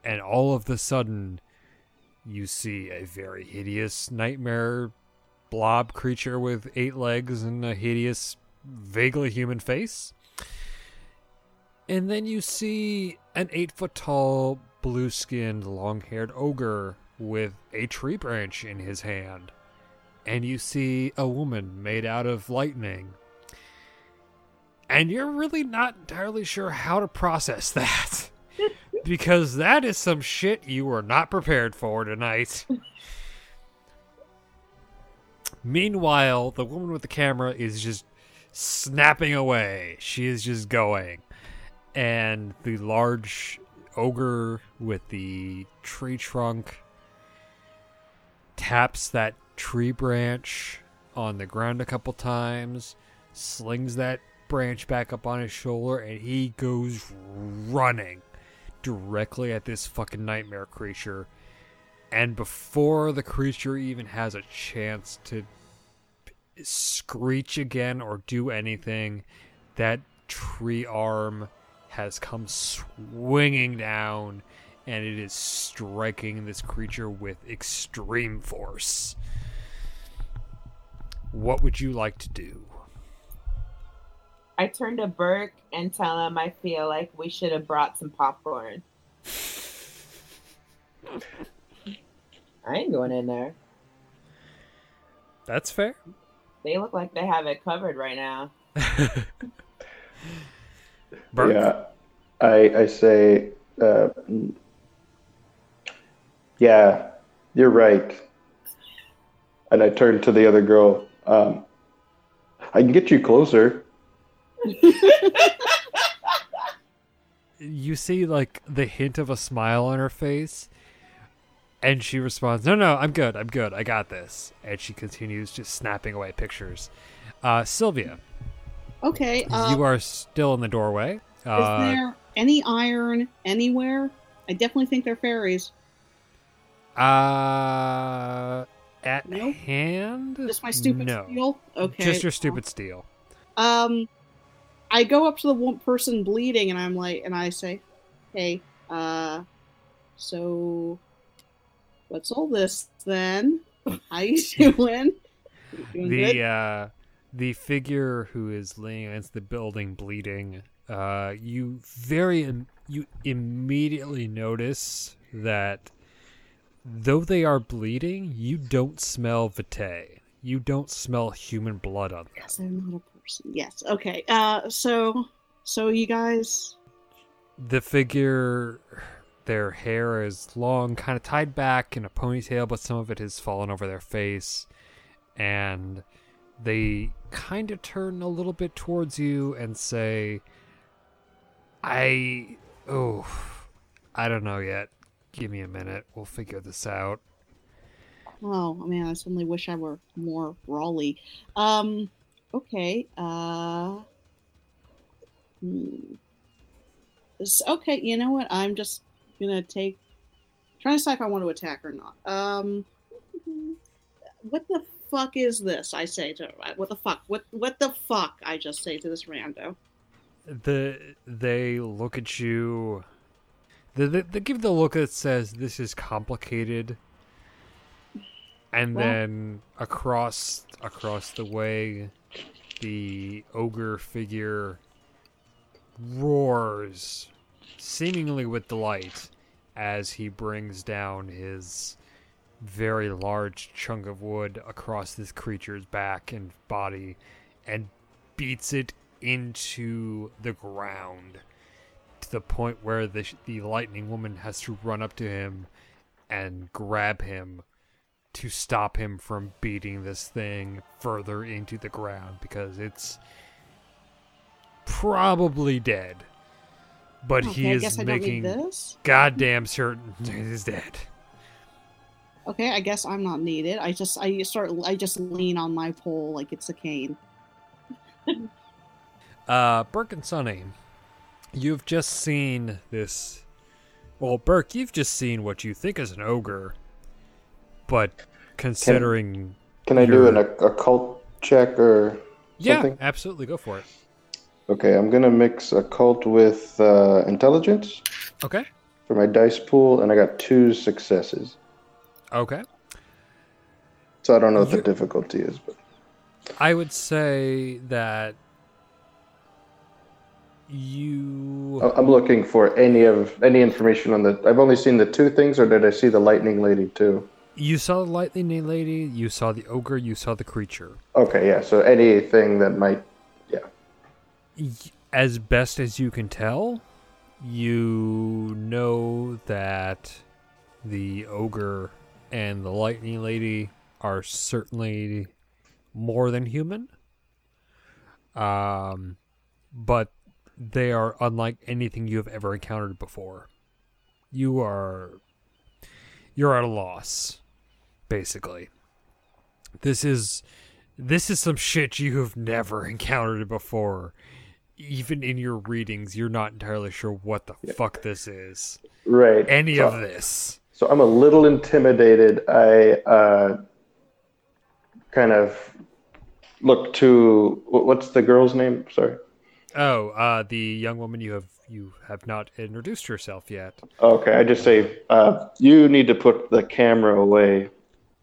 and all of the sudden you see a very hideous nightmare blob creature with eight legs and a hideous vaguely human face. And then you see an eight foot tall blue skinned long haired ogre with a tree branch in his hand. And you see a woman made out of lightning. And you're really not entirely sure how to process that. Because that is some shit you were not prepared for tonight. Meanwhile, the woman with the camera is just snapping away. She is just going. And the large ogre with the tree trunk taps that tree branch on the ground a couple times, slings that branch back up on his shoulder, and he goes running directly at this fucking nightmare creature. And before the creature even has a chance to screech again or do anything, that tree arm has come swinging down and it is striking this creature with extreme force. What would you like to do? I turn to Burke and tell him I feel like we should have brought some popcorn. I ain't going in there. That's fair. They look like they have it covered right now. Burke? Yeah, I I say, uh, yeah, you're right. And I turn to the other girl. Um, I can get you closer. you see like the hint of a smile on her face and she responds no no i'm good i'm good i got this and she continues just snapping away pictures uh, sylvia Okay. Uh, you are still in the doorway is uh, there any iron anywhere? I definitely think they're fairies. uh at No? hand Just my stupid no steel. Okay. just your stupid steel Um, I go up to the one person bleeding, and I'm like, and I say, "Hey, uh, so what's all this then? How you doing? You doing the uh, the figure who is laying against the building bleeding uh, you very Im- you immediately notice that though they are bleeding you don't smell vitae you don't smell human blood on them Yes, they're not a person. Yes. Okay. Uh, so, so you guys, the figure their hair is long kind of tied back in a ponytail but some of it has fallen over their face and they kind of turn a little bit towards you and say i oh i don't know yet give me a minute we'll figure this out oh man, I suddenly wish I were more Raleigh. Um, okay. Uh, hmm. Okay. You know what? I'm just gonna take. Trying to decide if I want to attack or not. Um, what the fuck is this? I say to what the fuck? What what the fuck? I just say to this rando. the they look at you they, they, they give the look that says this is complicated and Well- then across across the way the ogre figure roars seemingly with delight as he brings down his very large chunk of wood across this creature's back and body and beats it into the ground to the point where the the lightning woman has to run up to him and grab him to stop him from beating this thing further into the ground because it's probably dead. But he Okay, I is guess I don't making this. goddamn certain it is dead. Okay, I guess I'm not needed. I just I start I just lean on my pole like it's a cane. Uh, Burke and Sunny, you've just seen this. Well, Burke, you've just seen what you think is an ogre, but considering Can I do an occult check or yeah, absolutely, go for it. Okay, I'm gonna mix occult with uh, intelligence Okay, for my dice pool, and I got two successes. okay. So I don't know what the difficulty is, but I would say that you. I'm looking for any of any information on the. I've only seen the two things, or did I see the lightning lady too? You saw the lightning lady, you saw the ogre, you saw the creature. Okay, yeah. So anything that might, As best as you can tell, you know that the ogre and the lightning lady are certainly more than human. Um, but they are unlike anything you have ever encountered before. You are you're at a loss, basically. This is this is some shit you have never encountered before. Even in your readings, you're not entirely sure what the fuck this is. Right. Any so, of this. So I'm a little intimidated. I uh, kind of look to what's the girl's name? Sorry. Oh, uh, the young woman you have you have not introduced yourself yet. Okay, I just say uh, you need to put the camera away,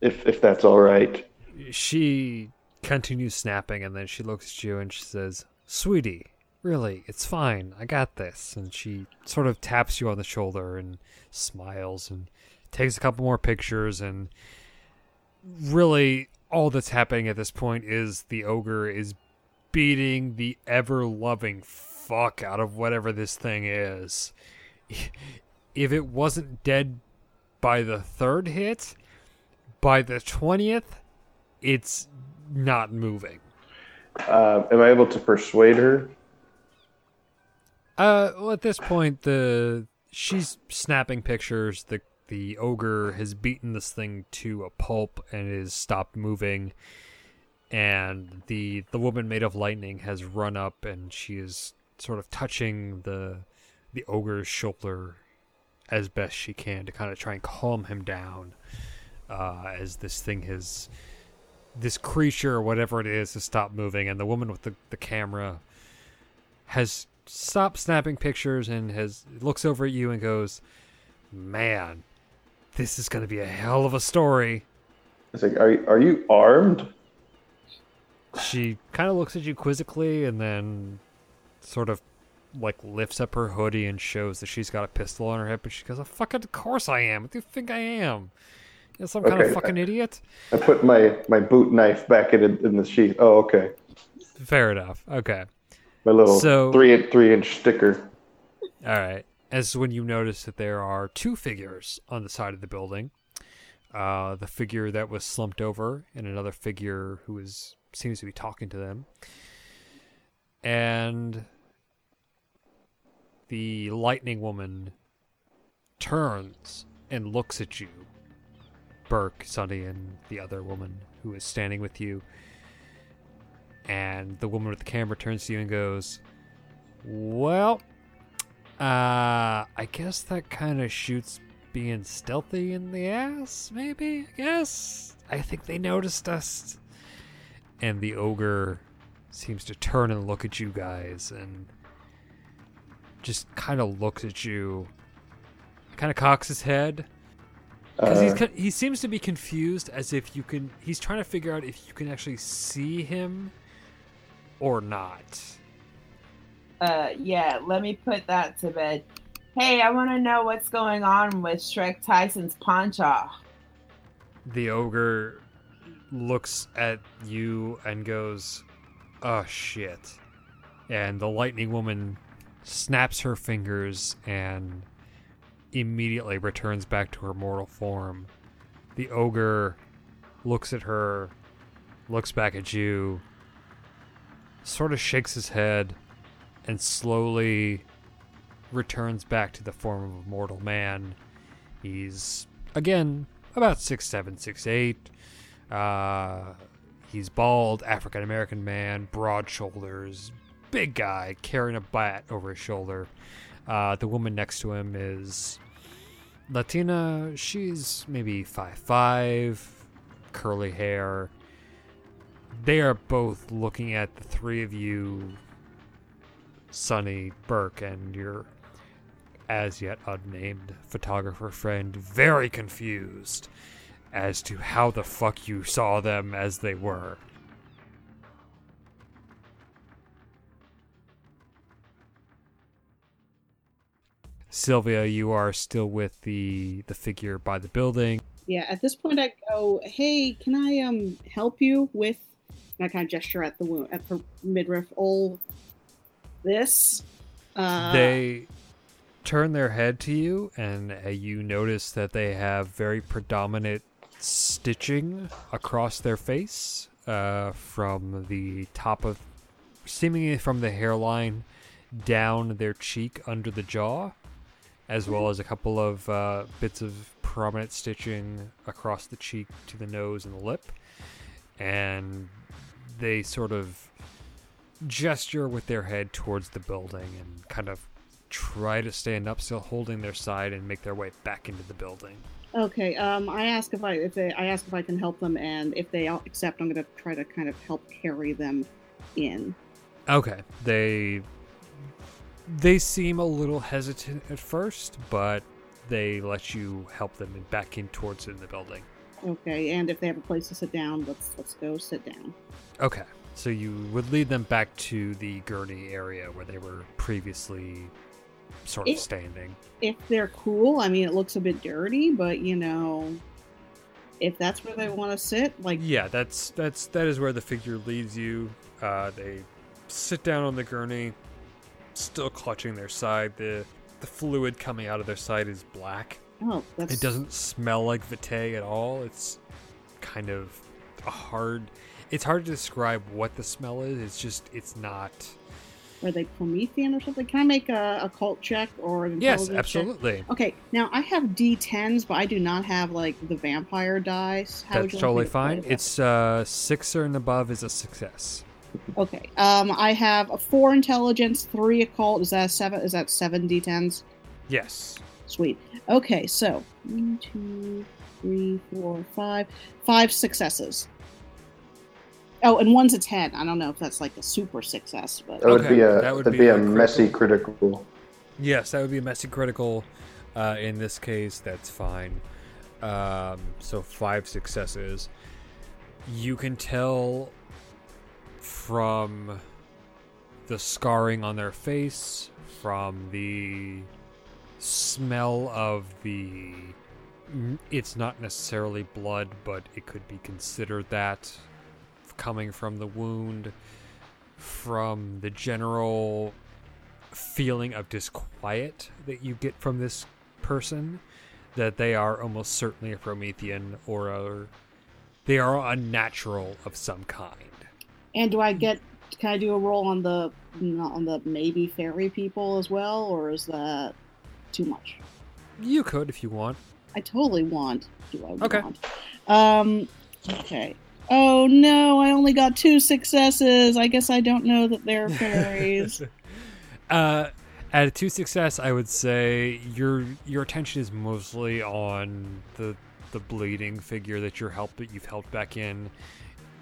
if if that's all right. She continues snapping, and then she looks at you and she says, "Sweetie, really, it's fine. I got this." And she sort of taps you on the shoulder and smiles and takes a couple more pictures. And really, all that's happening at this point is the ogre is beating the ever-loving fuck out of whatever this thing is. If it wasn't dead by the third hit, by the twentieth, it's not moving. Uh, am I able to persuade her? Uh, well, at this point, the she's snapping pictures. The the ogre has beaten this thing to a pulp and is stopped moving. And the the woman made of lightning has run up and she is sort of touching the the ogre's shoulder as best she can to kind of try and calm him down. Uh, as this thing has this creature or whatever it is has stopped moving and the woman with the, the camera has stopped snapping pictures and has looks over at you and goes, "Man, this is going to be a hell of a story." It's like, are are you armed? She kind of looks at you quizzically and then sort of like lifts up her hoodie and shows that she's got a pistol on her hip and she goes, "Oh, fucking of course I am. What do you think I am? You some kind of fucking idiot?" I put my my boot knife back in in the sheath. Oh, okay. Fair enough. Okay. My little So- three three inch sticker. All right. As when you notice that there are two figures on the side of the building, uh, the figure that was slumped over and another figure who is seems to be talking to them, and the lightning woman turns and looks at you, Burke, Sunny, and the other woman who is standing with you. And the woman with the camera turns to you and goes, Well, uh, I guess that kind of shoots being stealthy in the ass, maybe? I guess. I think they noticed us. And the ogre seems to turn and look at you guys and just kind of looks at you, kind of cocks his head. Because Uh, he seems to be confused, as if you can. He's trying to figure out if you can actually see him or not. Uh, yeah, let me put that to bed. Hey, I want to know what's going on with Shrek Tyson's Poncha. The ogre looks at you and goes, "Oh shit!" And the lightning woman snaps her fingers and immediately returns back to her mortal form. The ogre looks at her, looks back at you, sort of shakes his head, and slowly returns back to the form of a mortal man. He's again about six seven, six eight. Uh, he's bald, African American man, broad shoulders, big guy carrying a bat over his shoulder. Uh, the woman next to him is Latina. She's maybe five five, curly hair. They are both looking at the three of you, Sunny, Burke, and your as yet unnamed photographer friend, very confused as to how the fuck you saw them as they were. Sylvia, you are still with the the figure by the building. Yeah, at this point I go, "Hey, can I um help you with?" And I kind of gesture at the wo- at the midriff. All this. Uh, they turn their head to you, and uh, you notice that they have very predominant stitching across their face, uh, from the top of, seemingly from the hairline down their cheek under the jaw, as well as a couple of uh, bits of prominent stitching across the cheek to the nose and the lip, and they sort of gesture with their head towards the building and kind of try to stand up, still holding their side, and make their way back into the building. Okay. Um, I ask if I if they I ask if I can help them, and if they accept, I'm gonna try to kind of help carry them in. Okay, they they seem a little hesitant at first, but they let you help them and back in towards in the building. Okay, and if they have a place to sit down, let's let's go sit down. Okay, so you would lead them back to the gurney area where they were previously sort of It- standing. If they're cool, I mean, it looks a bit dirty, but you know, if that's where they want to sit, like Yeah, that's that's that is where the figure leads you. Uh, they sit down on the gurney, still clutching their side. the The fluid coming out of their side is black. Oh, that's It doesn't smell like vitae at all. It's kind of a hard. It's hard to describe what the smell is. It's just it's not. Are they Promethean or something? Can I make a, a cult check or an Yes, intelligence check? absolutely. Okay, now I have D10s, but I do not have like the vampire dice. How That's you like totally fine. that? It's uh six or and above is a success. okay. Um, I have a four intelligence, three occult. Is that seven? Is that seven D10s? Yes. Sweet. Okay, so one, two, three, four, five, five successes. Oh, and one's a ten. I don't know if that's like a super success, but That would Okay, be a that would that'd be be, a a, messy critical. critical. Yes, that would be a messy critical. Uh, in this case, that's fine. Um, so five successes. You can tell from the scarring on their face, from the smell of the. It's not necessarily blood, but it could be considered that coming from the wound, from the general feeling of disquiet that you get from this person that they are almost certainly a Promethean or a they are unnatural of some kind. and do I get? Can I do a roll on the on the maybe fairy people as well, or is that too much? You could if you want. I totally want. Do I Okay. want? Um. Okay. Oh no! I only got two successes. I guess I don't know that they're fairies. uh at a two success I would say your your attention is mostly on the the bleeding figure that you're helped that you've helped back in.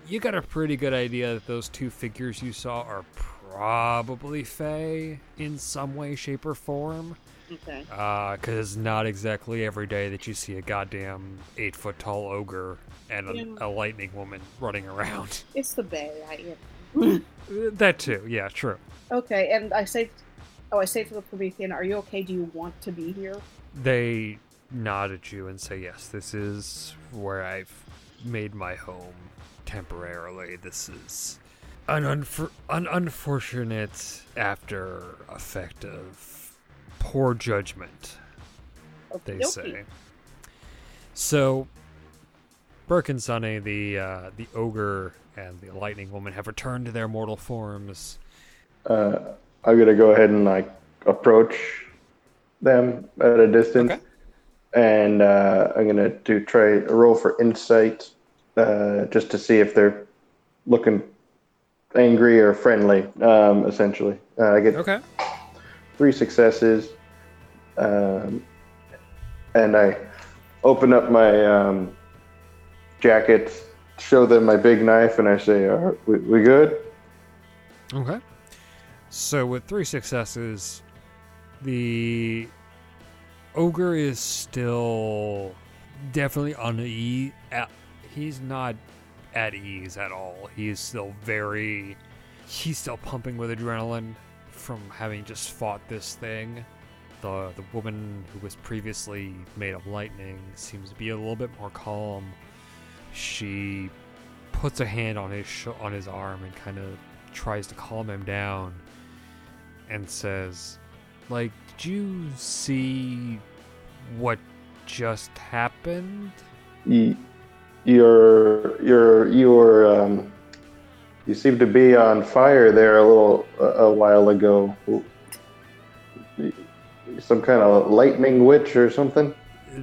You got a pretty good idea that those two figures you saw are probably Fey in some way, shape, or form. Okay. Uh, cause not exactly every day that you see a goddamn eight foot tall ogre and a, Yeah. a lightning woman running around. It's the Bay. I am. that too, yeah, true. okay, and I say, oh, I say to the Promethean, "Are you okay? Do you want to be here?" They nod at you and say, "Yes, this is where I've made my home temporarily. This is an, unfor- an unfortunate after effect of poor judgment." they Okey-dokey. say. So, Burke and Sunny, the uh, the ogre and the lightning woman, have returned to their mortal forms. Uh, I'm gonna go ahead and like approach them at a distance, Okay. and uh, I'm gonna do try a roll for insight, uh, just to see if they're looking angry or friendly. Um, essentially, uh, I get Okay. Three successes, um, and I open up my um, jacket, show them my big knife, and I say, "Are we, we good?" Okay. So with three successes, the ogre is still definitely unease. He's not at ease at all. He's still very. He's still pumping with adrenaline from having just fought this thing. The the woman who was previously made of lightning seems to be a little bit more calm. She puts a hand on his sh- on his arm and kind of tries to calm him down and says like did you see what just happened Y- You're you're you were um, you seem to be on fire there a little a, while ago. Some kind of lightning witch or something.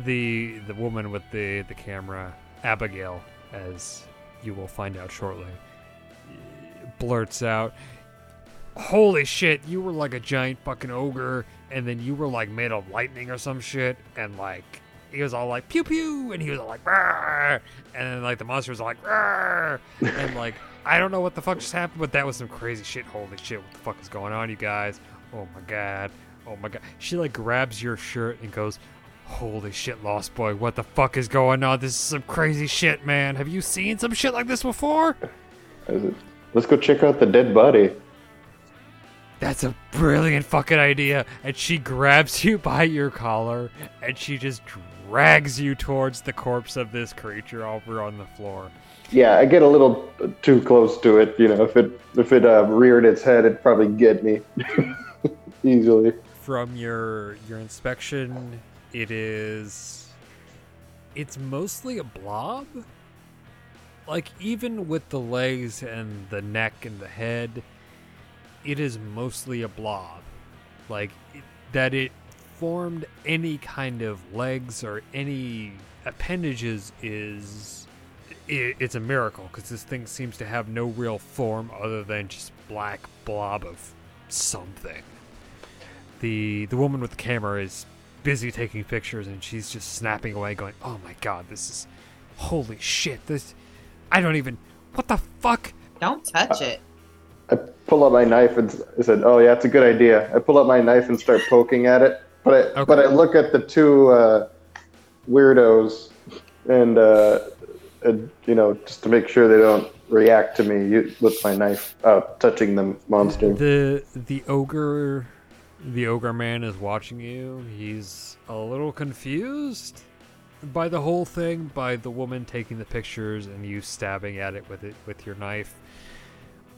the the woman with the the camera abigail as you will find out shortly blurts out holy shit you were like a giant fucking ogre and then you were like made of lightning or some shit and like he was all like pew pew and he was all like and then like the monster was like "Rrr," and like i don't know what the fuck just happened but that was some crazy shit holy shit what the fuck is going on you guys oh my god oh my god she like grabs your shirt and goes Holy shit, Lost Boy, what the fuck is going on? This is some crazy shit, man. Have you seen some shit like this before? Let's go check out the dead body. That's a brilliant fucking idea. And she grabs you by your collar and she just drags you towards the corpse of this creature over on the floor. Yeah, I get a little too close to it. You know, if it if it uh, reared its head, it'd probably get me easily. From your your inspection, it is it's mostly a blob. Like even with the legs and the neck and the head, it is mostly a blob. Like it, that it formed any kind of legs or any appendages is i it's a miracle because this thing seems to have no real form other than just black blob of something. The the woman with the camera is busy taking pictures and she's just snapping away going, "Oh my god, this is holy shit. This I don't even what the fuck? Don't touch it. I pull out my knife and s- I said, "Oh yeah, it's a good idea." I pull out my knife and start poking at it, but I Okay. but I look at the two uh, weirdos and, uh, and you know just to make sure they don't react to me with my knife out touching the monster. The the ogre the ogre man is watching you. He's a little confused by the whole thing, by the woman taking the pictures and you stabbing at it with it with your knife.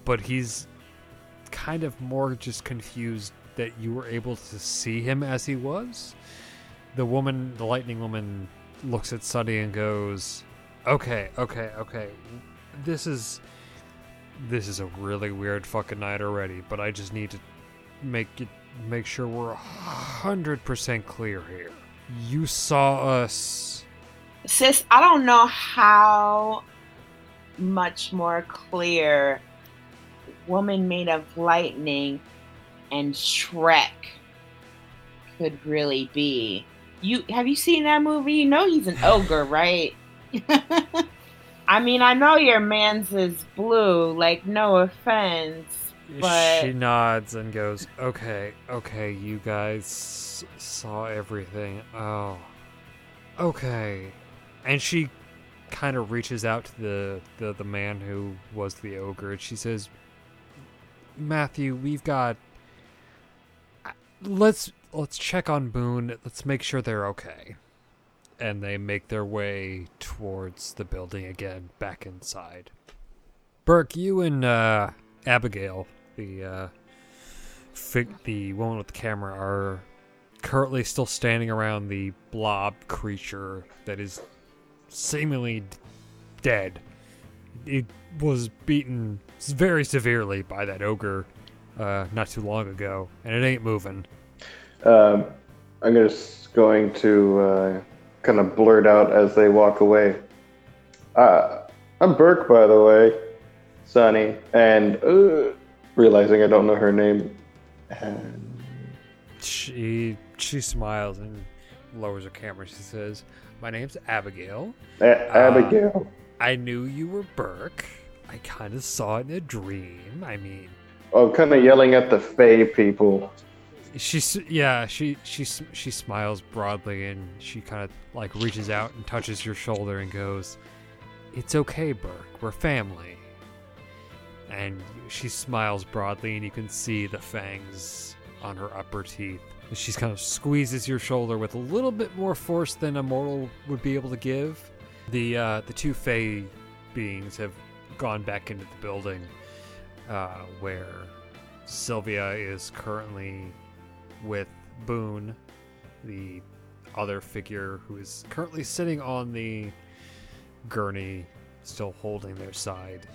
But he's kind of more just confused that you were able to see him as he was. The woman, the lightning woman looks at Sunny and goes, "Okay, okay, okay. This is this is a really weird fucking night already, but I just need to make it make sure we're a hundred percent clear here. You saw us Sis, I don't know how much more clear Woman Made of Lightning and Shrek could really be. You have you seen that movie? You know he's an ogre, right? I mean, I know your man's is blue, like no offense, but she nods and goes, Okay, okay, you guys saw everything. Oh. Okay. And she kind of reaches out to the, the, the man who was the ogre and she says, Matthew, we've got let's let's check on Boone. Let's make sure they're okay. And they make their way towards the building again, back inside. Burke, you and uh, Abigail, the uh, the woman with the camera, are currently still standing around the blob creature that is seemingly d- dead. It was beaten very severely by that ogre uh, not too long ago, and it ain't moving. Um, I'm just going to uh, kind of blurt out as they walk away. Uh, I'm Burke, by the way, Sunny, and uh, realizing I don't know her name. And She she smiles and lowers her camera. She says, "My name's Abigail. A- Abigail. I knew you were Burke. I kind of saw it in a dream. I mean, Oh, kind of yelling at the Fey people. she's yeah. She she she smiles broadly and she kind of like reaches out and touches your shoulder and goes, "It's okay, Burke. We're family." And she smiles broadly, and you can see the fangs on her upper teeth. She kind of squeezes your shoulder with a little bit more force than a mortal would be able to give. The uh, the two Fey beings have gone back into the building uh, where Sylvia is currently with Boone, the other figure who is currently sitting on the gurney, still holding their side.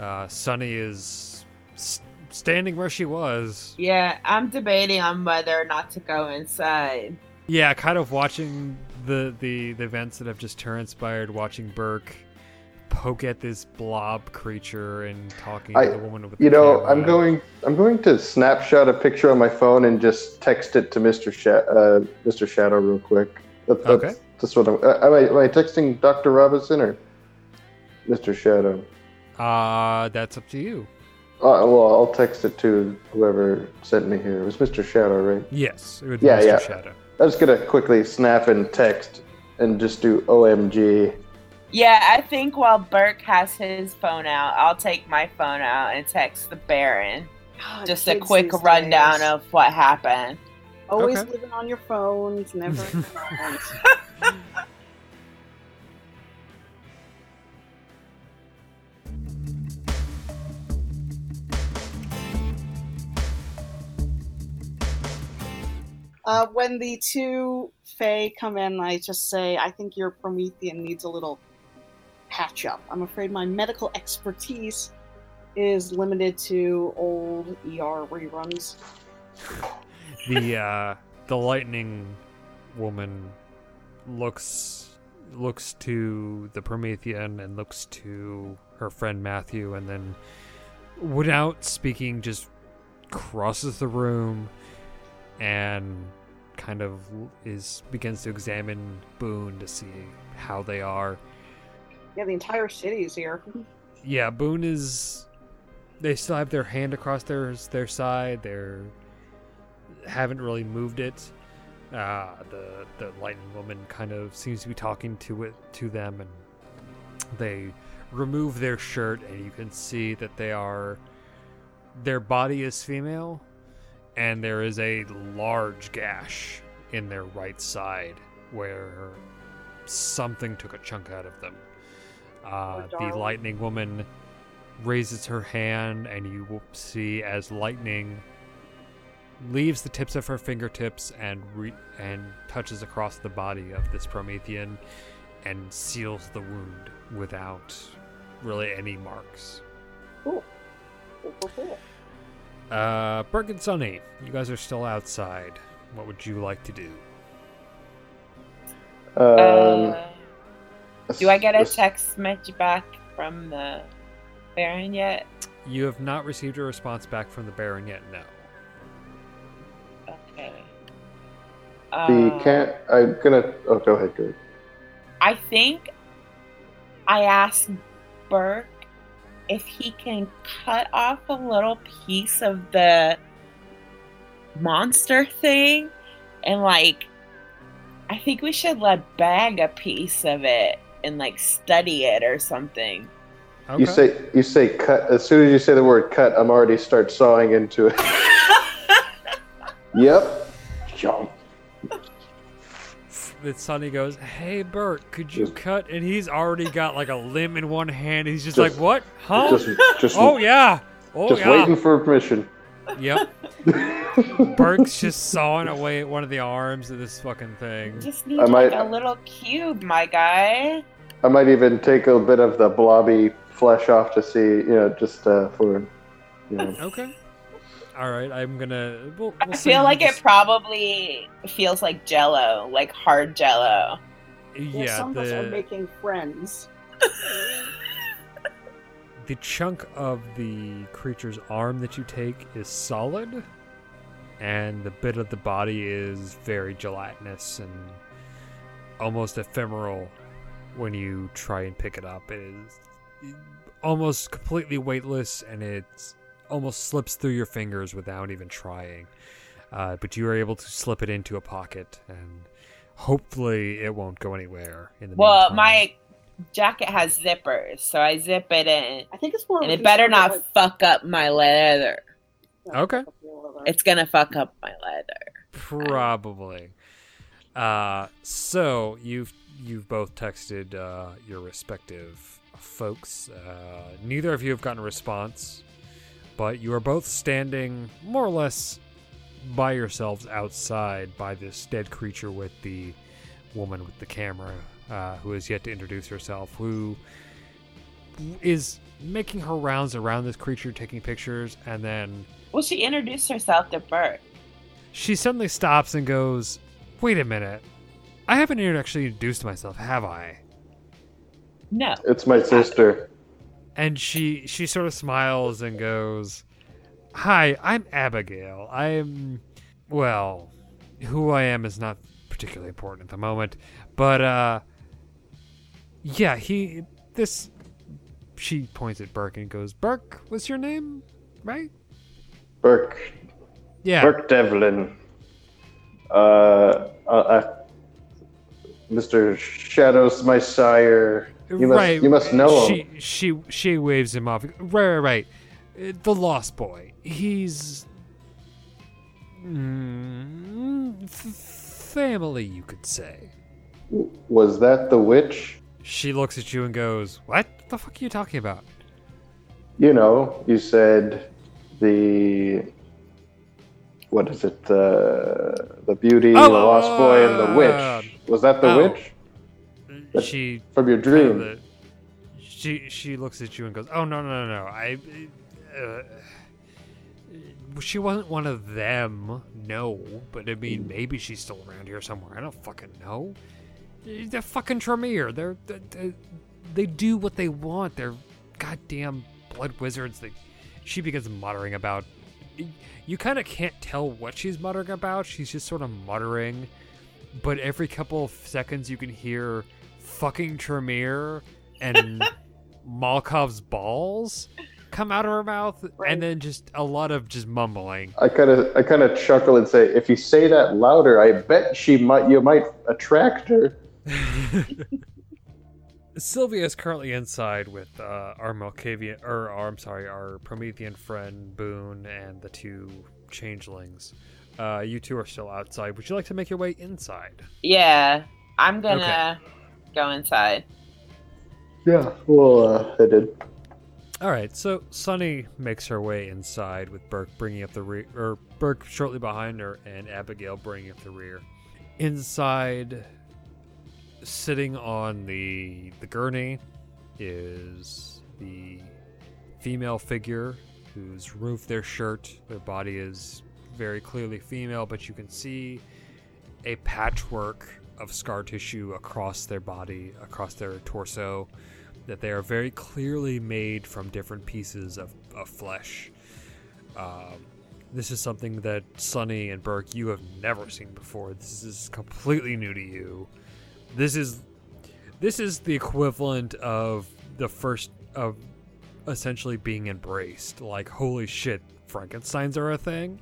Uh, Sunny is s- standing where she was. yeah, I'm debating on whether or not to go inside. Yeah, kind of watching the, the, the events that have just transpired, watching Burke poke at this blob creature and talking I- to the woman with the You know, camera. I'm going. I'm going to snapshot a picture on my phone and just text it to Mr. Sha- uh, Mr. Shadow real quick. That, that's, Okay. That's what I'm. Uh, am, I, am I texting Dr. Robinson or Mr. Shadow? Uh, that's up to you. Uh, well, I'll text it to whoever sent me here. It was Mr. Shadow, right? Yes, it would be Yeah, Mr. yeah. Shadow. I'm just gonna quickly snap and text and just do OMG. Yeah, I think while Burke has his phone out, I'll take my phone out and text the Baron. God, Just a quick rundown days. of what happened. always Okay. living on your phones, never. your phones. Uh, when the two Fae come in, I just say, I think your Promethean needs a little patch up. I'm afraid my medical expertise is limited to old ER reruns. the uh the lightning woman looks looks to the promethean and looks to her friend matthew and then without speaking just crosses the room and kind of is begins to examine boone to see how they are Yeah, the entire city is here. yeah boone is they still have their hand across their their side. They're haven't really moved it. Uh, the the lightning woman kind of seems to be talking to it to them, and they remove their shirt, and you can see that they are their body is female, and there is a large gash in their right side where something took a chunk out of them. Uh, the lightning woman raises her hand, and you will see as lightning leaves the tips of her fingertips and re- and touches across the body of this Promethean and seals the wound without really any marks. Cool. Cool, cool, cool. Uh, Burke and Sunny, you guys are still outside. What would you like to do? Um, Uh, do I get a text message back from the Baron yet? You have not received a response back from the Baron yet. No. Okay. The Uh, can't. I'm gonna. Oh, go ahead, go. ahead. I think I asked Burke if he can cut off a little piece of the monster thing and like I think we should let bag a piece of it and like study it or something. Okay. You say you say cut. As soon as you say the word cut, I'm already start sawing into it. yep. Jump. that Sunny goes, "Hey Bert, could you Just- cut?" And he's already got like a limb in one hand. He's just, Just- like, "What? Huh? Just, just, oh yeah, oh just yeah." waiting for permission. Yep. Burke's just sawing away at one of the arms of this fucking thing. Just need I might- a little cube, my guy. I might even take a bit of the blobby flesh off to see, you know, just uh, for, you know. Okay. All right, I'm gonna. We'll, I we'll say feel you like it probably feels like jello, like hard jello. Well, Yeah, some of us are making friends. the chunk of the creature's arm that you take is solid, and the bit of the body is very gelatinous and almost ephemeral when you try and pick it up. It is almost completely weightless, and it almost slips through your fingers without even trying. Uh, but you are able to slip it into a pocket, and hopefully it won't go anywhere. In the Well, meantime. my jacket has zippers, so I zip it in, I think it's more. and it better not like, fuck up my leather. Okay. It's gonna fuck up my leather. Probably. Uh, so you've you've both texted uh, your respective folks. Uh, neither of you have gotten a response, but you are both standing more or less by yourselves outside by this dead creature with the woman with the camera, uh, who has yet to introduce herself, who is making her rounds around this creature, taking pictures, and then Well, she introduced herself to Bert. she suddenly stops and goes, "Wait a minute, I haven't even actually introduced myself, have I?" No, It's my sister. And she she sort of smiles and goes, "Hi, I'm Abigail. I'm well, who I am is not particularly important at the moment, but uh, yeah, he this." She points at Burke and goes, "Burke, what's your name, right?" Burke. Yeah. Burke Devlin. Uh, uh, uh, Mr. Shadows, my sire. You must, right. you must know she, him. She she waves him off. Right, right, right. Uh, The Lost Boy. He's mm, family, you could say. Was that the witch? She looks at you and goes, "What the fuck are you talking about?" You know, you said the. What is it? The the beauty, Oh, the lost boy, and the witch. Was that the oh. witch She from your kind dream? of the- she she looks at you and goes, "Oh no no no no! I, uh, she wasn't one of them. No, but I mean maybe she's still around here somewhere. I don't fucking know. They're fucking Tremere. They're, they they do what they want. They're goddamn blood wizards. They, she begins muttering about. You kind of can't tell what she's muttering about. She's just sort of muttering, but every couple of seconds you can hear fucking Tremere and Malkav's balls. come out of her mouth, Right. and then just a lot of just mumbling. I kind of I kind of chuckle and say, if you say that louder, I bet she might you might attract her. Sylvia is currently inside with uh, our Malkavian, or our, I'm sorry, our Promethean friend Boone and the two changelings. Uh, you two are still outside. Would you like to make your way inside? Yeah, I'm gonna go inside. Yeah, well, uh, I did. All right, so Sunny makes her way inside with Burke bringing up the rear, or Burke shortly behind her, and Abigail bringing up the rear. Inside, sitting on the the gurney, is the female figure who's removed their shirt. Their body is very clearly female, but you can see a patchwork of scar tissue across their body, across their torso that they are very clearly made from different pieces of, of flesh. Um, this is something that Sunny and Burke you have never seen before. This is completely new to you. This is this is the equivalent of the first of essentially being embraced. Like holy shit, Frankenstein's are a thing.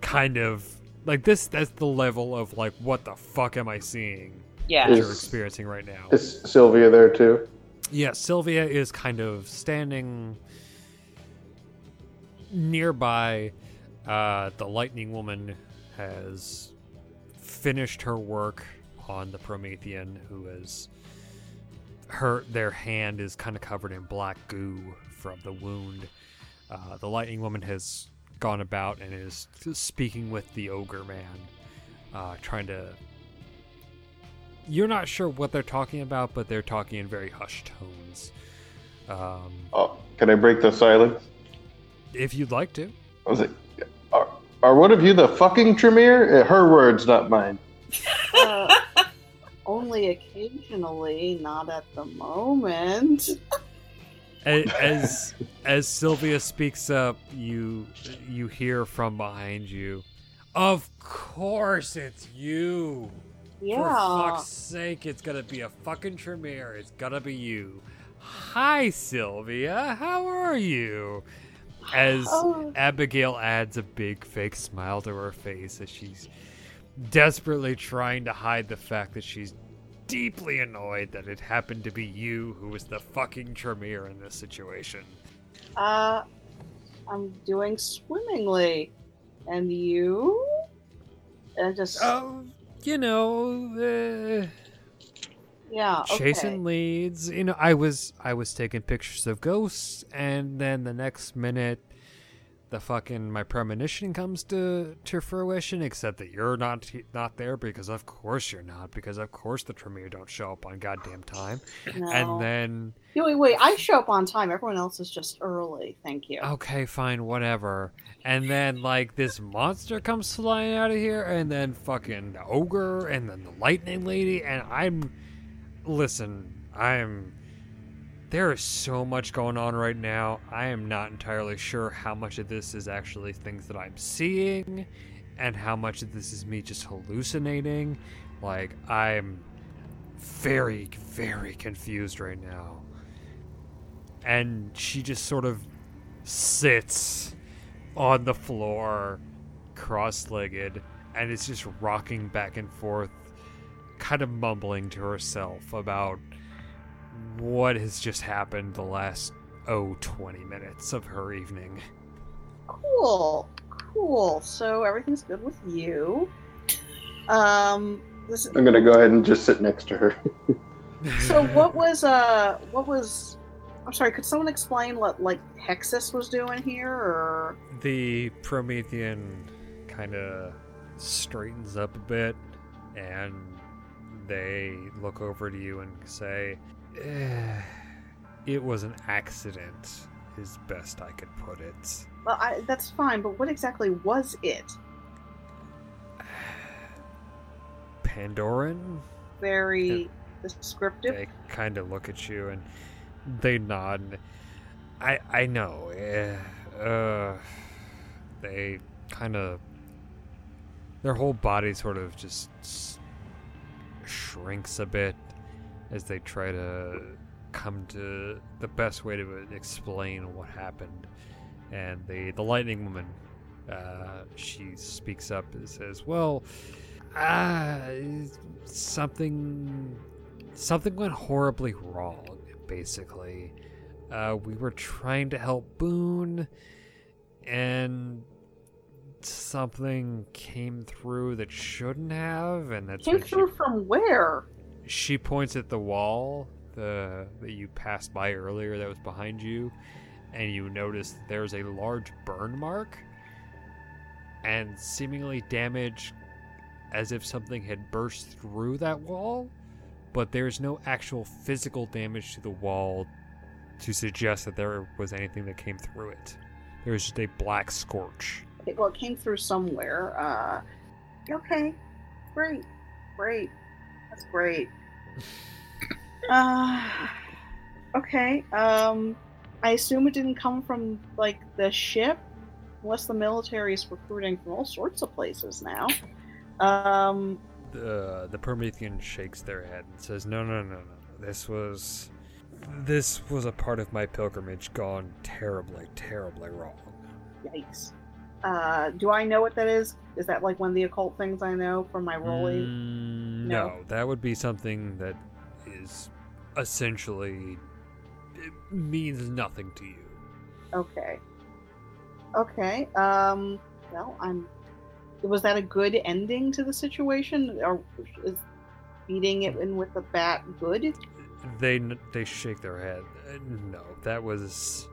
Kind of like this. That's the level of like what the fuck am I seeing? Yeah. that Is- You're experiencing right now. Is Sylvia there too? Yeah, Sylvia is kind of standing nearby. Uh, the Lightning Woman has finished her work on the Promethean, who is her. Their hand is kind of covered in black goo from the wound. Uh, the Lightning Woman has gone about and is speaking with the Ogre Man, uh, trying to you're not sure what they're talking about, but they're talking in very hushed tones. Um, Oh, can I break the silence? if you'd like to. I was like, are, are one of you the fucking Tremere? Uh, Her words, not mine. Uh, only occasionally, not at the moment. As as Sylvia speaks up, you you hear from behind you. Of course, it's you. Yeah. For fuck's sake, it's gonna be a fucking Tremere. It's gonna be you. Hi, Sylvia. How are you? As Oh. Abigail adds a big fake smile to her face as she's desperately trying to hide the fact that she's deeply annoyed that it happened to be you who was the fucking Tremere in this situation. Uh, I'm doing swimmingly. And you? And just, Oh, you know, uh, yeah, okay. chasing leads. You know, I was I was taking pictures of ghosts, and then the next minute, the fucking my premonition comes to to fruition. Except that you're not not there because of course you're not because of course the Tremere don't show up on goddamn time. No. And then wait, wait, I show up on time. Everyone else is just early. Thank you. okay, fine, whatever. And then like this monster comes flying out of here, and then fucking the ogre, and then the lightning lady, and I'm listen, I'm there is so much going on right now. I am not entirely sure how much of this is actually things that I'm seeing and how much of this is me just hallucinating. Like I'm very very confused right now. And she just sort of sits on the floor cross-legged and is just rocking back and forth kind of mumbling to herself about what has just happened the last oh 20 minutes of her evening Cool, cool. So everything's good with you. Um, this, I'm gonna go ahead and just sit next to her. so what was uh, what was? I'm sorry. Could someone explain what like Hexus was doing here, or the promethean kind of straightens up a bit and they look over to you and say it was an accident is best i could put it well, I, that's fine. But what exactly was it? pandoran Very descriptive. they kind of look at you and they nod. I I know. eh, Uh, they kind of their whole body sort of just shrinks a bit as they try to come to the best way to explain what happened. And the the lightning woman, uh, she speaks up and says, "Well, uh, something something went horribly wrong. Basically, uh, we were trying to help Boone, and." Something came through that shouldn't have, and that's Came when she through from where? She points at the wall the that you passed by earlier that was behind you and you notice there's a large burn mark and seemingly damage as if something had burst through that wall but there's no actual physical damage to the wall to suggest that there was anything that came through it there's just a black scorch Okay, well, it came through somewhere. Uh, okay, great, great, that's great. Uh, okay. Um, I assume it didn't come from like the ship, unless the military is recruiting from all sorts of places now. Um, the the Promethean shakes their head and says, "No, no, no, no. This was this was a part of my pilgrimage gone terribly, terribly wrong." yikes. Uh, do I know what that is? Is that like one of the occult things I know from my rolling? Mm, No. no, that would be something that is essentially means nothing to you. Okay. Okay. Um. Well, I'm. Was that a good ending to the situation, or is beating it in with the bat good? They they shake their head. Uh, No, that was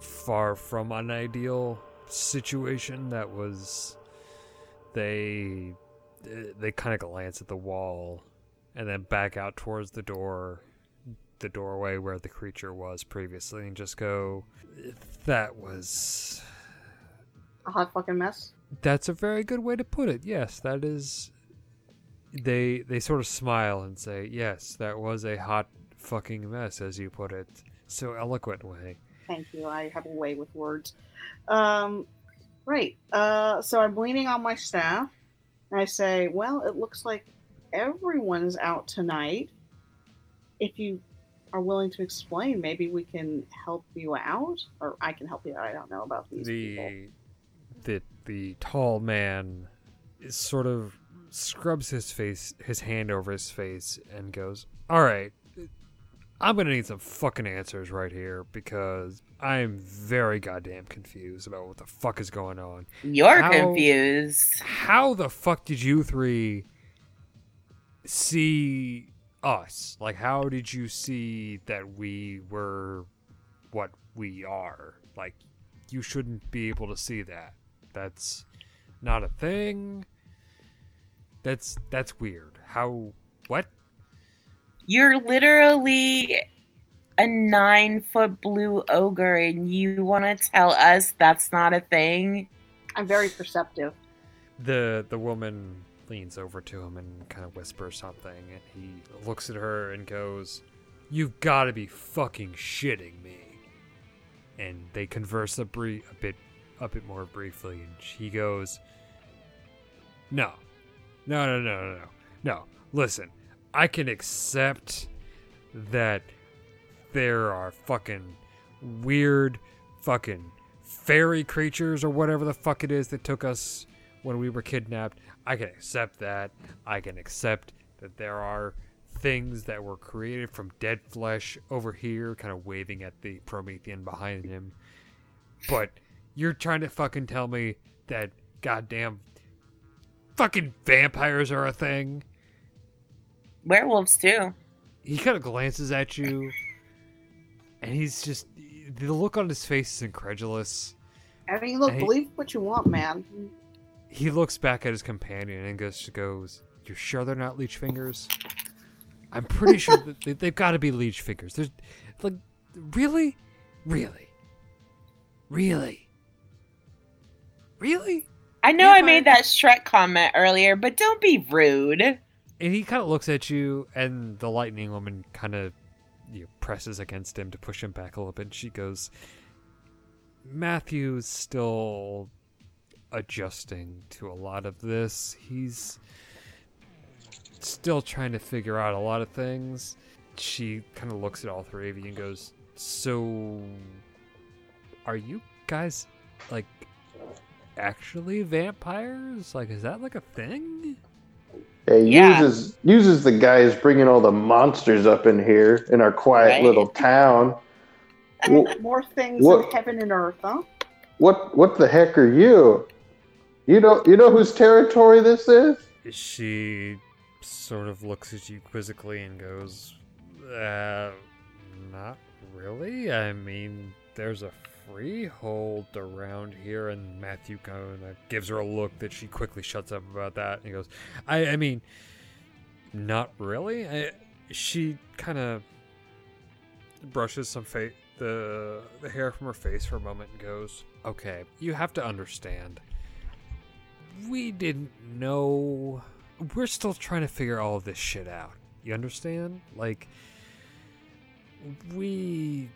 far from an ideal situation. That was they they kind of glance at the wall and then back out towards the door, the doorway where the creature was previously, and just go. That was. A hot fucking mess. That's a very good way to put it. Yes, that is. They they sort of smile and say, "Yes, that was a hot fucking mess," as you put it, so eloquently. Thank you. I have a way with words. Um. Right. Uh. So I'm leaning on my staff, and I say, "Well, it looks like everyone's out tonight. If you are willing to explain, maybe we can help you out, or I can help you out. I don't know about these people." The the the tall man is sort of scrubs his face, his hand over his face, and goes, "All right." I'm gonna need some fucking answers right here because I'm very goddamn confused about what the fuck is going on. You're How- confused. how the fuck did you three see us? Like, how did you see that we were what we are? Like, you shouldn't be able to see that. That's not a thing. That's that's weird. How? What? You're literally a nine foot blue ogre, and you want to tell us that's not a thing? I'm very perceptive. The the woman leans over to him and kind of whispers something, and he looks at her and goes, "You've got to be fucking shitting me." And they converse a brief, a bit, a bit more briefly, and he goes, "No, no, no, no, no, no, no. Listen, I can accept that there are fucking weird, fucking fairy creatures or whatever the fuck it is that took us when we were kidnapped. I can accept that. I can accept that there are things that were created from dead flesh over here, kind of waving at the Promethean behind him. But you're trying to fucking tell me that goddamn fucking vampires are a thing? Werewolves, too. He kind of glances at you, and he's just. The look on his face is incredulous. I mean, look, Hey. believe what you want, man. He looks back at his companion and goes, goes "You're sure they're not leech fingers? I'm pretty sure that they, they've got to be leech fingers. There's like, really, really, really, really." I know I made that Shrek comment earlier, but don't be rude. And he kind of looks at you, and the lightning woman kind of you know, presses against him to push him back a little bit. And she goes, Matthew's still adjusting to a lot of this. He's still trying to figure out a lot of things. she kind of looks at all three of you and goes, "So, are you guys like actually vampires? Like, is that like a thing?" Yeah, he Yeah. uses uses the guys bringing all the monsters up in here in our quiet Right. little town. Wh- More things What- in heaven and earth, huh? What what the heck are you? You know you know whose territory this is? She sort of looks at you quizzically and goes, uh, not really. I mean, there's a freehold around here, and Matthew kind of gives her a look that she quickly shuts up about that. And he goes, I, I mean, not really. I, she kind of brushes some fa- the the hair from her face for a moment and goes, "Okay, you have to understand we didn't know. We're still trying to figure all of this shit out. You understand? Like, we.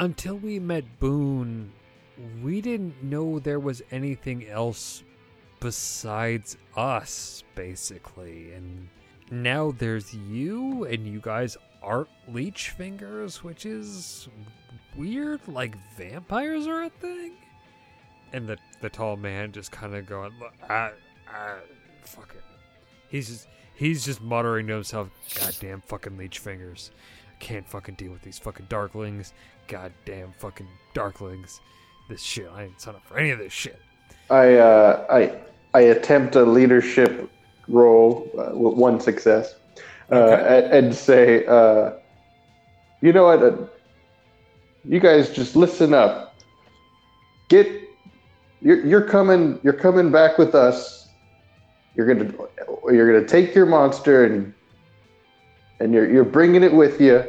Until we met Boone, we didn't know there was anything else besides us, basically. And now there's you, and you guys aren't leech fingers, which is weird. Like, vampires are a thing? and the the tall man just kind of going, "Look, I, I, fuck it. He's just he's just muttering to himself, "Goddamn fucking leech fingers. Can't fucking deal with these fucking darklings. Goddamn fucking darklings. This shit. I ain't signed up for any of this shit." I uh, I I attempt a leadership role uh, with one success, uh, Okay. and, and say, uh, you know what? Uh, you guys just listen up. Get you're you're coming you're coming back with us. You're gonna you're gonna take your monster and and you're you're bringing it with you.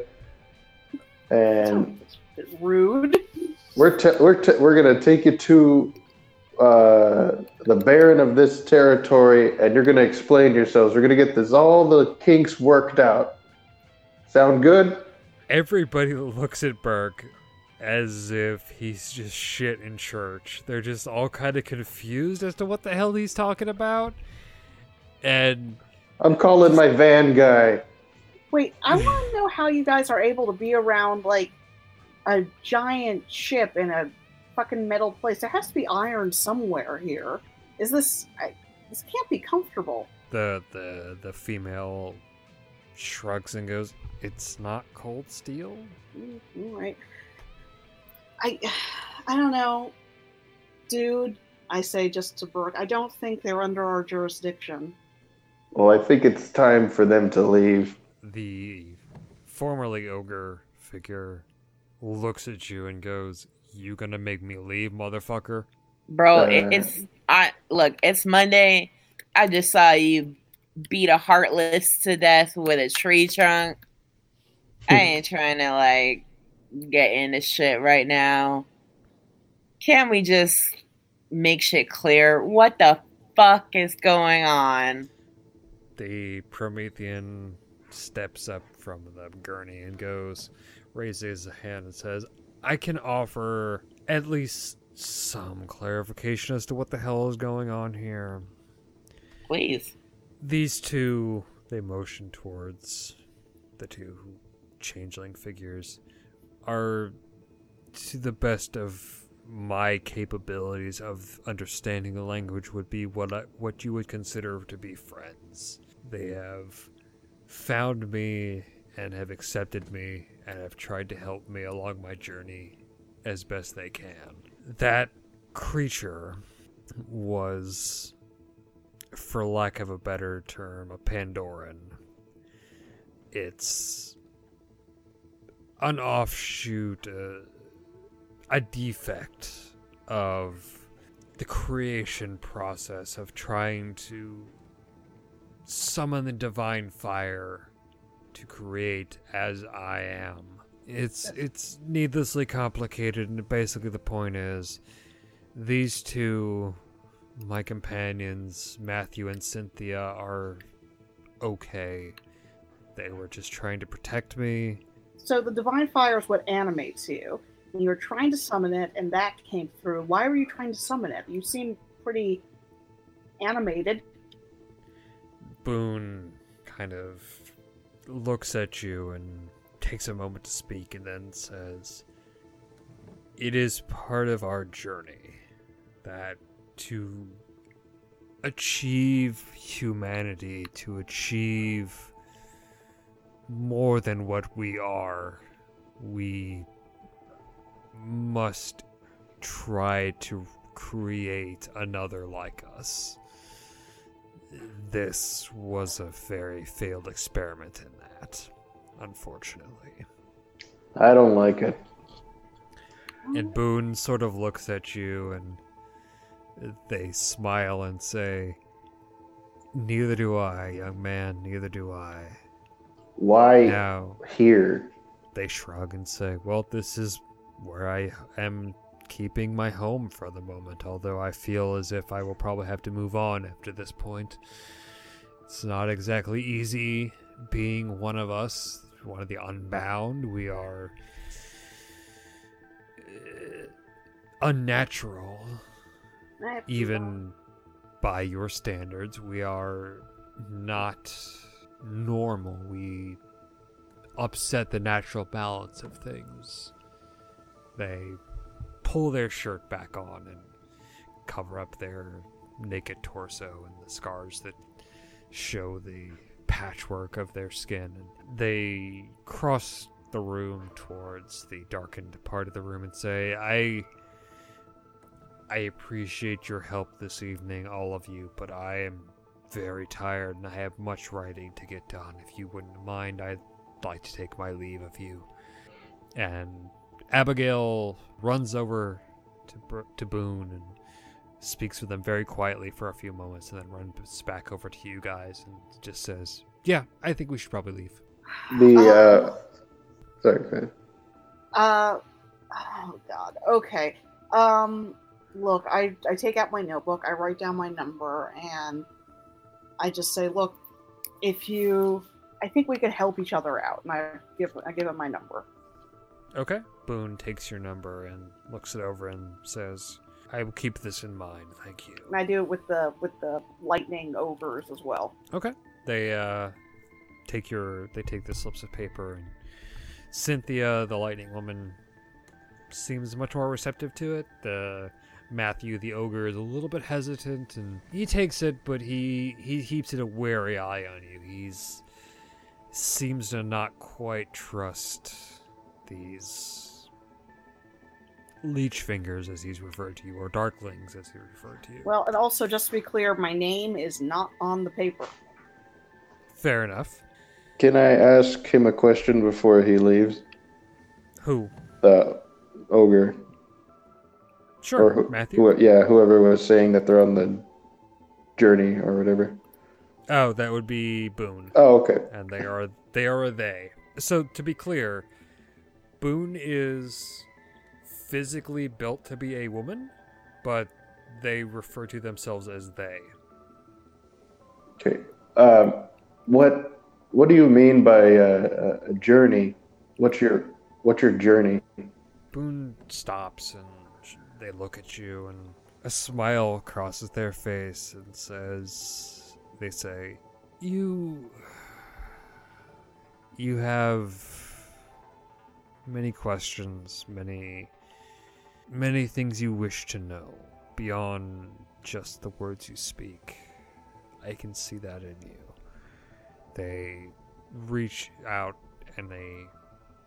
And It's rude. we're te- we're te- we're gonna take you to uh, the Baron of this territory, and you're gonna explain yourselves. We're gonna get this all the kinks worked out. Sound good? Everybody looks at Burke as if he's just shit in church. They're just all kind of confused as to what the hell he's talking about. And I'm calling my van guy. Wait, I want to know how you guys are able to be around like a giant ship in a fucking metal place. There has to be iron somewhere here. Is this? I, this can't be comfortable. the the the female shrugs and goes, "It's not cold steel." Mm, All right. I, I don't know, dude. I say just to Brooke. I don't think they're under our jurisdiction. Well, I think it's time for them to leave. The formerly ogre figure looks at you and goes, "You gonna make me leave, motherfucker?" Bro, Uh, it's I look, it's Monday. I just saw you beat a heartless to death with a tree trunk. I ain't trying to like get into shit right now. Can we just make shit clear? What the fuck is going on? The Promethean steps up from the gurney and goes, raises a hand and says, I can offer at least some clarification as to what the hell is going on here. Please. These two, they motion towards the two changeling figures, are to the best of my capabilities of understanding the language would be what I, what you would consider to be friends. They have found me and have accepted me and have tried to help me along my journey as best they can. That creature was for lack of a better term, a Pandoran. It's an offshoot, uh, a defect of the creation process of trying to summon the divine fire to create as I am. It's it's needlessly complicated, and basically the point is, these two my companions, Matthew and Cynthia, are okay. They were just trying to protect me. So the divine fire is what animates you. And you were trying to summon it, and that came through. Why were you trying to summon it? You seem pretty animated. Boone kind of looks at you and takes a moment to speak and then says, It is part of our journey that to achieve humanity, to achieve more than what we are, we must try to create another like us. This was a very failed experiment in that, unfortunately. I don't like it. And Boone sort of looks at you and they smile and say, Neither do I, young man, neither do I. Why Now, here? they shrug and say, Well, this is where I am keeping my home for the moment, although I feel as if I will probably have to move on after this point. It's not exactly easy being one of us, one of the unbound. We are uh, unnatural, even by your standards. We are not normal. We upset the natural balance of things. They pull their shirt back on and cover up their naked torso and the scars that show the patchwork of their skin. They cross the room towards the darkened part of the room and say, I. I appreciate your help this evening, all of you, but I am very tired and I have much writing to get done. If you wouldn't mind, I'd like to take my leave of you. And Abigail runs over to to Boone and speaks with them very quietly for a few moments, and then runs back over to you guys and just says, "Yeah, I think we should probably leave." The uh, sorry, go ahead. Uh, oh god. Okay. Um, look, I I take out my notebook, I write down my number, and I just say, look, if you, I think we could help each other out, and I give I give him my number. Okay. Boone takes your number and looks it over and says, "I will keep this in mind. Thank you." And I do it with the with the lightning ogres as well. Okay. They uh take your they take the slips of paper and Cynthia, the lightning woman, seems much more receptive to it. The Matthew, the ogre, is a little bit hesitant and he takes it, but he he keeps it a wary eye on you. He's seems to not quite trust these leech fingers as he's referred to you, or darklings as he referred to you. Well, and also just to be clear, my name is not on the paper. Fair enough. Can I ask him a question before he leaves? Who? The ogre, Sure, or who, Matthew. who- yeah, whoever was saying that they're on the journey or whatever. Oh, that would be Boone. Oh, okay. and they are they are a they. So to be clear, Boone is physically built to be a woman, but they refer to themselves as they. Okay. Um, what What do you mean by uh, a journey? What's your What's your journey? Boone stops and they look at you, and a smile crosses their face and says, "They say, you, you have many questions, many, many things you wish to know beyond just the words you speak. I can see that in you." They reach out and they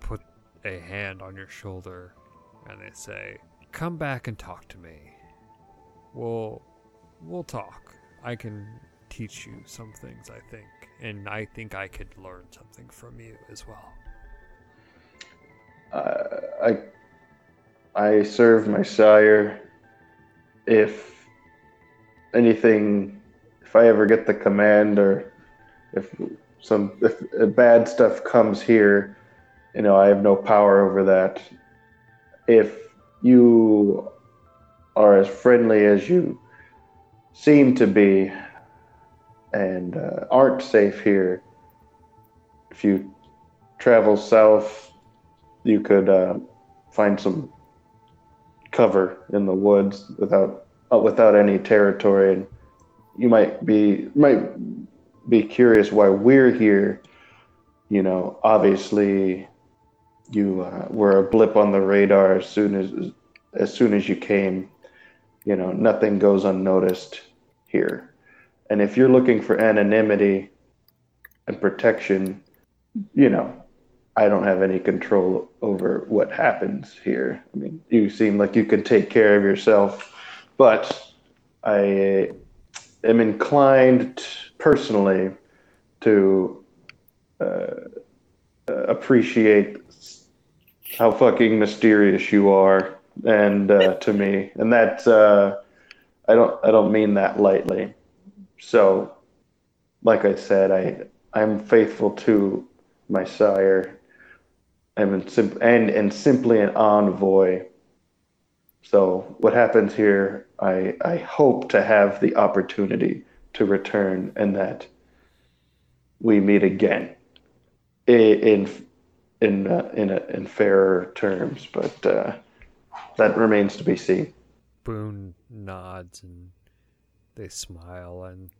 put a hand on your shoulder and they say, "Come back and talk to me. We'll we'll talk. I can teach you some things, I think, and I think I could learn something from you as well." I I serve my sire. If anything, if I ever get the command, or if some if bad stuff comes here, you know, I have no power over that. If you are as friendly as you seem to be, and uh, aren't safe here, if you travel south you could uh, find some cover in the woods without uh, without any territory, and you might be might be curious why we're here. You know, obviously you uh, were a blip on the radar as soon as as soon as you came. You know, nothing goes unnoticed here. And if you're looking for anonymity and protection, you know, I don't have any control over what happens here. I mean, you seem like you can take care of yourself, but I am inclined personally to uh, uh, appreciate how fucking mysterious you are, and uh, to me, and that uh, I don't I don't mean that lightly. So, like I said, I I'm faithful to my sire. I'm sim- and and simply an envoy. So what happens here, I I hope to have the opportunity to return, and that we meet again in in uh, in a, in fairer terms. But uh, that remains to be seen. Boone nods and they smile and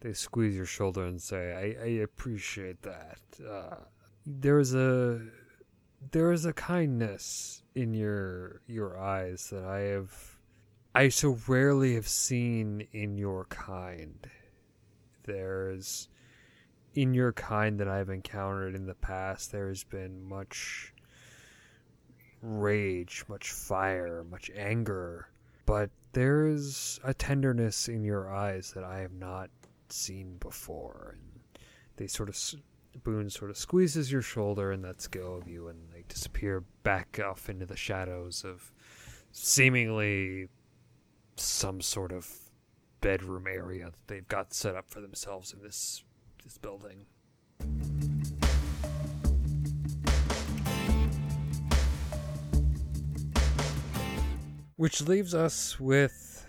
they squeeze your shoulder and say, "I, I appreciate that. Uh, there is a there is a kindness in your your eyes that I have I so rarely have seen in your kind. There's in your kind that I've encountered in the past. There has been much rage, much fire, much anger." but there is a tenderness in your eyes that I have not seen before. And they sort of, Boone sort of squeezes your shoulder and lets go of you, and they disappear back off into the shadows of seemingly some sort of bedroom area that they've got set up for themselves in this this building. Which leaves us with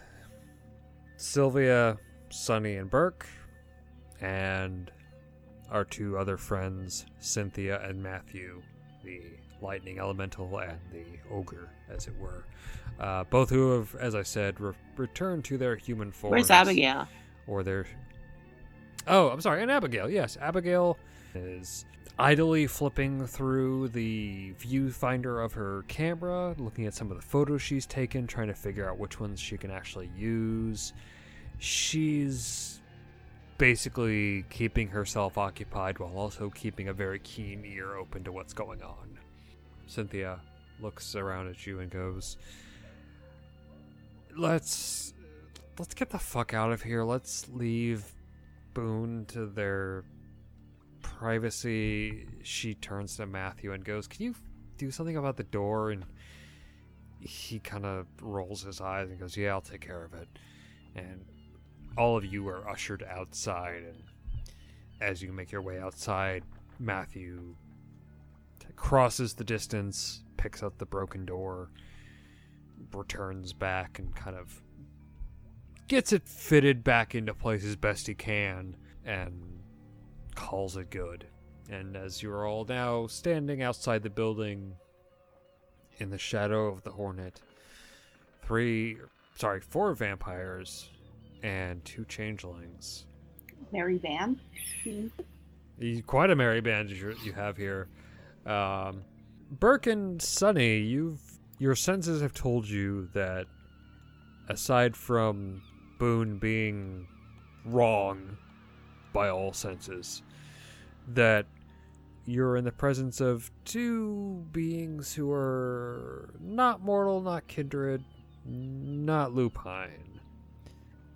Sylvia, Sunny, and Burke, and our two other friends, Cynthia and Matthew, the lightning elemental and the ogre, as it were. Uh, both who have, as I said, re- returned to their human forms. Where's Abigail? Or their. Oh, I'm sorry, and Abigail. Yes, Abigail is idly flipping through the viewfinder of her camera, looking at some of the photos she's taken, trying to figure out which ones she can actually use. She's basically keeping herself occupied while also keeping a very keen ear open to what's going on. Cynthia looks around at you and goes, "Let's let's get the fuck out of here. Let's leave Boone to their privacy." She turns to Matthew and goes, "Can you do something about the door?" And he kind of rolls his eyes and goes, "Yeah, I'll take care of it." And all of you are ushered outside, and as you make your way outside, Matthew crosses the distance, picks up the broken door, returns back, and kind of gets it fitted back into place as best he can, and calls it good. And as you're all now standing outside the building in the shadow of the Hornet, three, sorry, four vampires and two changelings. Van? You- Quite a merry band you you have here. Um, Burke and Sunny, you've your senses have told you that aside from Boone being wrong by all senses, that you're in the presence of two beings who are not mortal, not kindred, not lupine.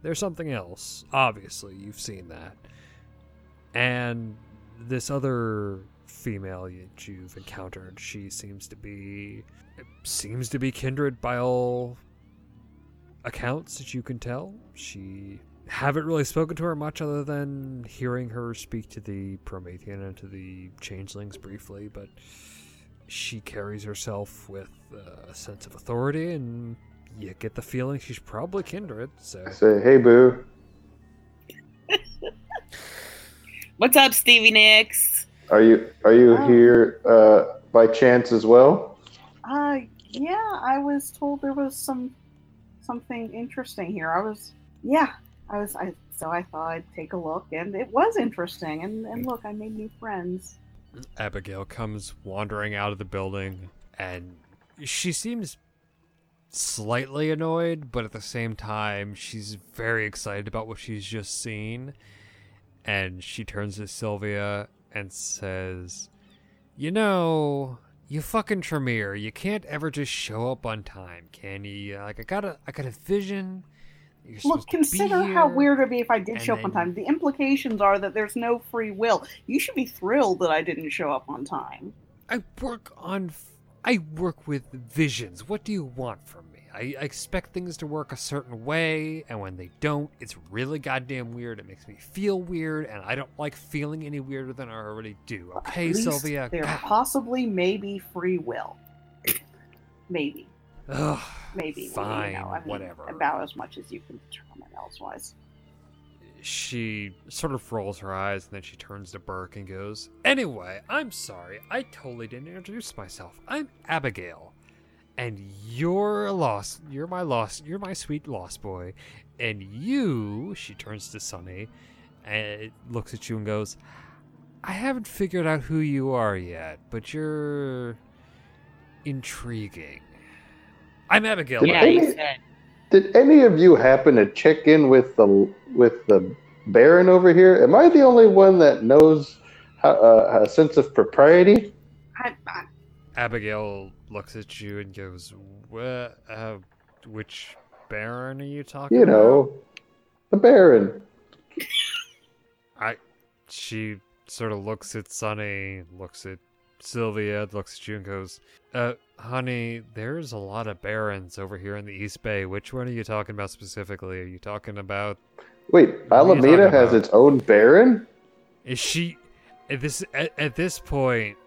There's something else. Obviously, you've seen that. And this other female that you've encountered, she seems to be seems to be kindred by all accounts that you can tell. She haven't really spoken to her much other than hearing her speak to the Promethean and to the changelings briefly, but she carries herself with a sense of authority and you get the feeling she's probably kindred, so I say, hey, boo. What's up, Stevie Nicks? Are you are you Oh. here uh, by chance as well? Uh, yeah, I was told there was some something interesting here. I was, yeah, I was, I so I thought I'd take a look, and it was interesting. And and look, I made new friends. Abigail comes wandering out of the building and she seems slightly annoyed, but at the same time, she's very excited about what she's just seen. And she turns to Sylvia and says, You know, you fucking Tremere, you can't ever just show up on time, can you? Like I got a I got a vision. Look, supposed to be consider how weird it'd be if I did show up on time. The implications are that there's no free will. You should be thrilled that I didn't show up on time. I work on. I work with visions. What do you want from me? I, I expect things to work a certain way, and when they don't, it's really goddamn weird. It makes me feel weird, and I don't like feeling any weirder than I already do. Okay, Sylvia. There God. possibly maybe free will. maybe. Ugh, Maybe. Fine, you know, I mean, whatever. About as much as you can determine elsewise. she sort of rolls her eyes, and then she turns to Burke and goes, "Anyway, I'm sorry. I totally didn't introduce myself. I'm Abigail." And you're a lost. You're my lost. You're my sweet lost boy. And you, she turns to Sunny, and looks at you and goes, "I haven't figured out who you are yet, but you're intriguing." I'm Abigail. Yeah, by you said. Did any of you happen to check in with the with the Baron over here? Am I the only one that knows how, uh, a sense of propriety? I, I, Abigail looks at you and goes, "Wha- uh, which Baron are you talking You about?" know, the Baron. I she sort of looks at Sunny, looks at Sylvia, looks at you and goes, "Uh, honey, there's a lot of barons over here in the East Bay. Which one are you talking about specifically? Are you talking about Wait, What are you Alameda has about? its own Baron? is she at this at, at this point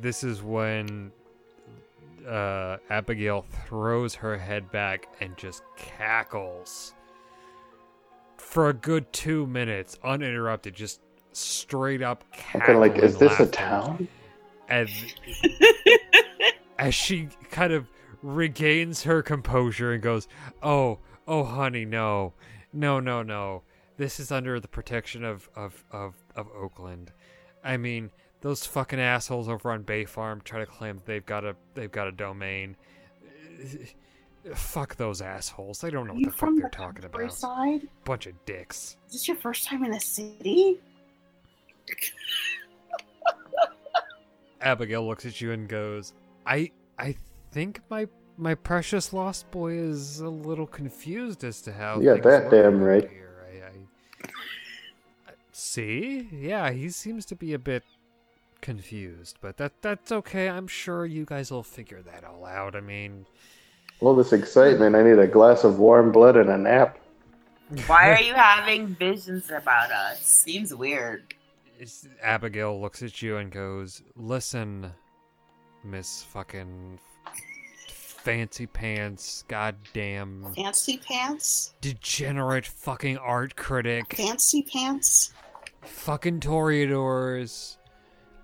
this is when uh Abigail throws her head back and just cackles for a good 2 minutes uninterrupted just straight up I'm kind of like, is cackling this a town? and as she kind of regains her composure and goes, "Oh, oh, honey, no, no, no, no. This is under the protection of of of of Oakland. I mean, those fucking assholes over on Bay Farm try to claim they've got a they've got a domain. Fuck those assholes. They don't know what the fuck they're the talking about. countryside? Bunch of dicks. Is this your first time in the city? Abigail looks at you and goes, "I I think my my precious lost boy is a little confused as to how Yeah, that damn right. Here. I, I, see, yeah, he seems to be a bit confused, but that that's okay. I'm sure you guys will figure that all out. I mean, All this excitement, I need a glass of warm blood and a nap. Why are you having visions about us? Seems weird. It's- Abigail looks at you and goes, "Listen, Miss fucking fancy pants, goddamn Fancy pants? degenerate fucking art critic, Fancy pants? fucking Toreadors,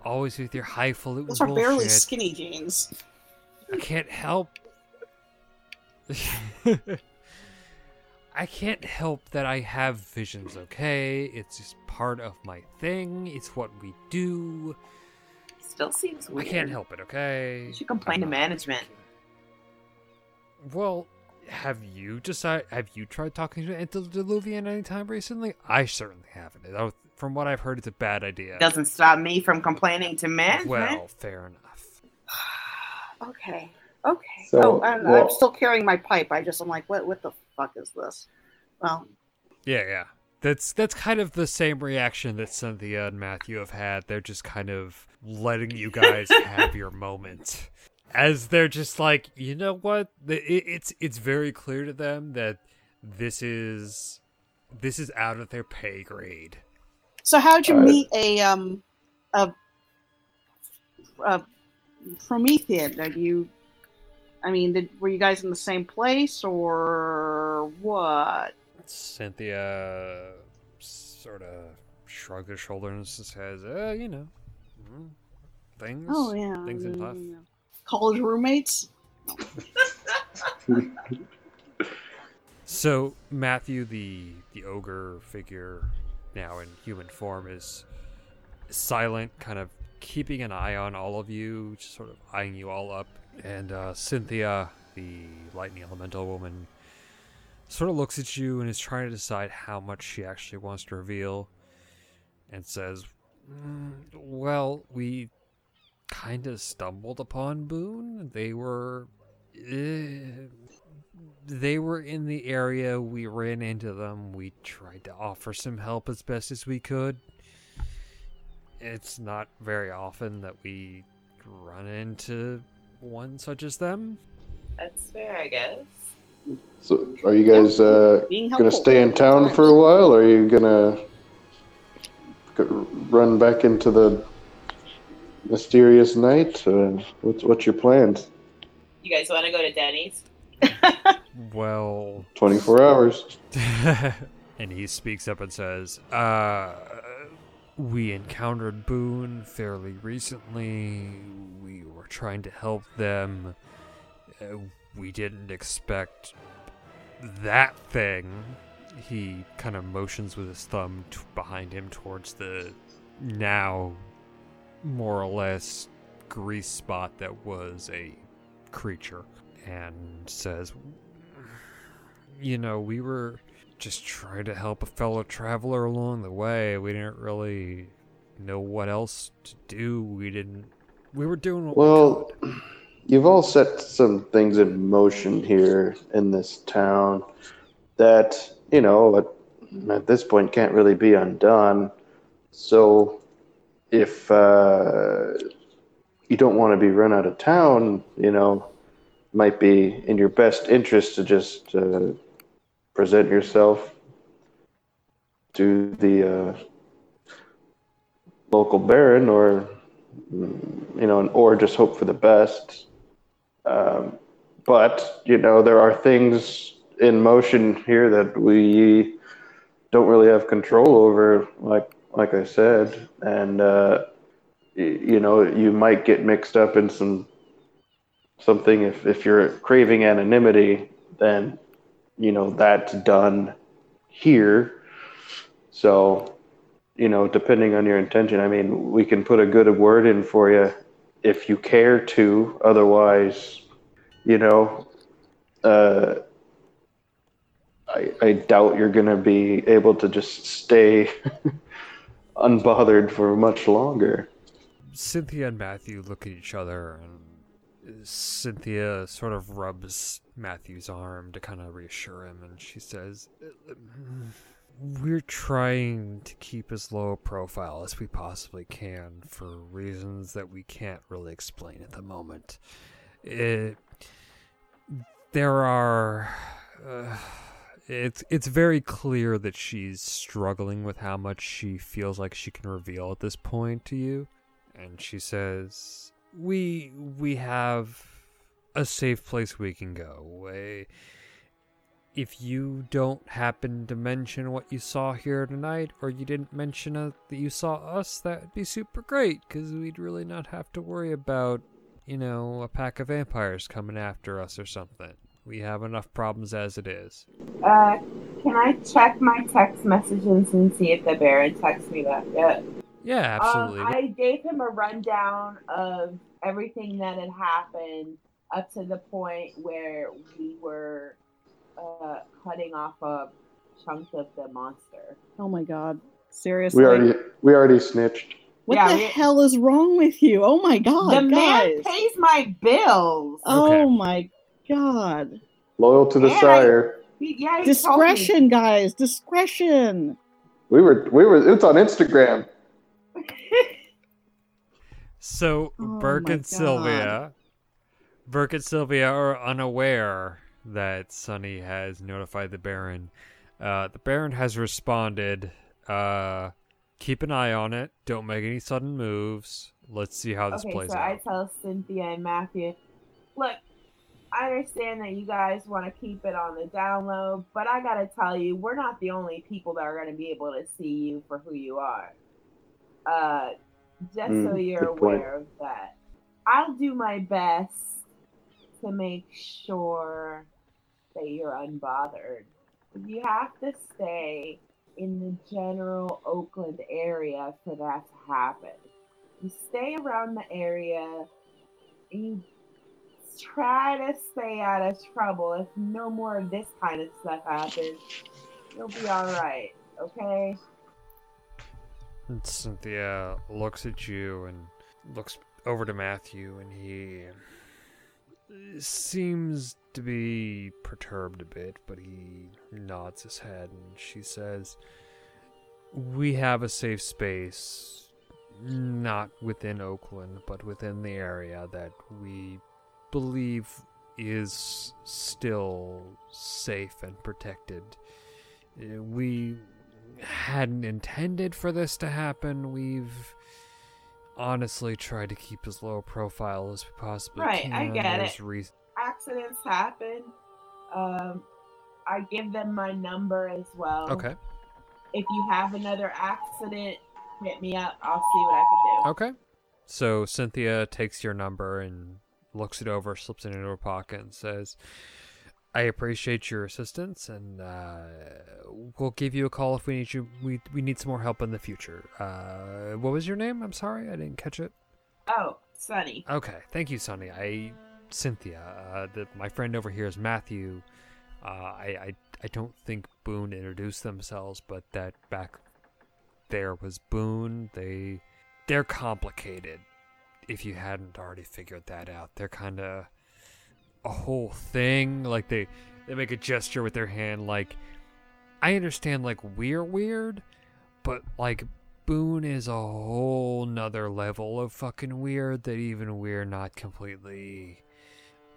always with your highfalutin Those are bullshit. barely skinny jeans. I can't help. I can't help that I have visions, okay? It's just part of my thing. It's what we do. Still seems weird. I can't help it, okay? You should complain to management. Well, have you decided? Have you tried talking to Antediluvian any time recently? I certainly haven't. Though, From what I've heard, it's a bad idea. Doesn't stop me from complaining to management. Well, fair enough. Okay. Okay. So, oh, I'm, well- I'm still carrying my pipe. I just, I'm like, what, what the fuck is this? Well, Yeah, yeah. That's that's kind of the same reaction that Cynthia and Matthew have had. They're just kind of letting you guys have your moment, as they're just like, you know what? It's it's very clear to them that this is this is out of their pay grade. So how'd you Uh, meet a um a, a Promethean? Did you? I mean, did, were you guys in the same place or what? Cynthia sort of shrugged her shoulders and says, "Uh, you know, mm, things, Oh yeah, things in yeah, life." College roommates. So Matthew, the the ogre figure, now in human form, is silent, kind of keeping an eye on all of you, just sort of eyeing you all up. And uh, Cynthia, the lightning elemental woman, sort of looks at you and is trying to decide how much she actually wants to reveal, and says, "Mm, "Well, we kind of stumbled upon Boone. They were." Uh, they were in the area. We ran into them. We tried to offer some help as best as we could. It's not very often that we run into one such as them. That's fair, I guess. So, are you guys uh, gonna stay in town for a while, or are you gonna run back into the mysterious night? Uh, what's what's your plans? You guys want to go to Denny's? Well, Twenty four hours. and he speaks up and says, "Uh, we encountered Boone fairly recently. We were trying to help them. Uh, we didn't expect that thing." He kind of motions with his thumb t- behind him towards the now more or less grease spot that was a creature and says, you know, we were just trying to help a fellow traveler along the way. We didn't really know what else to do. We didn't. We were doing what Well, we you've all set some things in motion here in this town that you know at, at this point can't really be undone. So, if uh, you don't want to be run out of town, you know, might be in your best interest to just uh, present yourself to the uh, local baron, or you know, or just hope for the best. Um, but you know, there are things in motion here that we don't really have control over, like like I said, and uh, you know, you might get mixed up in some something if if you're craving anonymity, then you know that's done here. So, you know, depending on your intention, I mean, we can put a good word in for you if you care to. Otherwise, you know, uh, I, I doubt you're going to be able to just stay unbothered for much longer. Cynthia and Matthew look at each other, and Cynthia sort of rubs Matthew's arm to kind of reassure him, and she says, We're trying to keep as low a profile as we possibly can for reasons that we can't really explain at the moment. It, there are. Uh, it's it's very clear that she's struggling with how much she feels like she can reveal at this point to you and she says we we have a safe place we can go. Eh, if you don't happen to mention what you saw here tonight or you didn't mention uh, that you saw us that would be super great because we'd really not have to worry about you know a pack of vampires coming after us or something. We have enough problems as it is. Uh, can I check my text messages and see if the Baron texted me back yet? yeah absolutely. Um, I gave him a rundown of everything that had happened up to the point where we were uh, cutting off a chunk of the monster. Oh my god. Seriously. We already we already snitched. what Yeah, the we- hell is wrong with you? Oh my god, the man pays my bills. oh Okay. my god. Loyal to the And I- sire. He- yeah, he. Discretion, guys. Discretion. We were we were it's on Instagram. So Oh Burke and God. Sylvia, Burke and Sylvia are unaware that Sunny has notified the Baron. Uh, the Baron has responded. Uh, keep an eye on it. Don't make any sudden moves. Let's see how this okay, plays so out. I tell Cynthia and Matthew, look, I understand that you guys want to keep it on the down low, but I gotta tell you, we're not the only people that are gonna be able to see you for who you are. Uh, just so Mm, you're good point. aware of that. I'll do my best to make sure that you're unbothered. You have to stay in the general Oakland area for that to happen. you stay around the area, and you try to stay out of trouble. If no more of this kind of stuff happens, you'll be all right. Okay? And Cynthia looks at you and looks over to Matthew, and he seems to be perturbed a bit, but he nods his head and she says, We have a safe space, not within Oakland, but within the area that we believe is still safe and protected. Uh, We hadn't intended for this to happen. We've honestly tried to keep as low profile as we possibly Right, can. I get There's it. reas- Accidents happen. Um, I give them my number as well. okay. If you have another accident, hit me up. I'll see what I can do. Okay. So Cynthia takes your number and looks it over, slips it into her pocket, and says, "I appreciate your assistance, and uh, we'll give you a call if we need you. We we need some more help in the future. Uh, what was your name? I'm sorry, I didn't catch it. Oh, Sunny. Okay, thank you, Sunny. I Cynthia. Uh, the, my friend over here is Matthew. Uh, I, I I don't think Boone introduced themselves, but that back there was Boone. They they're complicated. If you hadn't already figured that out, they're kind of a whole thing. Like they they make a gesture with their hand. Like I understand, like we're weird, but like Boone is a whole nother level of fucking weird that even we're not completely.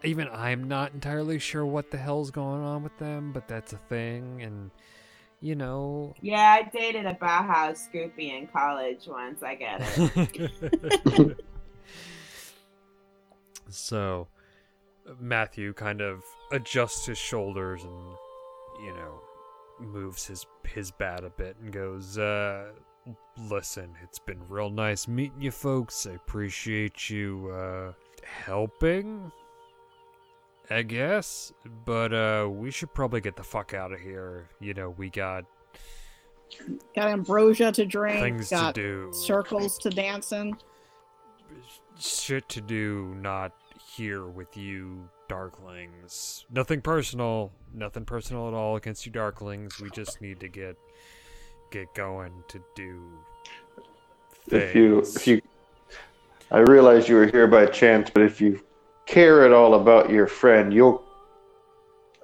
Even I'm not entirely sure what the hell's going on with them, but that's a thing, and you know. Yeah, I dated a Bauhaus groupie in college once. I get it. so, Matthew kind of adjusts his shoulders and, you know, moves his his bat a bit and goes, uh, listen, it's been real nice meeting you folks. I appreciate you, uh, helping. I guess, but uh, we should probably get the fuck out of here. You know, we got Got ambrosia to drink. things to do. circles to dance in. shit to do not here with you darklings nothing personal nothing personal at all against you darklings we just need to get get going to do If you, if you, I realize you were here by chance, but if you care at all about your friend, you'll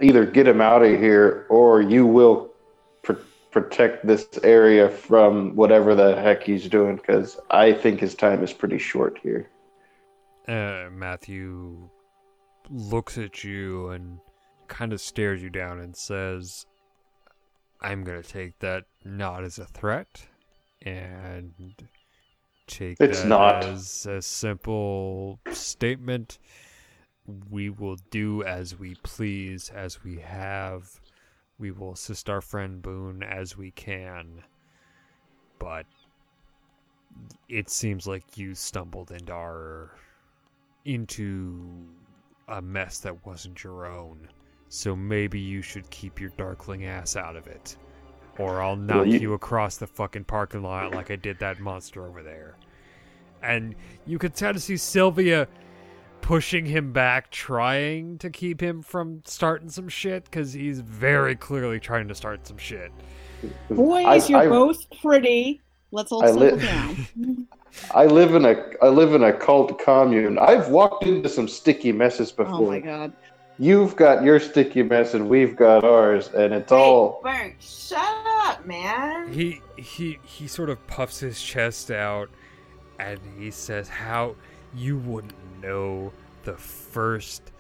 either get him out of here or you will pr- protect this area from whatever the heck he's doing. Because I think his time is pretty short here. Uh, matthew looks at you and kind of stares you down and says i'm gonna take that not as a threat and take It's that not. as a simple statement. We will do as we please as we have. We will assist our friend boone as we can. But it seems like you stumbled into our into a mess that wasn't your own. So maybe you should keep your darkling ass out of it. Or i'll knock you- you across the fucking parking lot like i did that monster over there. And you could kind of see sylvia pushing him back trying to keep him from starting some shit because he's very clearly trying to start some shit. Boys, I- you're I- both pretty. Let's all I settle li- down. I live in a I live in a cult commune. I've walked into some sticky messes before. Oh my god. You've got your sticky mess and we've got ours, and it's all. Hey, Bert, shut up, man. he he he sort of puffs his chest out and he says how you wouldn't know the first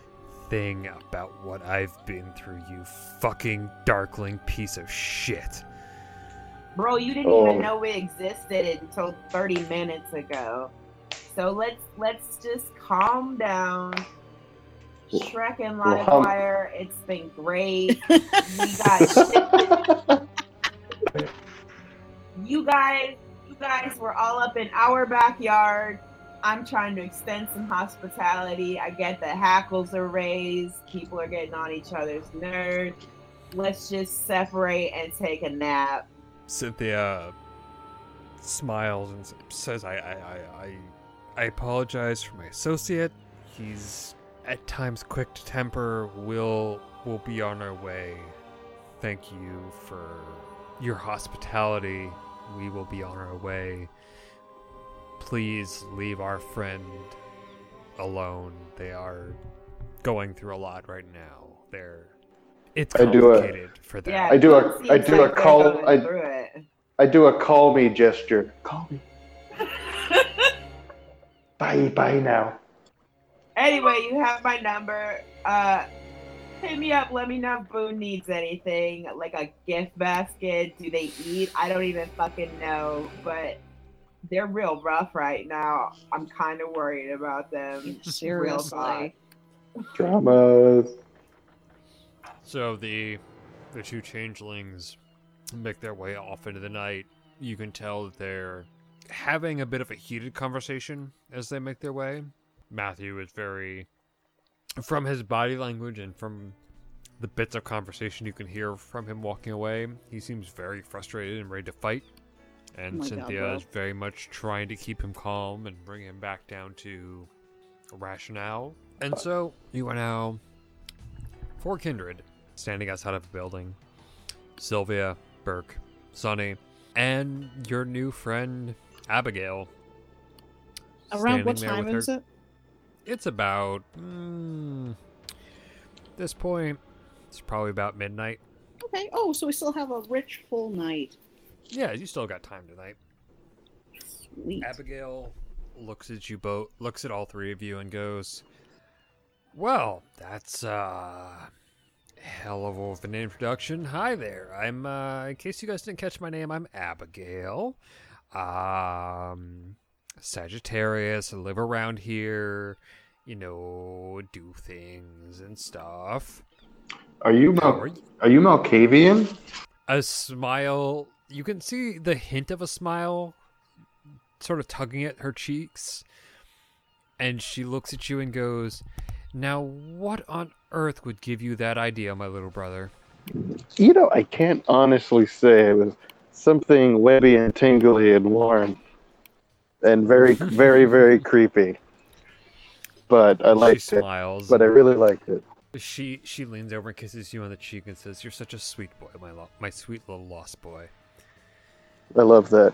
thing about what I've been through you fucking darkling piece of shit Bro, you didn't Oh. even know we existed until 30 minutes ago. So let's let's just calm down. Shrek and Well, how- it's been great. we got shit. You guys, you guys were all up in our backyard. I'm trying to extend some hospitality. I get that hackles are raised. People are getting on each other's nerves. Let's just separate and take a nap. Cynthia smiles and says, I, I, I, I, apologize for my associate. He's at times quick to temper. We'll, we'll be on our way. Thank you for your hospitality. We will be on our way. Please leave our friend alone. They are going through a lot right now. They're it's I do a- for them. Yeah, I do a- it seems I do a like they're call- I- I do a call me gesture. Call me. Bye, bye now. Anyway, you have my number. Uh, hit me up. Let me know if Boone needs anything, like a gift basket. Do they eat? I don't even fucking know, but they're real rough right now. I'm kind of worried about them. Seriously. Dramas. So the the two changelings make their way off into the night. You can tell that they're having a bit of a heated conversation as they make their way. Matthew is very from his body language and from the bits of conversation you can hear from him walking away, he seems very frustrated and ready to fight. And Oh my God, Cynthia is very much trying to keep him calm and bring him back down to rationale. And so you are now four kindred standing outside of a building. Sylvia, Burke, Sunny, and your new friend Abigail. Around what time is her- it? It's about mm, this point. It's probably about midnight. Okay. Oh, so we still have a rich full night. Yeah, you still got time tonight. Sweet. Abigail looks at you both, looks at all three of you, and goes, "Well, that's uh, hell of a an introduction. Hi there. I'm uh, in case you guys didn't catch my name, I'm Abigail. Um, Sagittarius. I live around here. You know, do things and stuff. Are you Mal- are you? are you Malkavian? a smile you can see the hint of a smile sort of tugging at her cheeks and she looks at you and goes now what on earth would give you that idea my little brother You know, I can't honestly say it was something webby and tingly and warm, and very, very, very creepy. But I she liked it. smiles But I really liked it. she she leans over and kisses you on the cheek and says you're such a sweet boy my lo- my sweet little lost boy I love that.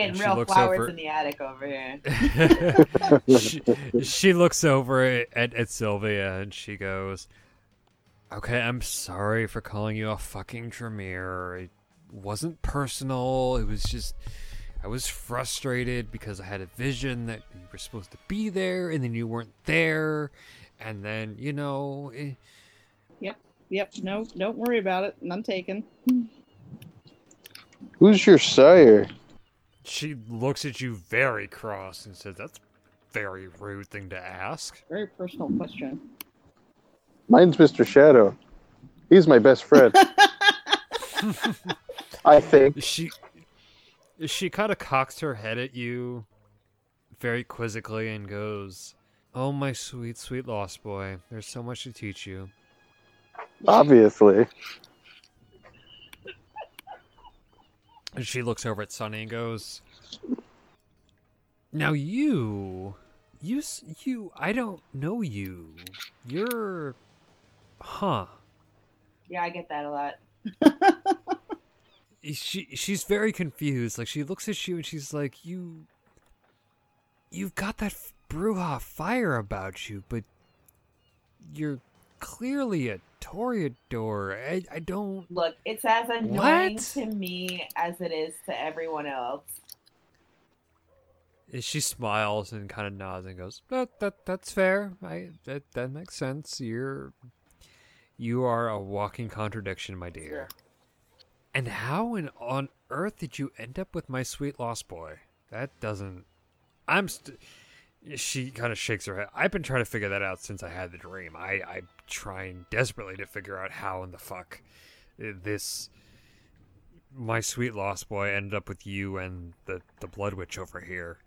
Getting And she real looks flowers over- in the attic over here. she, she looks over at, at Sylvia and she goes, Okay, I'm sorry for calling you a fucking Tremere. It wasn't personal. It was just. I was frustrated because I had a vision that you were supposed to be there and then you weren't there. And then, you know. Yep. Yep. No, don't worry about it. None taken. Who's your sire? She looks at you very cross and says, That's a very rude thing to ask. Very personal question. Mine's Mr. Shadow. He's my best friend. I think. she she kind of cocks her head at you very quizzically and goes oh my sweet sweet lost boy there's so much to teach you Obviously. And she looks over at sunny and goes now you you you i don't know you you're huh Yeah, I get that a lot. she she's very confused. Like she looks at you and she's like, "You, you've got that Brujah fire about you, but you're clearly a Toreador. I I don't." Look, it's as annoying What? to me as it is to everyone else. She smiles and kind of nods and goes, "That that that's fair. I that that makes sense. You're you are a walking contradiction, my dear." And how in on earth did you end up with my sweet lost boy? That doesn't. I'm. St- she kind of shakes her head. I've been trying to figure that out since I had the dream. I I'm trying desperately to figure out how in the fuck uh, this my sweet lost boy ended up with you and the the blood witch over here.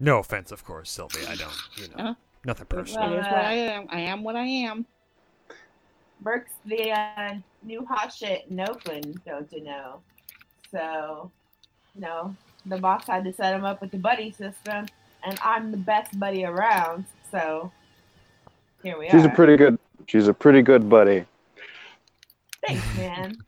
No offense, of course, Sylvie. I don't. You know, Uh-huh. nothing personal. is I am. I am what I am. Burke's the uh, new hot shit in Oakland, don't you know? So you know, the boss had to set him up with the buddy system, and I'm the best buddy around. So here we She's are. a pretty good. She's a pretty good buddy. Thanks, man.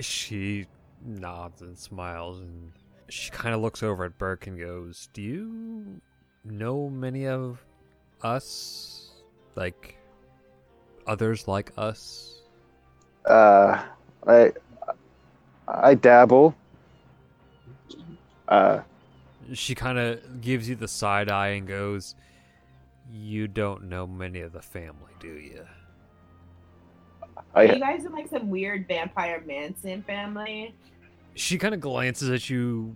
She nods and smiles, and she kind of looks over at Burke and goes, "Do you know many of us, like others like us?" Uh, I I dabble. Uh, She kind of gives you the side eye and goes, "You don't know many of the family, do you?" Are you guys in like some weird vampire Manson family? She kind of glances at you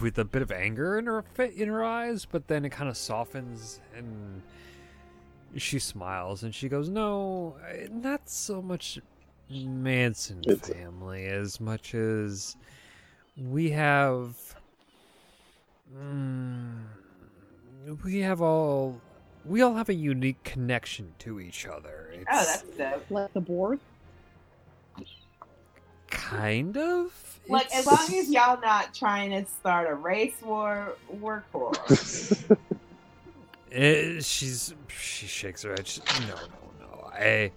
with a bit of anger in her in her eyes, but then it kind of softens and she smiles and she goes, "No, not so much Manson It's- family as much as we have mm, we have all we all have a unique connection to each other. It's Oh, that's dope. Like the board? kind of Like as long as y'all not trying to start a race war, we're cool. Eh, she's she shakes her head. She, no, no, no. I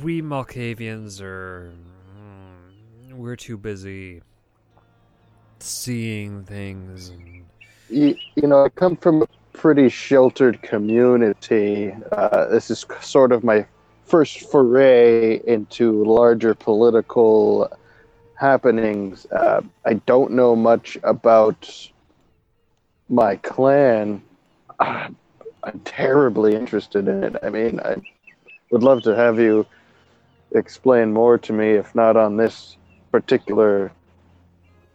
we Malkavians are mm, we're too busy seeing things and you, you know, I come from a pretty sheltered community. Uh, this is sort of my first foray into larger political happenings. Uh, I don't know much about my clan. I'm terribly interested in it. I mean, I would love to have you explain more to me, if not on this particular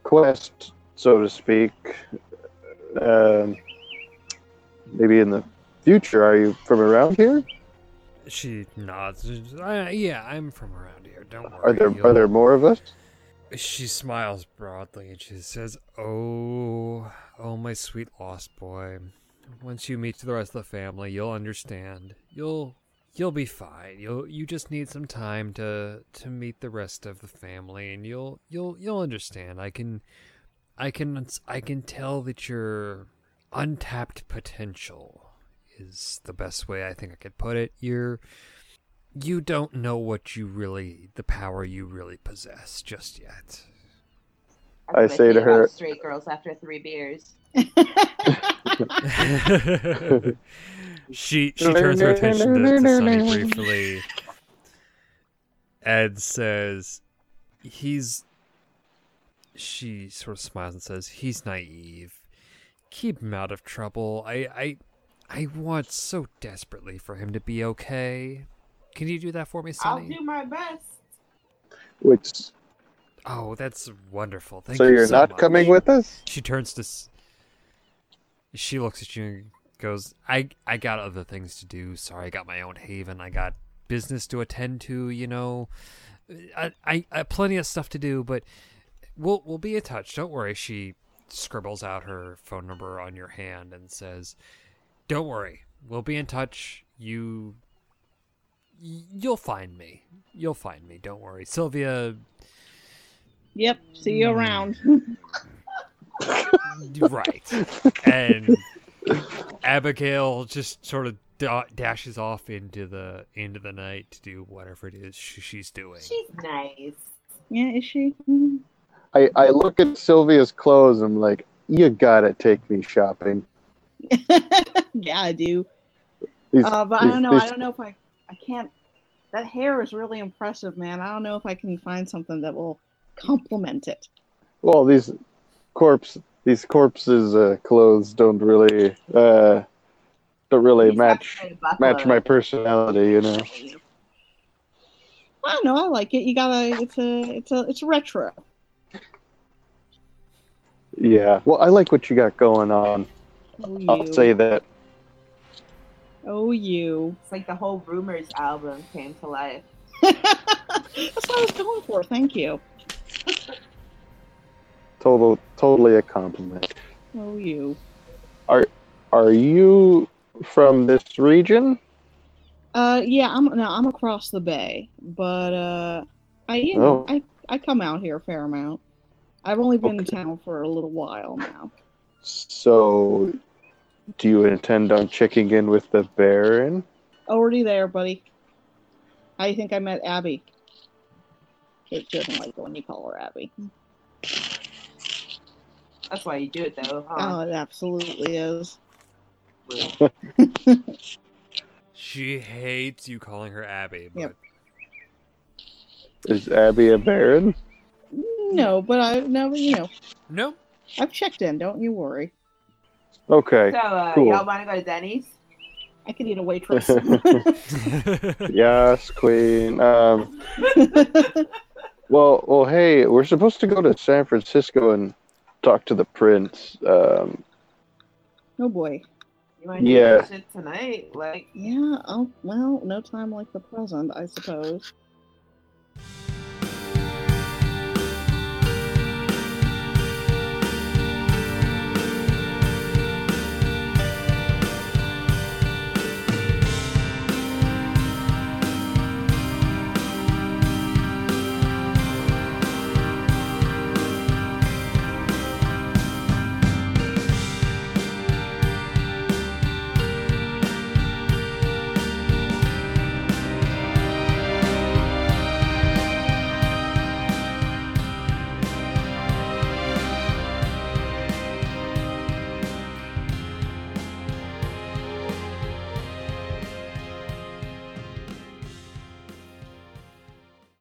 quest, so to speak. Um, maybe in the future. Are you from around here? she nods. I, yeah, I'm from around here. Don't worry. Are there you'll- are there more of us? She smiles broadly and she says, "Oh, oh, my sweet lost boy. Once you meet the rest of the family, you'll understand. You'll you'll be fine. You'll you just need some time to to meet the rest of the family, and you'll you'll you'll understand. I can, I can I can tell that your untapped potential is the best way I think I could put it. You're." You don't know what you really, the power you really possess just yet. That's I say say to about her- straight girls after three beers. she she turns her attention to, to Sunny briefly and says he's she sort of smiles and says he's naive keep him out of trouble i i i want so desperately for him to be okay can you do that for me sir? I'll do my best. Which oh that's wonderful thank so you you're so not much. coming with us? She turns to. She looks at you and goes, "I I got other things to do. Sorry, I got my own haven. I got business to attend to. You know, I I, I plenty of stuff to do. But we'll we'll be in touch. Don't worry." She scribbles out her phone number on your hand and says, "Don't worry. We'll be in touch. You." You'll find me. You'll find me. Don't worry. Sylvia, Yep. See you Hmm. around. right. And Abigail just sort of da- dashes off into the into the night to do whatever it is sh- she's doing. She's nice. yeah, is she? Mhm. I, I look at Sylvia's clothes. I'm like, you gotta take me shopping. yeah, I do. These, Uh, but I don't know. I don't know if I. I can't. That hair is really impressive, man. I don't know if I can find something that will complement it. Well, these corpse these corpses' uh, clothes don't really uh, don't really He's match match my personality. You know. I don't know. I like it. You gotta. It's a. It's a. It's retro. Yeah. Well, I like what you got going on. Oh, you. I'll say that. Oh, you. It's like the whole Rumors album came to life. That's what I was going for. Thank you. Total, totally a compliment. Oh, you. Are Are you from this region? Uh, yeah. I'm no. I'm across the bay, but uh, I you know Oh. I I come out here a fair amount. I've only been in town for a little while now. So, do you intend on checking in with the Baron? Already there, buddy. I think I met Abby? It doesn't like it when you call her Abby. That's why you do it though. huh? Oh, it absolutely is. She hates you calling her Abby, but Yep. Is Abby a Baron? No, but I no, you know, no. I've checked in. Don't you worry. Okay. So, uh, Cool. y'all want to go to Denny's? I could eat a waitress. yes, Queen. Um, well, well, hey, we're supposed to go to San Francisco and talk to the prince. Um, oh boy. You want to Yeah. do shit tonight? Like, Yeah. Oh well, no time like the present, I suppose.